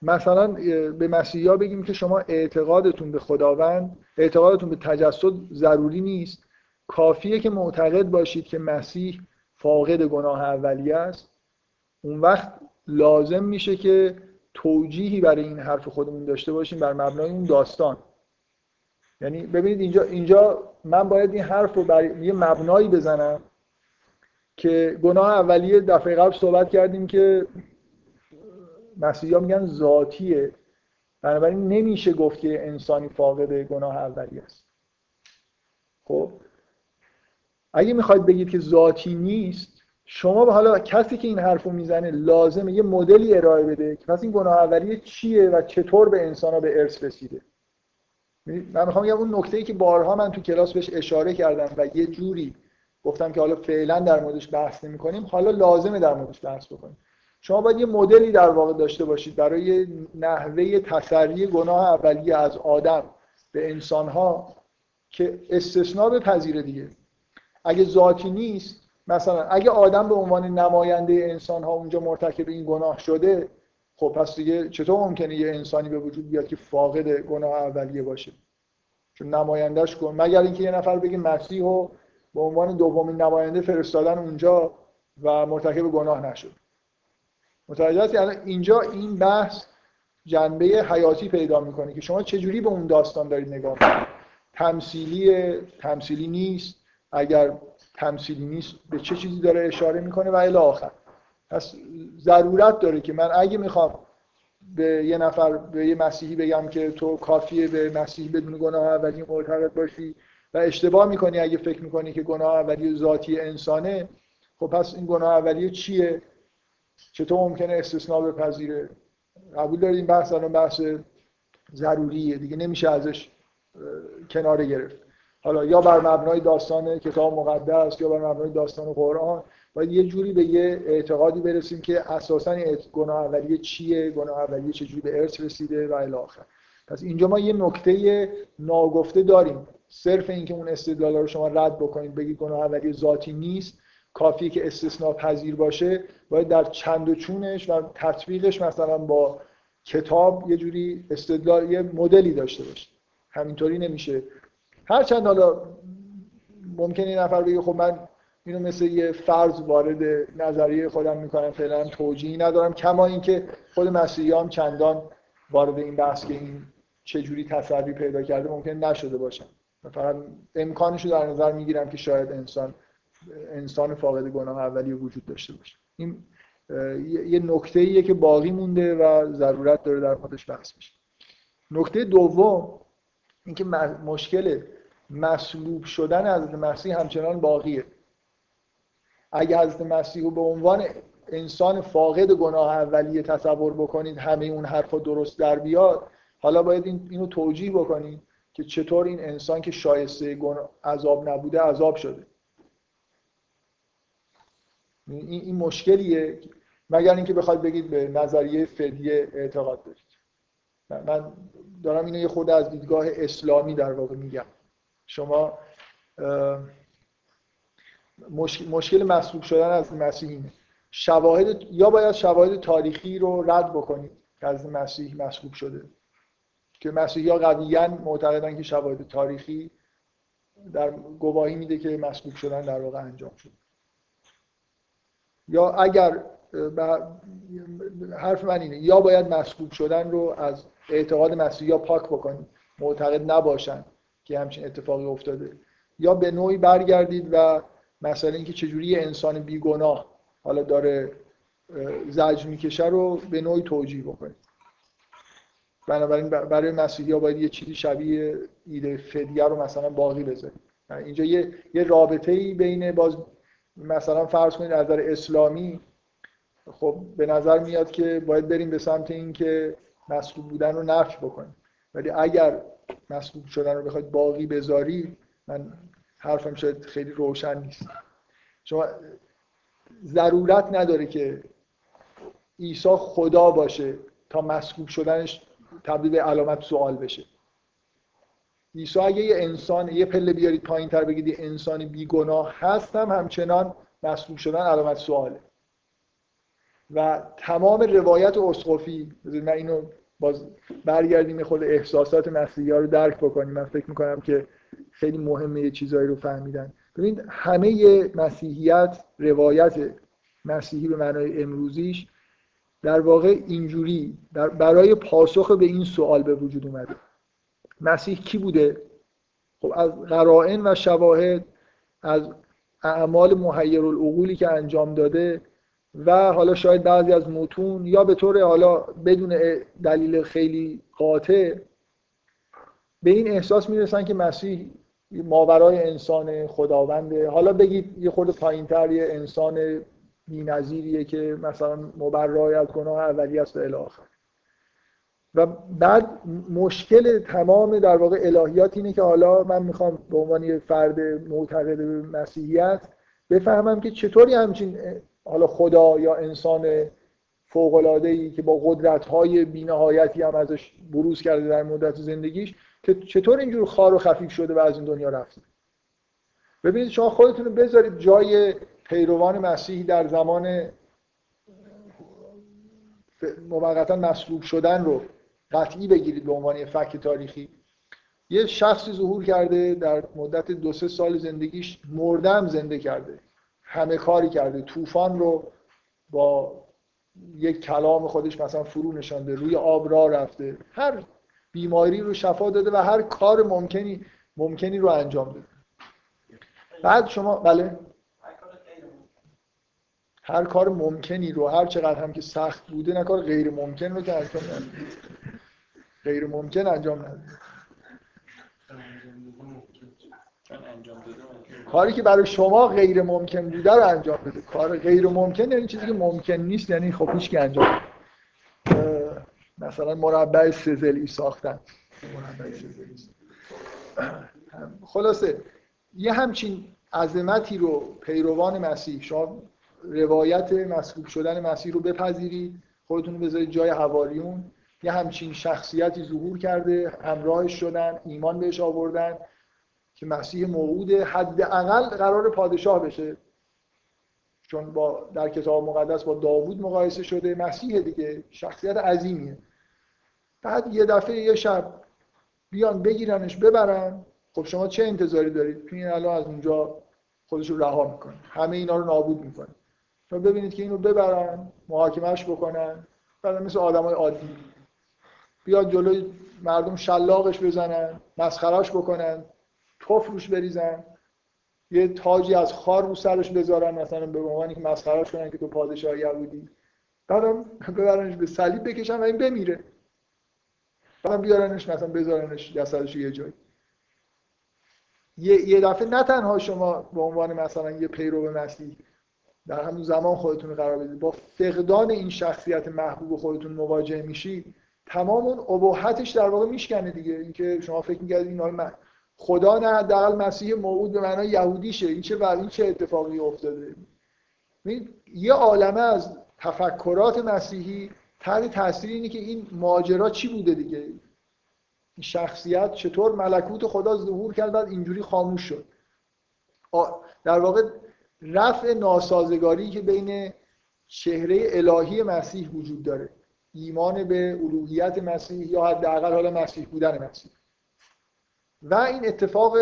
[SPEAKER 1] مثلا به مسیحی بگیم که شما اعتقادتون به خداوند اعتقادتون به تجسد ضروری نیست. کافیه که معتقد باشید که مسیح فاقد گناه اولیه است. اون وقت لازم میشه که توجیهی برای این حرف خودمون داشته باشیم بر مبنای اون داستان. یعنی ببینید اینجا اینجا من باید این حرف رو برای یه مبنایی بزنم. که گناه اولیه دفعه قبل صحبت کردیم که مسیحی ها میگن ذاتیه. بنابراین نمیشه گفت که انسانی فاقد گناه اولیه است. خب؟ اگه می‌خواید بگید که ذاتی نیست شما حالا کسی که این حرفو می‌زنه لازمه یه مدلی ارائه بده. که پس این گناه اولیه چیه و چطور به انسان به ارث رسیده؟ من می‌خوام بگم اون نکته ای که بارها من تو کلاس بهش اشاره کردم و یه جوری گفتم که حالا فعلا در موردش بحث نمی کنیم حالا لازمه در موردش بحث بکنیم. شما باید یه مدلی در واقع داشته باشید برای نحوه تسری گناه اولیه از آدم به انسان ها که استثناء بپذیره دیگه. اگه ذاتی نیست مثلا اگه آدم به عنوان نماینده انسان ها اونجا مرتکب این گناه شده خب پس دیگه چطور ممکنه یه انسانی به وجود بیاد که فاقد گناه اولیه باشه؟ چون نمایندهش کن مگر اینکه یه نفر بگه مسیح و به عنوان دومین نماینده فرستادن اونجا و مرتکب گناه نشد. متوجه یعنی اینجا این بحث جنبه حیاتی پیدا می‌کنه که شما چجوری به اون داستان دارید نگاه کنید تمثیلی تمثیلی نیست. اگر تمثیلی نیست به چه چیزی داره اشاره می‌کنه؟ و الی آخر. پس ضرورت داره که من اگه می‌خوام به یه نفر به یه مسیحی بگم که تو کافیه به مسیحی بدون گناه اولی معتقد باشی و اشتباه می‌کنی اگه فکر می‌کنی که گناه اولی ذاتی انسانه خب پس این گناه اولیه چیه؟ چطور ممکنه استثناء بپذیره؟ قبول دارید این بحث؟ الان بحث ضروریه دیگه نمیشه ازش کناره گرفت. حالا یا بر مبنای داستان کتاب مقدس یا بر مبنای داستان قرآن باید یه جوری به یه اعتقادی برسیم که اساسا گناه اولیه چیه؟ گناه اولیه چجوری به ارث رسیده؟ و الی آخر. پس اینجا ما یه نکته ناگفته داریم. صرف اینکه اون استدلال رو شما رد بکنید بگید گناه اولیه ذاتی نیست کافیه که استثناء پذیر باشه باید در چند و چونش و تطبیقش مثلا با کتاب یه جوری استدلال یه مدلی داشته باشه. همینطوری نمیشه. هرچند حالا ممکنه این نفر بگه خب من اینو مثل یه فرض وارد نظریه خودم می‌کنم فعلا توجیهی ندارم کما اینکه خود مسیحی هم چندان وارد این بحث که این چجوری تصوی پیدا کرده ممکن نشده باشم فقط امکانش رو در نظر می‌گیرم که شاید انسان انسان فاقد گناه اولی وجود داشته باشه. این یه نکته ایه که باقی مونده و ضرورت داره در خودش بحث بشه. نکته دوم اینکه مشکل مصلوب شدن حضرت مسیح همچنان باقیه. اگه حضرت مسیح رو به عنوان انسان فاقد گناه اولیه تصور بکنید همه اون حرفا درست در بیاد حالا باید این اینو توجیه بکنید. که چطور این انسان که شایسته عذاب نبوده عذاب شده. این, این مشکلیه. مگر اینکه بخواید بگید به نظریه فدیه اعتقاد دارید. من دارم اینو یه خود از دیدگاه اسلامی در واقع میگم. شما مشکل مصلوب شدن از مسیح اینه. شواهد یا باید شواهد تاریخی رو رد بکنید که از مسیح مصلوب شده. که مسیحی قویا معتقدن که شواهد تاریخی در گواهی میده که مصلوب شدن در واقع انجام شده یا اگر حرف من اینه یا باید مصلوب شدن رو از اعتقاد مسیحی ها پاک بکنید معتقد نباشن که همچین اتفاقی افتاده یا به نوعی برگردید و مثلا اینکه چجوری انسان بیگناه حالا داره زجر می‌کشه رو به نوعی توجیه بکنید. بنابراین برای مسیحی ها باید یه چیزی شبیه ایده فدیه رو مثلا باقی بذارید اینجا یه, یه رابطه ای بین باز مثلا فرض کنید نظر اسلامی خب به نظر میاد که باید بریم به سمت اینکه مسلوب بودن رو نفی بکنیم. ولی اگر مسلوب شدن رو بخواید باقی بذاری من حرفم شاید خیلی روشن نیست. شما ضرورت نداره که عیسی خدا باشه تا مسکوب شدنش تبدیل به علامت سوال بشه. عیسی اگه یه انسان یه پله بیارید پایین تر بگید یه انسانی بیگناه هستم همچنان مسکوب شدن علامت سواله. و تمام روایت اسقفی من اینو باز برگردیم خود احساسات مسیحی ها رو درک بکنیم. من فکر می‌کنم که خیلی مهمه یه چیزایی رو فهمیدن. ببینید همه مسیحیت روایت مسیحی به معنای امروزیش در واقع اینجوری برای پاسخ به این سوال به وجود اومده. مسیح کی بوده؟ خب از قرائن و شواهد از اعمال محیر العقولی که انجام داده و حالا شاید بعضی از متون یا به طور حالا بدون دلیل خیلی قاطع به این احساس می‌رسن که مسیح ماورای انسان خداونده. حالا بگید یه خورده پایینتر یه انسان بی‌نظیریه که مثلا مبرای از گناه اولی است و الاخر و بعد مشکل تمام در واقع الهیات اینه که حالا من می‌خوام به عنوان یه فرد معتقد به مسیحیت بفهمم که چطوری همچین حالا خدا یا انسان فوق ای که با قدرت های بینهایتی هم ازش بروز کرده در مدت زندگیش که چطور اینجور خار و خفیف شده و از این دنیا رفته. ببینید شما خودتون رو بذارید جای پیروان مسیح در زمان موقتا مصلوب شدن رو قطعی بگیرید به عنوان فکت تاریخی. یه شخصی ظهور کرده در مدت دو سه سال زندگیش مردم زنده کرده. همه کاری کرده. طوفان رو با یک کلام خودش مثلا فرو نشانده روی آب را رفته. هر بیماری رو شفا داده و هر کار ممکنی ممکنی رو انجام داده. بعد شما بله؟ هر کار ممکنی رو هر چقدر هم که سخت بوده نه کار غیر ممکن رو که انجام غیر ممکن انجام نده کاری که برای شما غیر ممکن بوده رو انجام بده. کار غیر ممکن یعنی چیزی که ممکن نیست یعنی خب هیچ که انجام مثلا مربع سزلی ساختن. خلاصه یه همچین عظمتی رو پیروان مسیح شما روایت مسلوب شدن مسیح رو بپذیرید خودتون بذارید جای حواریون یه همچین شخصیتی ظهور کرده همراهش شدن ایمان بهش آوردن که مسیح موعود حداقل قرار پادشاه بشه. چون با در کتاب مقدس با داوود مقایسه شده مسیح دیگه شخصیت عظیمیه. بعد یه دفعه یه شب بیان بگیرنش ببرن. خب شما چه انتظاری دارید؟ تو این الان از اونجا خودش رو رها می‌کنه. همه اینا رو نابود می‌کنه. شما ببینید که اینو ببرن محاکمش بکنن. بعد مثل آدمای عادی. بیاد جلوی مردم شلاقش بزنن مسخرش بکنن توف روش بریزن. یه تاجی از خار رو سرش بذارن مثلا به عنوان که مسخرهش کنن که تو پادشاه یهودی بعدم ببرنش به صلیب بکشن و این بمیره. بعدم بیارنش مثلا بذارنش جسدش یه جایی. یه, یه دفعه نه تنها شما به عنوان مثلا یه پیرو مسیح در همون زمان خودتون رو قرار بدید. با فقدان این شخصیت محبوب خودتون مواجه میشید تمام اون ابهتش در واقع میشکنه دیگه. اینکه شما فکر می‌کردید این من خدا نه حداقل مسیح موعود به معنای یهودیشه. این چه این چه اتفاقی افتاده؟ یه عالمه از تفکرات مسیحی تحت تاثیر اینه که این ماجرا چی بوده دیگه؟ این شخصیت چطور ملکوت خدا ظهور کرد بعد اینجوری خاموش شد؟ در واقع رفع ناسازگاری که بین چهره الهی مسیح وجود داره. ایمان به الوهیت مسیح یا حداقل حالا مسیح بودن مسیح. و این اتفاق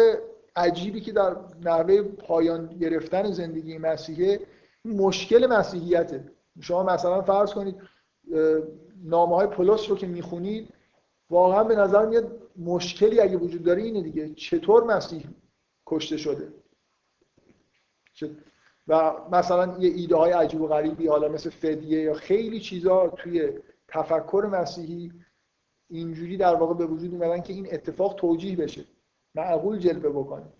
[SPEAKER 1] عجیبی که در نحوه پایان گرفتن زندگی مسیحه مشکل مسیحیته. شما مثلا فرض کنید نامه های پولس رو که می‌خونید واقعا به نظر میاد مشکلی اگه وجود داره اینه دیگه. چطور مسیح کشته شده؟ و مثلا یه ایده های عجیب و غریبی حالا مثل فدیه یا خیلی چیزا توی تفکر مسیحی اینجوری در واقع به وجود اومدن که این اتفاق توجیه بشه. معقول جلوه بکنه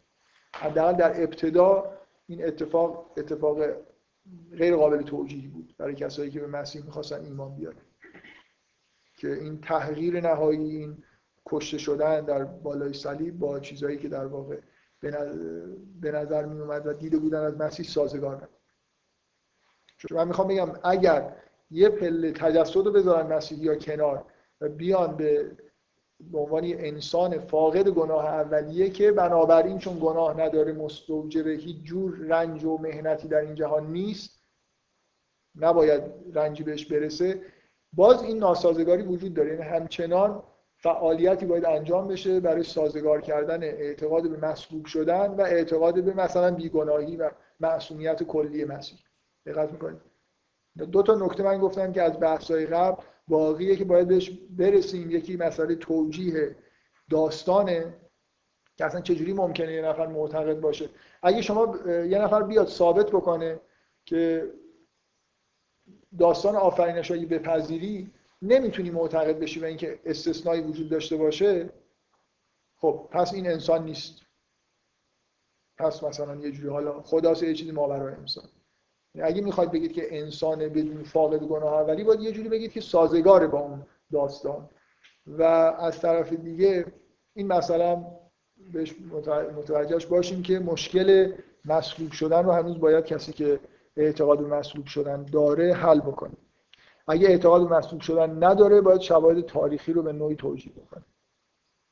[SPEAKER 1] حداقل در ابتدا این اتفاق اتفاق غیر قابل توجیه بود برای کسایی که به مسیح می‌خواستن ایمان بیارن. که این تحقیر نهایی این کشته شدن در بالای صلیب با چیزهایی که در واقع به نظر می اومد و دیده بودن از مسیح سازگار نبود چون من می‌خوام بگم اگر یه پله تجسد رو بذارن مسیحی یا کنار و بیان به به عنوان انسان فاقد گناه اولیه که بنابراین چون گناه نداره مستوجب هیچ جور رنج و مهنتی در این جهان نیست نباید رنجی بهش برسه باز این ناسازگاری وجود داره. یعنی همچنان فعالیتی باید انجام بشه برای سازگار کردن اعتقاد به مسلوب شدن و اعتقاد به مثلا بیگناهی و معصومیت کلی مسیح. دقت می‌کنید. دو تا نکته من گفتم که از بحث‌های قبل باقیه که باید بهش برسیم. یکی مسئله توجیه داستانه که اصلا چجوری ممکنه یه نفر معتقد باشه. اگه شما یه نفر بیاد ثابت بکنه که داستان آفرینش به بپذیری نمی‌تونی معتقد بشی به اینکه استثنایی وجود داشته باشه خب پس این انسان نیست. پس مثلا یه جوری حالا خداست یه چیزی ماورای انسان. اگه می‌خواید بگید که انسان بدون فاقد گناه اولی باید یه جوری بگید که سازگاره با اون داستان. و از طرف دیگه این مثلا بهش متوجهش باشیم که مشکل مسلوب شدن رو هنوز باید کسی که اعتقاد به مسلوب شدن داره حل بکنه. اگه اعتقاد مسلوب شدن نداره باید شواهد تاریخی رو به نوعی توجیه بکنه.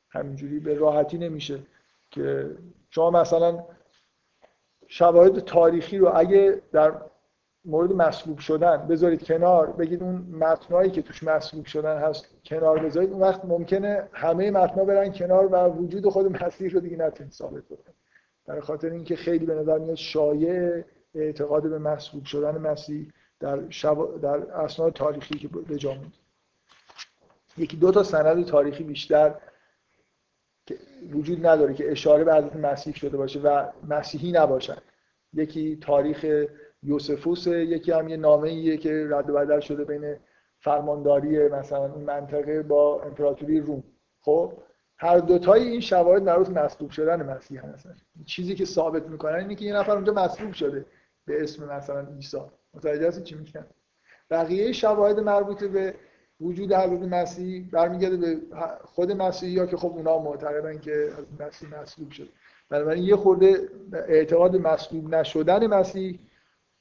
[SPEAKER 1] همینجوری به راحتی نمیشه که شما مثلا شواهد تاریخی رو اگه در مورد مسلوب شدن بذارید کنار بگید اون متنایی که توش مسلوب شدن هست کنار بذارید اون وقت ممکنه همه متنا برن کنار و وجود خود مسیح رو دیگه نتونید ثابت بکنید. در خاطر اینکه خیلی به نظر میاد شایع اعتقاد به مسلوب شدن مسیح در, شب... در اسناد تاریخی که به جا یکی دو تا سند تاریخی بیشتر وجود نداره که اشاره به حضرت مسیح شده باشه و مسیحی نباشن. یکی تاریخ یوسفوس یکی هم یه نامه ایه که رد و بدل شده بین فرمانداری مثلا این منطقه با امپراتوری روم. خب هر دوتای این شواهد مربوط مصلوب شدن مسیح هستن. چیزی که ثابت می‌کنن اینه که یه نفر اونجا مصلوب شده به اسم مثلا عیسی. متوجه هستی چی میگن بقیه شواهد مربوط به وجود حضرت مسیح برمیگرده به خود مسیحی یا که خب اونا معتقدن که مسیح مصلوب شده. بنابراین یه خورده اعتقاد مصلوب نشدن مسیح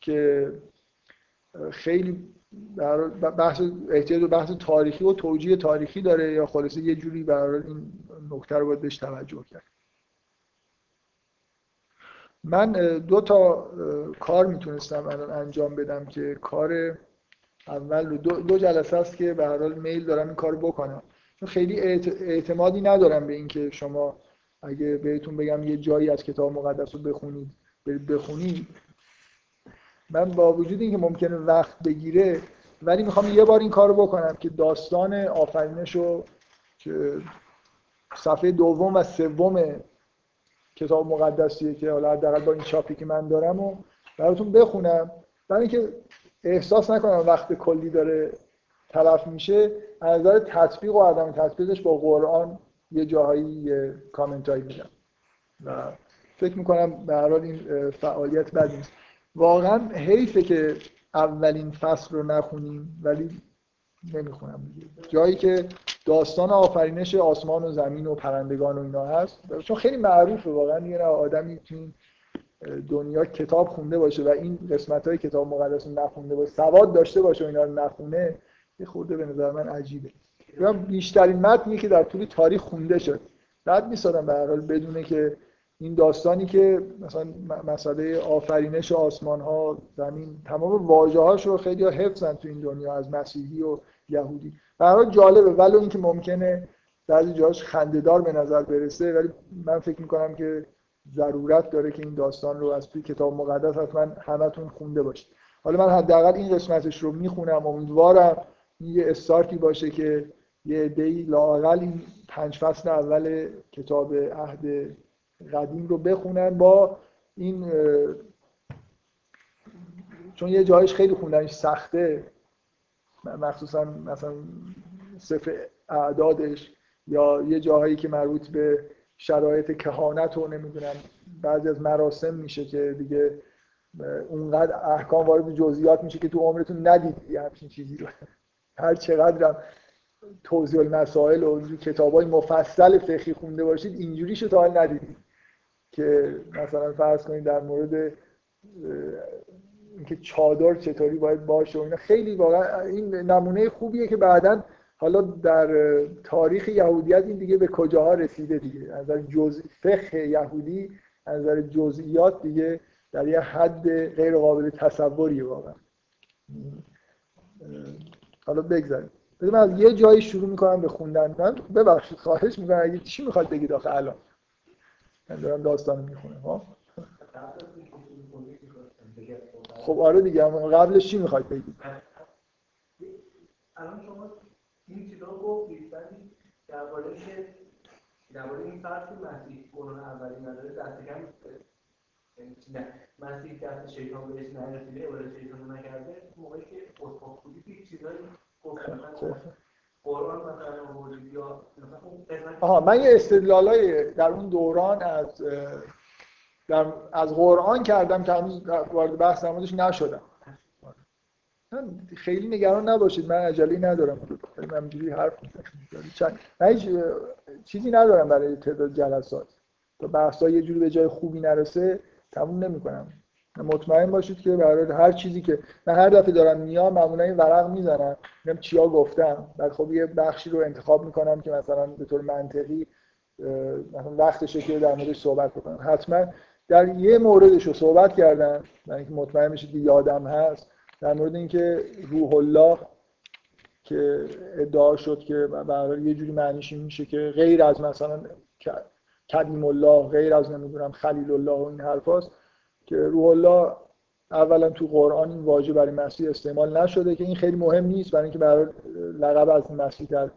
[SPEAKER 1] که خیلی بحث احتیاج به بحث تاریخی و توجیه تاریخی داره یا خلاصه یه جوری برای این نکته رو باید بهش توجه کرد. من دو تا کار می‌تونستم الان انجام بدم که کار اول دو, دو جلسه است که به هر حال میل دارم این کار بکنم. چون خیلی اعتمادی ندارم به اینکه شما اگه بهتون بگم یه جایی از کتاب مقدس رو بخونید بخونید. من با وجود اینکه ممکنه وقت بگیره ولی می‌خوام یه بار این کار بکنم که داستان آفرینش رو که صفحه دوم و سوم کتاب مقدسیه که حالا حداقل با این چاپی که من دارم و براتون بخونم. برای اینکه احساس نکنم وقت کلی داره تلف میشه از نظر تطبیق و عدم تطبیقش با قرآن یه جاهایی یه کامنت هایی میدم. و فکر می‌کنم به هر حال این فعالیت بد نیست. واقعا حیفه که اولین فصل رو نخونیم ولی نمی‌خونم جایی که داستان آفرینش آسمان و زمین و پرندگان و اینا هست چون خیلی معروفه واقعا یه آدمی تو دنیا کتاب خونده باشه و این قسمت های کتاب مقدس رو نخونده باشه. سواد داشته باشه و اینا رو نخونه یه خورده به نظر من عجیبه. بیشترین متنی که در طول تاریخ خونده شد. بعد میسادم به هر حال بدونه که این داستانی که مثلا مسئله آفرینش آسمان ها زمین تمام واژه هاش رو خیلی ها حفظن تو این دنیا از مسیحی و یهودی. برای جالبه ولو اینکه ممکنه بعضی جاش خندهدار به نظر برسه ولی من فکر می‌کنم که ضرورت داره که این داستان رو از توی کتاب مقدس حتما همتون خونده باشید. حالا من حداقل این قسمتش رو می‌خونم امیدوارم یه استارتی باشه که یه عده‌ای لاقل این پنج فصل اول کتاب عهد قدیم رو بخونن با این چون یه جایش خیلی خوندنش سخته مخصوصا مثلا صفر اعدادش یا یه جاهایی که مربوط به شرایط کهانت رو نمی‌دونم بعضی از مراسم میشه که دیگه اونقدر احکام وارد جزئیات میشه که تو عمرتون ندید یه همچین چیزی رو. هر چقدر توضیح المسائل و کتاب های مفصل فقهی خونده باشید اینجوری شو تا حال ندیدید. که مثلا فرض کنید در مورد اینکه چادر چطوری باید باشه و اینا خیلی واقعا این نمونه خوبیه که بعدا حالا در تاریخ یهودیت این دیگه به کجاها رسیده دیگه؟ از نظر جزء فقه یهودی از نظر جزئیات دیگه در یه حد غیر قابل تصوریه واقعا. حالا بگذاریم. من از یه جایی شروع می‌کنم به خوندن. من ببخشید خواهش می‌کنم. اگه چی می‌خواد بگید آخه الان. من دارم داستان می‌خونم ها؟ خب آره دیگه قبلش چی می‌خواید بگید
[SPEAKER 3] الان شما این کتاب رو ولی درباره که درباره این فرض مسیح قرآن اولی نداره دست کم نه. مسیح دست شیطان بهش نرسیده اول شیطان نکرده. موقعی که اسقاط بودی چیزایی
[SPEAKER 1] آها من یه استدلالای در اون دوران از در از قرآن کردم که هنوز وارد بحث موردش نشدم. خیلی نگران نباشید من عجله ندارم. من همینجوری حرف چند من چیزی ندارم برای تعداد جلسات. تا بحث یه جوری به جای خوبی نرسه تموم نمی‌کنم. مطمئن باشید که برای هر چیزی که من هر دفعه دارم میام معمولا این ورق می‌زنم. میگم چیا گفتم. بعد خب یه بخشی رو انتخاب می‌کنم که مثلا به طور منطقی مثلا وقتشه که در موردش صحبت بکنم. حتما در یه موردش رو صحبت کردم. من اینکه مطمئن بشید که یادم هست. در مورد اینکه روح الله که ادعا شد که برای یه جوری معنیش میشه که غیر از مثلا کلیم الله غیر از نمی‌دونم خلیل الله و این حرفاست. که روح الله اولا تو قرآن این واژه برای مسیح استعمال نشده که این خیلی مهم نیست برای اینکه برای لقب از مسیح در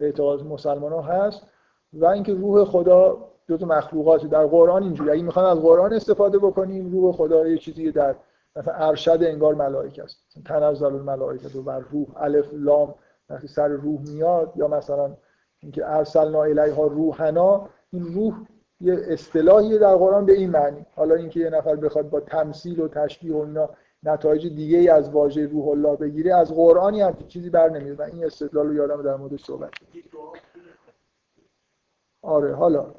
[SPEAKER 1] اعتقاد مسلمان ها هست و اینکه روح خدا دو تا مخلوقات در قرآن اینجوری. اگه می‌خوام از قرآن استفاده بکنیم روح خدا یه چیزی در مثلا ارشد انگار ملائکه است. تنزل الملائکه و بر روح الف لام وقتی سر روح میاد یا مثلا اینکه ارسلنا الیها روحنا این روح یه اصطلاحی در قرآن به این معنی. حالا اینکه یه نفر بخواد با تمثیل و تشبیه و اینا نتایج دیگه از واژه روح الله بگیره از قرآنی هم چیزی بر نمیاد. و این استدلال رو یادم در موردش صحبت آره حالا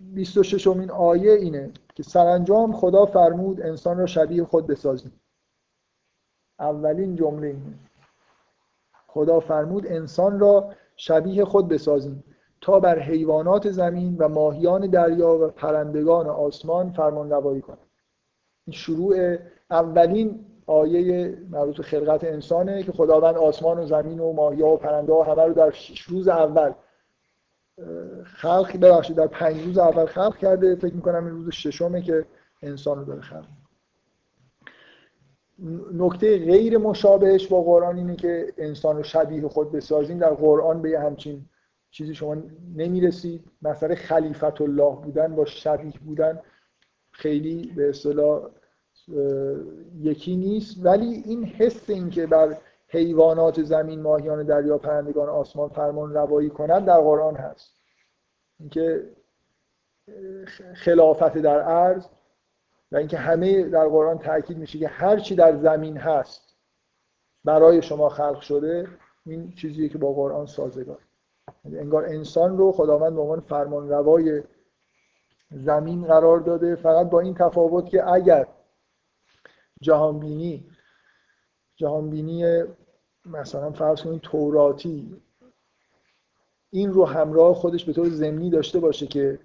[SPEAKER 1] 26 امین آیه اینه که سرانجام خدا فرمود انسان را شبیه خود بسازیم. اولین جمله اینه. خدا فرمود انسان را شبیه خود بسازیم. تا بر حیوانات زمین و ماهیان دریا و پرندگان آسمان فرمان روایی کنیم این شروع اولین آیه مربوط به خلقت انسانه که خداوند آسمان و زمین و ماهی و پرنده ها همه رو در شش روز اول خلق ببخشید در پنج روز اول خلق کرده. فکر می‌کنم این روز ششمه که انسان رو داره خلق نکته غیر مشابهش با قرآن اینه که انسان رو شبیه خود بسازیم. در قرآن به همچین چیزی شما نمی‌رسید مثلا خلیفت الله بودن با شبیه بودن خیلی به اصطلاح یکی نیست. ولی این حس این که بر حیوانات زمین ماهیان دریا پرندگان آسمان فرمان روایی کنند در قرآن هست. اینکه خلافت در عرض و اینکه همه در قرآن تاکید میشه که هر چی در زمین هست برای شما خلق شده این چیزیه که با قرآن سازگار. انگار انسان رو خداوند به عنوان فرمان روای زمین قرار داده فقط با این تفاوت که اگر جهانبینی جهانبینی مثلا فرض کنید توراتی این رو همراه خودش به طور زمینی داشته باشه که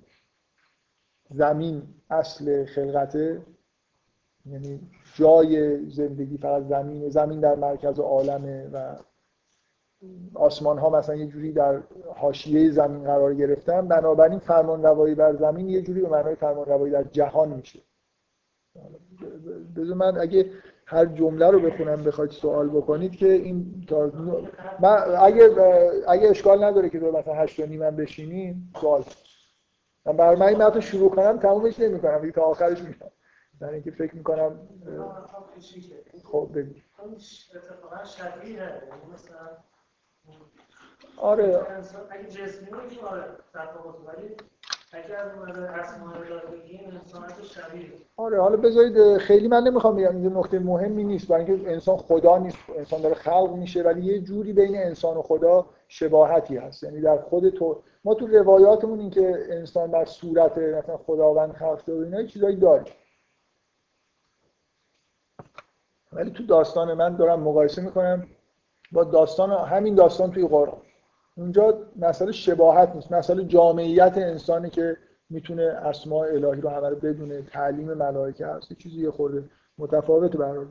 [SPEAKER 1] زمین اصل خلقته یعنی جای زندگی فقط زمین زمین در مرکز عالمه و آسمان ها مثلا یه جوری در حاشیه زمین قرار گرفتن بنابراین فرمان روایی بر زمین یه جوری به معنای فرمان روایی در جهان میشه. بذار من اگه هر جمله رو بخونم بخواید سوال بکنید که این تا من اگه اگه اشکال نداره که مثلا هشت و نیمم بشینیم سوال. من برای من این شروع کنم تمومش نمی کنم تا آخرش میگم. در اینکه فکر می‌کنم خب بگو. آره.
[SPEAKER 2] اگه جسمی آره ولی
[SPEAKER 1] آره حالا بذارید خیلی من نمی‌خوام بگم این نکته مهمی نیست برای اینکه انسان خدا نیست انسان داره خلق میشه ولی یه جوری بین انسان و خدا شباهتی هست. یعنی در خود تو ما تو روایاتمون این که انسان در صورت مثلا خداوند خلق شده اینا چیزایی داریم. ولی تو داستان من دارم مقایسه می‌کنم. با داستان همین داستان توی قرآن. اونجا مسئله شباهت نیست. مسئله جامعیت انسانی که می‌تونه اسماء الهی رو همه رو بدونه تعلیم ملائکه هست چیزی یه خورده متفاوت برار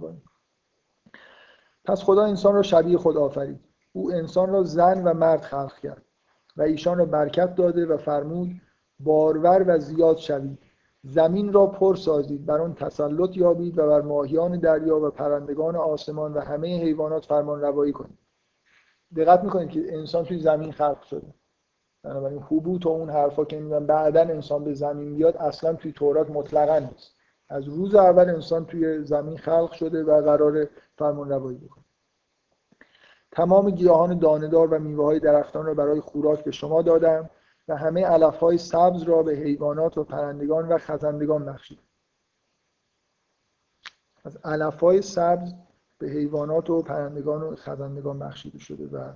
[SPEAKER 1] پس خدا انسان را شبیه خود آفرید. او انسان را زن و مرد خلق کرد و ایشان را برکت داده و فرمود بارور و زیاد شوید. زمین را پر سازید بر آن تسلط یابید و بر ماهیان دریا و پرندگان آسمان و همه حیوانات فرمان روایی کنید. دقت می‌کنید که انسان توی زمین خلق شده. بنابراین حبوط و اون حرفا که میگن بعدا انسان به زمین بیاد اصلا توی تورات مطلقا نیست. از روز اول انسان توی زمین خلق شده و قرار فرمان روایی بکنه. تمام گیاهان دانهدار و میوه های درختان را برای خوراک به شما دادم. و همه علف های سبز را به حیوانات و پرندگان و خزندگان بخشیدم از علف های سبز به حیوانات و پرندگان و خزندگان بخشیده شده و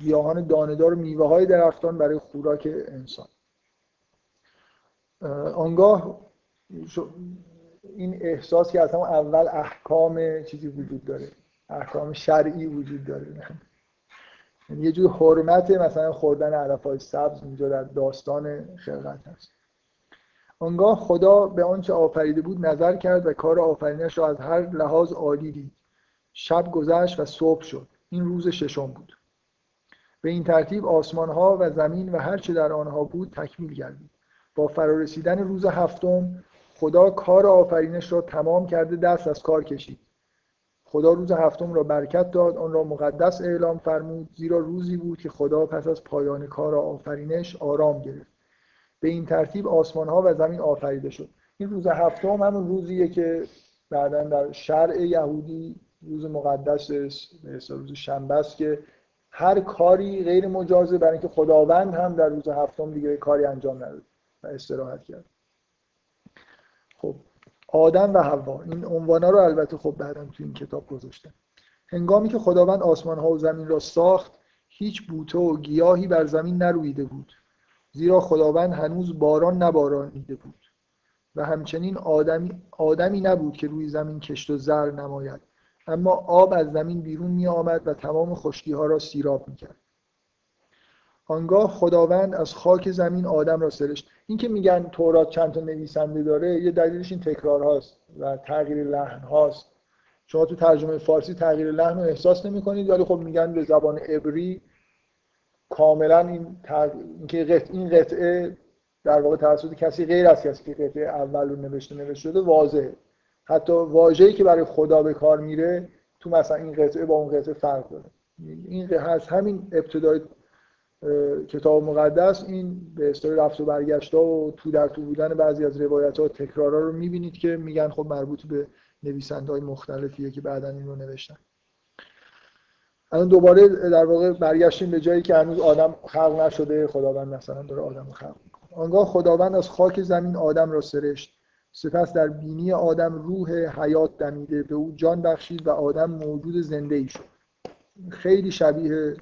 [SPEAKER 1] گیاهان دانهدار و میوه های درختان برای خوراک انسان. آنگاه این احساس که از همون اول احکام چیزی وجود داره احکام شرعی وجود داره. یه جور حرمت مثلا خوردن علف های سبز اینجا در داستان خلقت هست. آنگاه خدا به آنچه آفریده بود نظر کرد و کار آفرینش را از هر لحاظ عالی دید. شب گذشت و صبح شد. این روز ششم بود. به این ترتیب آسمان ها و زمین و هر چه در آنها بود تکمیل گردید. با فرارسیدن روز هفتم خدا کار آفرینش را تمام کرده دست از کار کشید. خدا روز هفتم را برکت داد آن را مقدس اعلام فرمود. زیرا روزی بود که خدا پس از پایان کار آفرینش آرام گرفت. به این ترتیب آسمان ها و زمین آفریده شد. این روز هفتم همون روزیه که بعدا در شرع یهودی روز مقدس روز شنبه است که هر کاری غیر مجازه برای اینکه خداوند هم در روز هفتم دیگه کاری انجام نداد و استراحت کرد. خب آدم و حوا. این عنوانا رو البته خب بعدا تو این کتاب گذاشتم. هنگامی که خداوند آسمان ها و زمین را ساخت هیچ بوته و گیاهی بر زمین نرویده بود. زیرا خداوند هنوز باران نبارانیده بود. و همچنین آدمی, آدمی نبود که روی زمین کشت و زر نماید. اما آب از زمین بیرون می آمد و تمام خشکی ها را سیراب می کرد آنگاه خداوند از خاک زمین آدم را سرشت. این که میگن تورات چند تا نویسنده داره یه دلیلش این تکرار هاست و تغییر لحن هاست. شما تو ترجمه فارسی تغییر لحن رو احساس نمی کنید ولی خب میگن به زبان عبری کاملا این تغ... این قطعه در واقع توسط کسی غیر از کسی که قطعه اول رو نوشته نوشته شده واضحه. حتی واژه‌ای که برای خدا به کار میره تو مثلا این قطعه با اون قطعه فرق داره. این از همین ابتدای کتاب مقدس این به اصطلاح رفت و برگشت و تو در تو بودن بعضی از روایت ها و تکرارا رو می‌بینید که میگن خب مربوط به نویسنده های مختلفیه که بعدا این رو نوشتن. الان دوباره در واقع برگشتیم به جایی که هنوز آدم خلق نشده خداوند مثلا داره آدم خلق می‌کنه. آنگاه خداوند از خاک زمین آدم را سرشت. سپس در بینی آدم روح حیات دمیده به او جان بخشید و آدم موجود زنده ای شد. خیلی شبیه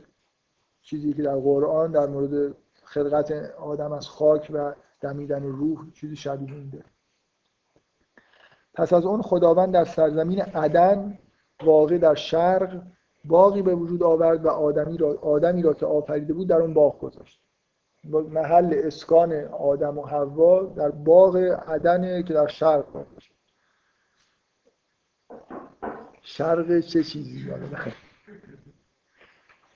[SPEAKER 1] چیزی که در قرآن در مورد خلقت آدم از خاک و دمیدن روح چیزی شبیه این پس از اون خداوند در سرزمین عدن واقع در شرق باقی به وجود آورد و آدمی را, آدمی را که آفریده بود در اون باغ گذاشت. محل اسکان آدم و حوا در باغ عدن که در شرق گذاشت. شرق چه چیزی؟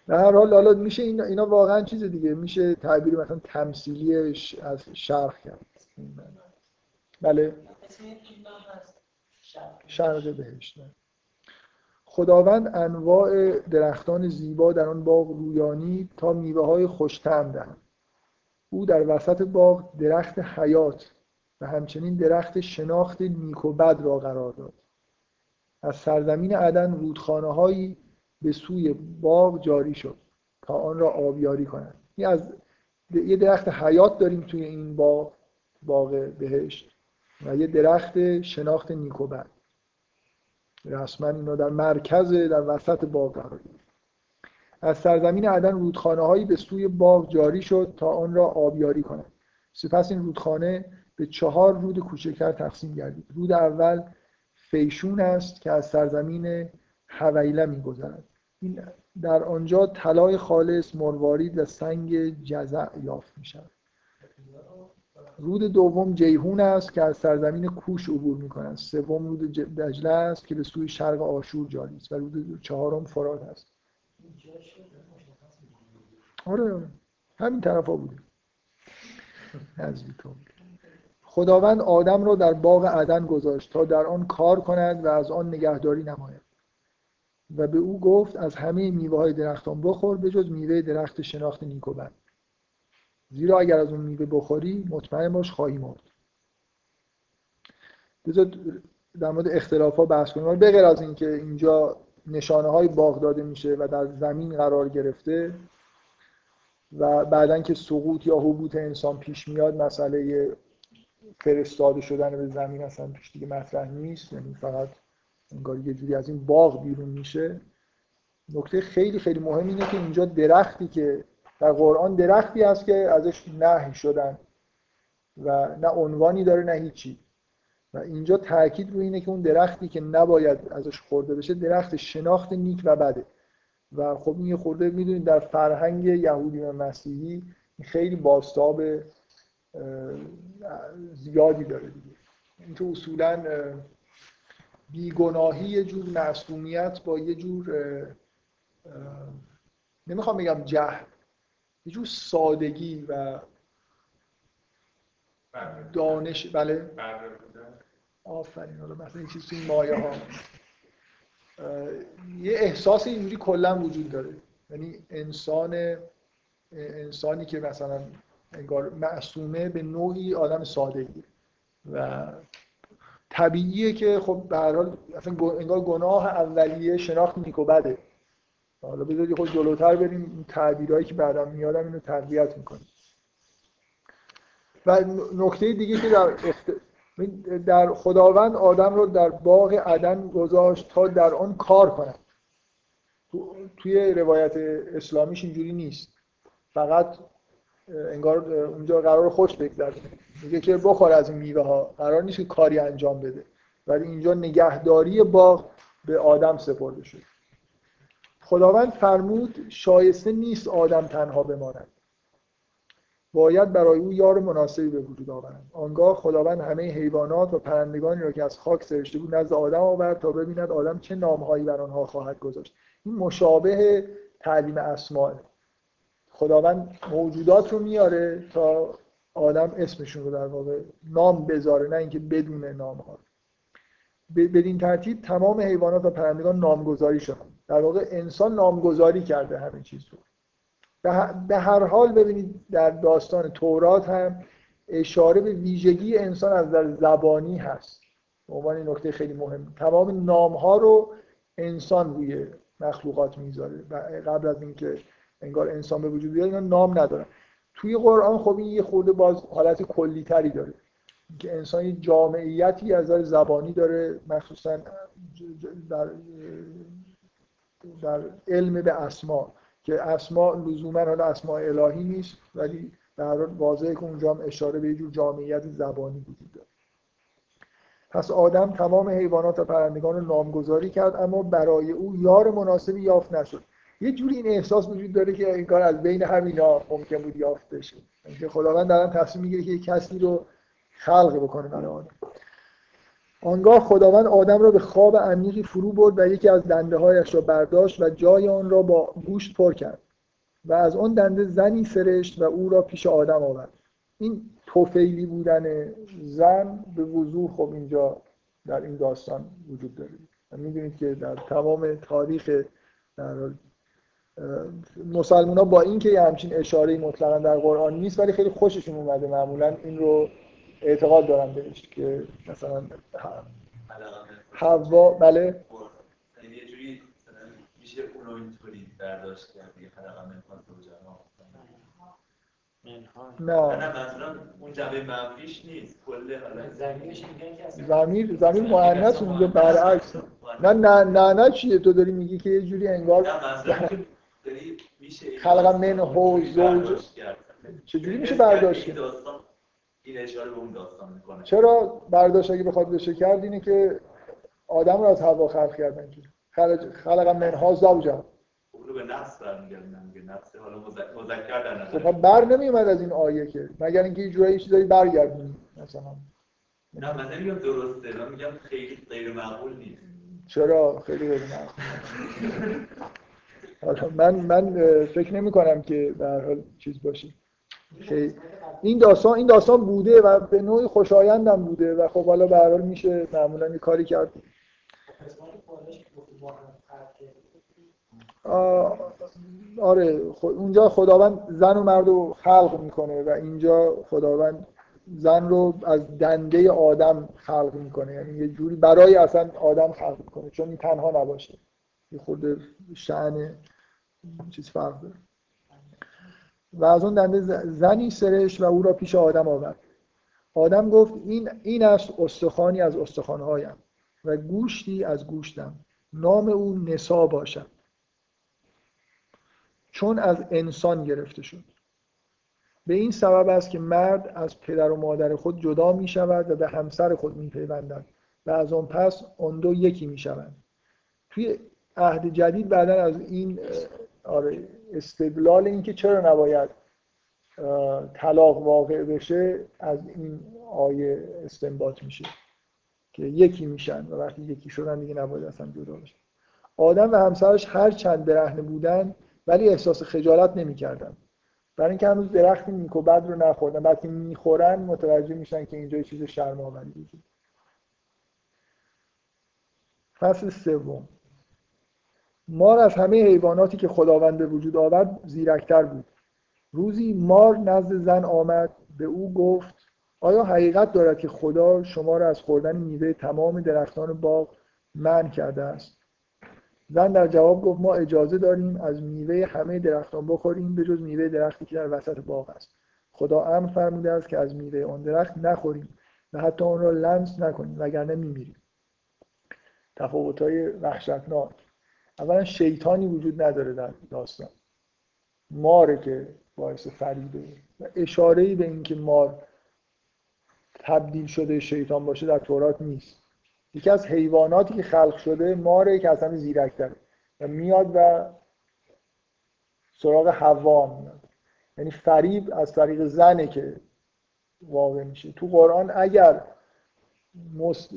[SPEAKER 1] در هر حال حالا میشه اینا, اینا واقعا چیز دیگه. میشه تعبیر مثلا تمثیلی از شرق کرد. بله. شرق بهشت. خداوند انواع درختان زیبا در آن باغ رویانی تا میوه های خوشتم دهند. او در وسط باغ درخت حیات و همچنین درخت شناخت نیک و بد را قرار داد. از سرزمین عدن رودخانه هایی به سوی باغ جاری شد تا آن را آبیاری کنند این از یه درخت حیات داریم توی این باغ باغ بهشت و یه درخت شناخت نیک و بد رسما اینا در مرکز در وسط باغ قرار از سرزمین عدن رودخانه هایی به سوی باغ جاری شد تا آن را آبیاری کنند سپس این رودخانه به چهار رود کوچکتر تقسیم گردید. رود اول فیشون است که از سرزمین حویله میگذرد این در آنجا طلای خالص مروارید و سنگ جزع یافت می شود رود دوم جیهون است که از سرزمین کوش عبور می کند سوم رود دجله است که به سوی شرق آشور جاری است و رود چهارم فرات است. آره همین طرف ها بوده خداوند آدم را در باغ عدن گذاشت تا در آن کار کند و از آن نگهداری نماید. و به او گفت از همه میوه های درختان بخور به جز میوه درخت شناخت نیک و بد زیرا اگر از اون میوه بخوری مطمئن باش خواهی مرد. بذار در مورد اختلاف ها بحث کنیم. به غیر از اینکه اینجا نشانه های باغ داده میشه و در زمین قرار گرفته و بعدا که سقوط یا حبوط انسان پیش میاد مسئله فرستاده شدن به زمین اصلا پیش دیگه مطرح نیست. یعنی فقط انگار یه جوری از این باغ بیرون میشه. نکته خیلی خیلی مهم اینه که اینجا درختی که در قرآن درختی هست که ازش نهی شدن و نه عنوانی داره نه هیچی. و اینجا تاکید روی اینه که اون درختی که نباید ازش خورده بشه درخت شناخت نیک و بده. و خب این خورده می‌دونید در فرهنگ یهودی و مسیحی خیلی باستاب زیادی داره دیگه. اینکه اصولا بیگناهی یه جور معصومیت با یه جور نمی‌خوام بگم جهل یه جور سادگی و دانش. بله. آفرین حالا مثلا این چیز مایه ها. یه احساس اینجوری کلا وجود داره. یعنی انسان انسانی که مثلا انگار معصومه به نوعی آدم سادگی و طبیعیه که خب به هر حال اصلا انگار گناه اولیه شناخت نیک و بده. حالا بذارید خود جلوتر بریم این تعبیرهایی که بعدم میادم اینو تقویت می‌کنیم و نکته دیگه که در اخت... در خداوند آدم رو در باغ عدن گذاشت تا در آن کار کنند توی روایت اسلامیش اینجوری نیست. فقط انگار اونجا قرار خوش بگذره میگه که بخور از این میوه ها قرار نیست که کاری انجام بده. ولی اینجا نگهداری باغ به آدم سپرده شد خداوند فرمود شایسته نیست آدم تنها بماند. باید برای او یار مناسبی به وجود آورند. آنگاه خداوند همه حیوانات و پرندگانی را که از خاک سرشته بود نزد آدم آورد تا ببیند آدم چه نامهایی بر آنها خواهد گذاشت. این مشابه تعلیم اسماء خداوند موجودات رو میاره تا آدم اسمشون رو در واقع نام بذاره نه اینکه بدون نام ها بدین ترتیب تمام حیوانات و پرندگان نامگذاری شدن. در واقع انسان نامگذاری کرده همه چیز رو. به هر حال ببینید در داستان تورات هم اشاره به ویژگی انسان از در زبانی هست. به عنوان نکته خیلی مهم. تمام نام ها رو انسان روی مخلوقات می‌ذاره. قبل از اینکه انگار انسان به وجود بیاد اینا نام ندارن. توی قرآن خب این یه خورده باز حالت کلی تری داره. که انسان یه جامعیتی از در زبانی داره مخصوصا در در علم به اسما که اسما لزوما حالا اسماء الهی نیست ولی در واضحه که اونجا هم اشاره به یه جور جامعیت زبانی وجود داره. پس آدم تمام حیوانات و پرندگان رو نامگذاری کرد اما برای او یار مناسبی یافت نشد. یه جوری این احساس وجود داره که این کار از بین همینا ممکن بود یافت بشه. اینکه خداوند دارن تصمیم می‌گیره که یه کسی رو خلق بکنه برای آدم آنگاه خداوند آدم را به خواب عمیقی فرو برد و یکی از دنده هایش را برداشت و جای آن را با گوشت پر کرد و از آن دنده زنی سرشت و او را پیش آدم آورد. این توفیلی بودن زن به وضوح خب اینجا در این داستان وجود داره. می‌دونید که در تمام تاریخ در مسلمان ها با اینکه یه همچین اشاره مطلقا در قرآن نیست ولی خیلی خوششون اومده. معمولا این رو اعتقاد دارم بهش که مثلا حوا بله؟
[SPEAKER 5] یعنی یه جوری میشه اون رو اینطوری برداشت کرد دیگه
[SPEAKER 1] نه.
[SPEAKER 5] نه مثلا اون منفیش نیست. کل حالا
[SPEAKER 3] زمینش میگن که اصلا
[SPEAKER 1] زمیر زمیر مؤنث میگه برعکس. نه نه نه نه چیه؟ تو داری میگی که یه جوری انگار
[SPEAKER 5] نه مثلا که داری میشه
[SPEAKER 1] خلق من هو زوج
[SPEAKER 5] برداشت.
[SPEAKER 1] چجوری میشه برداشت؟
[SPEAKER 5] این
[SPEAKER 1] کرد؟
[SPEAKER 5] این اشاره به اون داستان می‌کنه.
[SPEAKER 1] چرا برداشت اگه بخواد بشه کرد اینه که آدم رو از هوا خلق کردن که خلق خلق منها زوجا
[SPEAKER 5] رو به نفس برمیگردن میگه نفس حالا مذ- مذکر در
[SPEAKER 1] خب بر نمیومد از این آیه که. مگر اینکه یه جورایی چیزایی برگردونی مثلا.
[SPEAKER 5] نه من نمیگم درسته. من میگم خیلی غیر معقول نیست.
[SPEAKER 1] چرا؟ خیلی غیر معقول. من من فکر نمی کنم که هر حال چیز باشه. این داستان این داستان بوده و به نوعی خوشایندم بوده و خب حالا به حال میشه معمولا یه کاری کرد. آره اونجا خداوند زن و مرد رو خلق می‌کنه و اینجا خداوند زن رو از دنده آدم خلق می‌کنه. یعنی یه جوری برای اصلا آدم خلق می‌کنه چون این تنها نباشه. یه خورده شعن چیز فرق داره. و از اون دنده زنی سرش و او را پیش آدم آورد. آدم گفت این این است استخوانی از استخوانهایم و گوشتی از گوشتم. نام او نسا باشد. چون از انسان گرفته شد. به این سبب است که مرد از پدر و مادر خود جدا می شود و به همسر خود می پیوندد و از آن پس آن دو یکی می شوند. توی عهد جدید بعدا از این آره استدلال اینکه چرا نباید طلاق واقع بشه از این آیه استنباط میشه که یکی میشن و وقتی یکی شدن دیگه نباید اصلا جدا بشن. آدم و همسرش هر چند برهنه بودن ولی احساس خجالت نمی‌کردن. برای اینکه هنوز درختی نیک و بد رو نخوردن بعد که می‌خورن متوجه میشن که اینجا چیز شرم آوری فصل سوم. مار از همه حیواناتی که خداوند به وجود آورد زیرکتر بود. روزی مار نزد زن آمد به او گفت آیا حقیقت دارد که خدا شما را از خوردن میوه تمام درختان باغ منع کرده است؟ زن در جواب گفت ما اجازه داریم از میوه همه درختان بخوریم به جز میوه درختی که در وسط باغ است. خدا امر فرموده است که از میوه آن درخت نخوریم و حتی آن را لمس نکنیم وگرنه میمیریم. تفاوت‌های وحشتناک. اولا شیطانی وجود نداره در داستان. ماره که باعث فریبه. و اشاره ای به اینکه مار تبدیل شده شیطان باشه در تورات نیست. یکی از حیواناتی که خلق شده ماره که اصلا زیرک داره. و میاد و سراغ حوا میاد. یعنی فریب از طریق زنه که واقع میشه. تو قرآن اگر مست...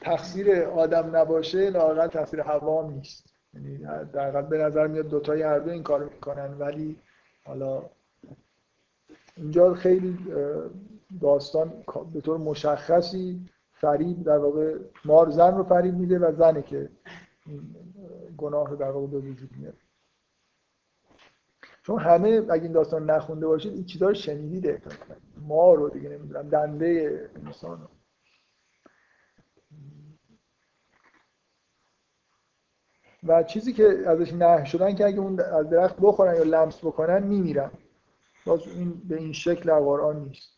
[SPEAKER 1] تقصیر آدم نباشه لااقل تقصیر حوا نیست. یعنی در به نظر میاد دوتای هر دو این کارو می‌کنن ولی حالا اینجا خیلی داستان به طور مشخصی فریب در واقع مار زن رو فریب میده و زنه که گناه رو در واقع به وجود میاره. چون همه اگه این داستان نخونده باشید این چیزا رو شنیدید. ما رو دیگه نمی‌دونم دنده انسان و چیزی که ازش نه شدن که اگه اون از درخت بخورن یا لمس بکنن میمیرن. باز این به این شکل در قرآن نیست.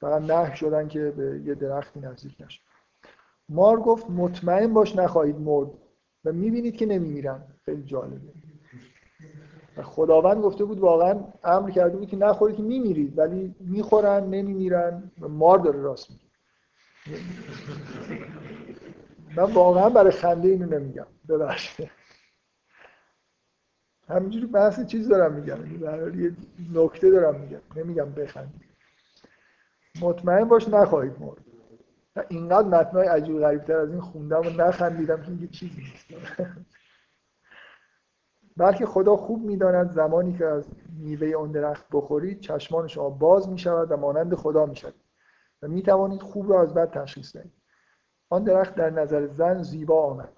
[SPEAKER 1] فقط نه شدن که به یه درختی نزدیک نشن مار گفت مطمئن باش نخواهید مرد. و می‌بینید که نمیمیرن. خیلی جالبه. و خداوند گفته بود واقعا امر کرده بود که نخورید که میمیرید ولی می‌خورن نمیمیرن و مار داره راست میگه. من واقعا برای خنده اینو نمیگم. ببخشید. همینجوری بحث چیز دارم میگم. یعنی یه نکته دارم میگم. نمیگم بخندید. مطمئن باش نخواهید مرد. اینقدر متنای عجیب غریب تر از این خوندم و نخندیدم که این چیزی نیست. بلکه خدا خوب می‌داند زمانی که از میوه اون درخت بخورید چشمان شما باز می شود و مانند خدا می شود و می توانید خوب را از بد تشخیص دهید. آن درخت در نظر زن زیبا آمد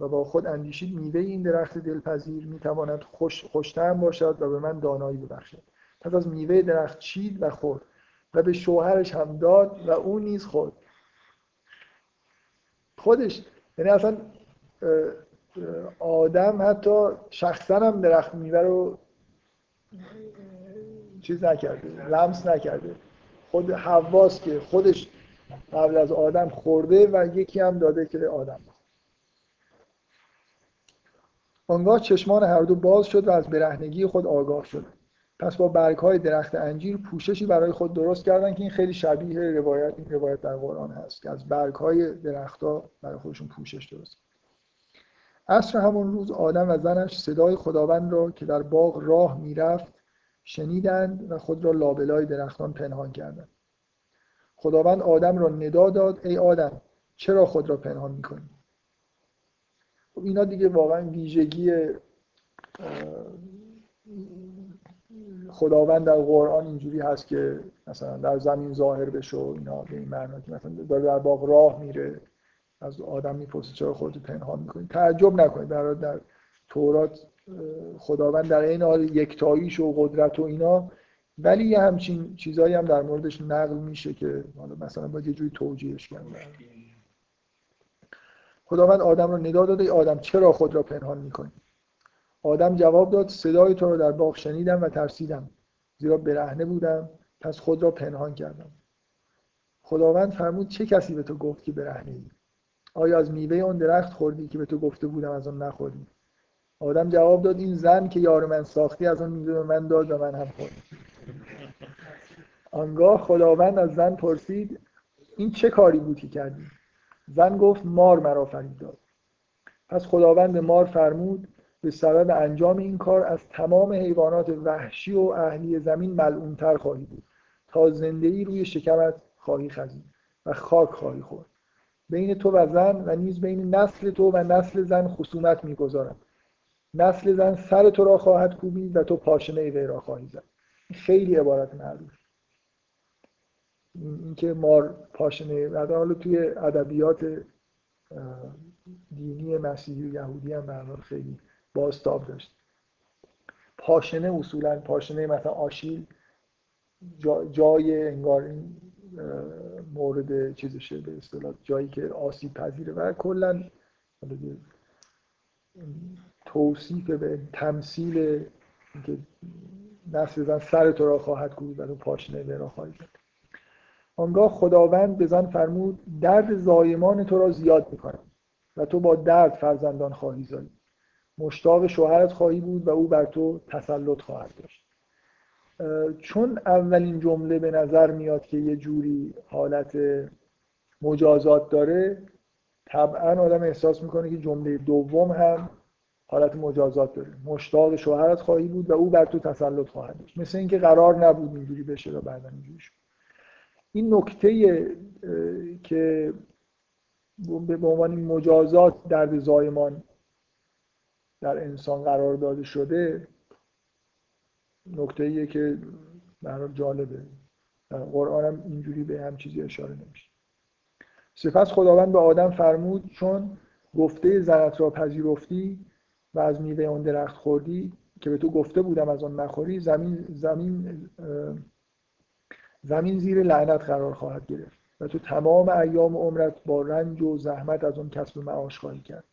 [SPEAKER 1] و با خود اندیشید میوه این درخت دلپذیر می تواند خوش خوشتم باشد و به من دانایی ببخشد. پس از میوه درخت چید و خورد و به شوهرش هم داد و او نیز خورد. خودش یعنی اصلا آدم حتی شخصا هم درخت میوه رو چیز نکرده لمس نکرده. خود حواس که خودش قبل از آدم خورده و یکی هم داده که آدم آنگاه چشمان هر دو باز شد و از برهنگی خود آگاه شد. پس با برگ های درخت انجیر پوششی برای خود درست کردن که این خیلی شبیه روایت این روایت در قرآن هست که از برگ های درخت ها برای خودشون پوشش درست عصر همون روز آدم و زنش صدای خداوند را که در باغ راه می‌رفت شنیدند و خود را لابلای درختان پنهان کردند. خداوند آدم را ندا داد ای آدم چرا خود را پنهان می‌کنی؟ خب اینا دیگه واقعا ویژگی خداوند در قرآن اینجوری هست که مثلا در زمین ظاهر بشه و اینا به این معنا که مثلا داره در باغ راه میره از آدم می‌پرسه چرا خودتو پنهان می‌کنی؟ تعجب نکنید در در تورات خداوند در این حال یکتاییش و قدرت و اینا ولی یه همچین چیزایی هم در موردش نقل میشه که حالا مثلا باید یه جوری توجیهش کرد خداوند آدم رو ندا داده آدم چرا خود را پنهان می‌کنی آدم جواب داد صدای تو رو در باغ شنیدم و ترسیدم زیرا برهنه بودم پس خود را پنهان کردم. خداوند فرمود چه کسی به تو گفت که برهنه ای؟ آیا از میوه اون درخت خوردی که به تو گفته بودم از آن نخوردی آدم جواب داد این زن که یار من ساختی از آن میوه من داد و من هم خوردم. آنگاه خداوند از زن پرسید این چه کاری بود که کردی؟ زن گفت مار مرا فرید داد پس خداوند مار فرمود به سبب انجام این کار از تمام حیوانات وحشی و اهلی زمین ملعونتر خواهی بود. تا زندگی روی شکمت خواهی خزید و خاک خواهی خورد. بین تو و زن و نیز بین نسل تو و نسل زن خصومت می‌گذارم. نسل زن سر تو را خواهد کوبید و تو پاشنه وی را خواهی زد. خیلی عبارت معروف. اینکه مار پاشنه و حالا توی ادبیات دینی مسیحی و یهودی هم خیلی بازتاب داشت. پاشنه اصولا پاشنه مثلا آشیل جای انگار این مورد چیزشه به اصطلاح جایی که آسیب پذیره و کلا توصیف به تمثیل که نسل زن سر تو را خواهد کوبید و پاشنه به را خواهید آنگاه خداوند به زن فرمود درد زایمان تو را زیاد می‌کنم و تو با درد فرزندان خواهی زایی. مشتاق شوهرت خواهی بود و او بر تو تسلط خواهد داشت. چون اولین جمله به نظر میاد که یه جوری حالت مجازات داره طبعا آدم احساس می‌کنه که جمله دوم هم حالت مجازات داره. مشتاق شوهرت خواهی بود و او بر تو تسلط خواهد داشت. مثل اینکه قرار نبود اینجوری بشه و بعدا اینجوری شد این نکته که به عنوان مجازات درد زایمان در انسان قرار داده شده نکته که برای جالبه. در قرآن هم اینجوری به هم چیزی اشاره نمیشه. سپس خداوند به آدم فرمود چون گفته زنت را پذیرفتی و از میوه آن درخت خوردی که به تو گفته بودم از آن نخوری زمین زمین زمین زیر لعنت قرار خواهد گرفت و تو تمام ایام عمرت با رنج و زحمت از آن کسب معاش خواهی کرد.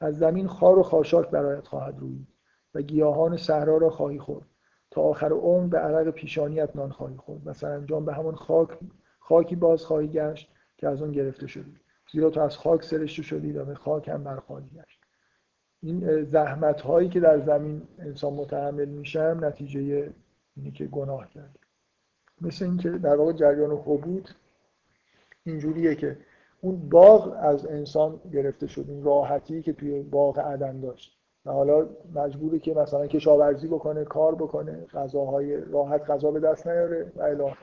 [SPEAKER 1] از زمین خار و خاشاک برایت خواهد روید و گیاهان صحرا را خواهی خورد. تا آخر عمر به عرق پیشانیت نان خواهی خورد و سرانجام به همون خاک خاکی باز خواهی گشت که از آن گرفته شدی. زیرا تو از خاک سرشته شدی و به خاک هم برخواهی گشت. این زحمت هایی که در زمین انسان متحمل میشم نتیجه اینی که گناه کرد. مثل اینکه در واقع جریان حبود اینجوریه که اون باغ از انسان گرفته شد این راحتی که توی باغ عدن داشت. و حالا مجبوره که مثلا کشاورزی بکنه کار بکنه غذاهای راحت غذا به دست نیاره و الی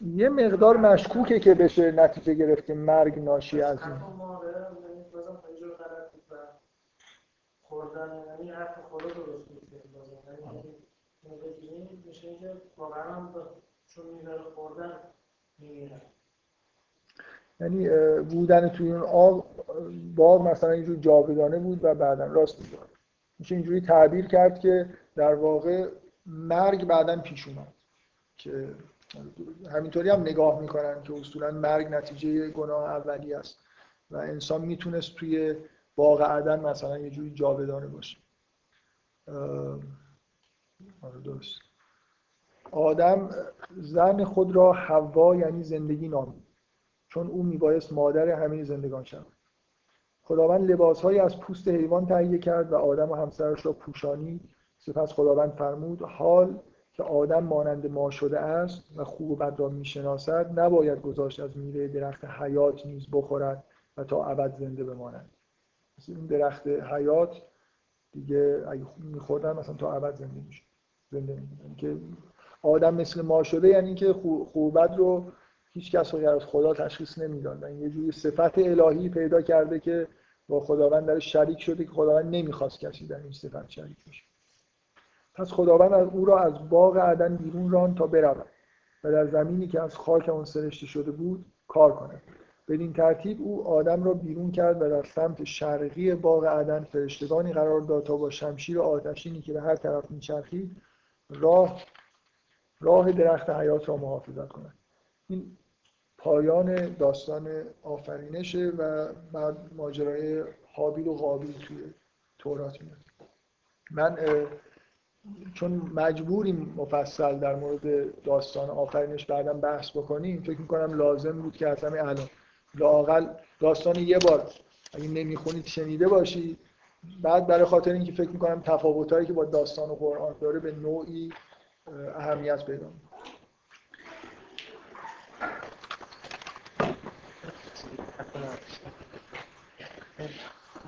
[SPEAKER 1] یه مقدار مشکوکه که بشه نتیجه گرفت که مرگ ناشی از این. یعنی بودن توی اون آب باغ مثلا اینجور جاودانه بود و بعدا راست میگه میشه اینجوری تعبیر کرد که در واقع مرگ بعدا پیش اومد که همینطوری هم نگاه می‌کنن که اصولا مرگ نتیجه گناه اولی است و انسان می‌تونست توی باغ عدن مثلا یه جوری جاودانه باشه. آره درست. آدم زن خود را حوا یعنی زندگی نامید چون او میبایست مادر همه زندگان شود. خداوند لباسهایی از پوست حیوان تهیه کرد و آدم و همسرش را پوشانی سپس خداوند فرمود حال که آدم مانند ما شده است و خوب و بد را می‌شناسد نباید گذاشت از میوه درخت حیات نیز بخورد و تا ابد زنده بماند. این درخت حیات دیگه اگه میخوردن مثلا تا ابد زنده میشه زنده یعنی که آدم مثل ما شده یعنی که خوب بد رو هیچ کس رو از خدا تشخیص نمی‌داد. این یه جوری صفت الهی پیدا کرده که با خداوند در شریک شده که خداوند نمی‌خواست کسی در این صفت شریک بشه. پس خداوند از او را از باغ عدن بیرون ران تا برود و در زمینی که از خاک آن سرشته شده بود کار کند. بدین ترتیب او آدم را بیرون کرد و در سمت شرقی باغ عدن فرشتگانی قرار داد تا با شمشیر آتشینی که به هر طرف میچرخید راه راه درخت حیات را محافظت کند. این پایان داستان آفرینشه و بعد ماجرای حابیل و قابیل توی تورات میاد. من چون مجبوریم مفصل در مورد داستان آفرینش بعدا بحث بکنیم فکر می‌کنم لازم بود که اصلا الان لاقل داستان یه بار اگه نمی‌خونید شنیده باشید بعد برای خاطر اینکه فکر می‌کنم تفاوتایی که با داستان و قرآن داره به نوعی اهمیت پیدا می‌کنه.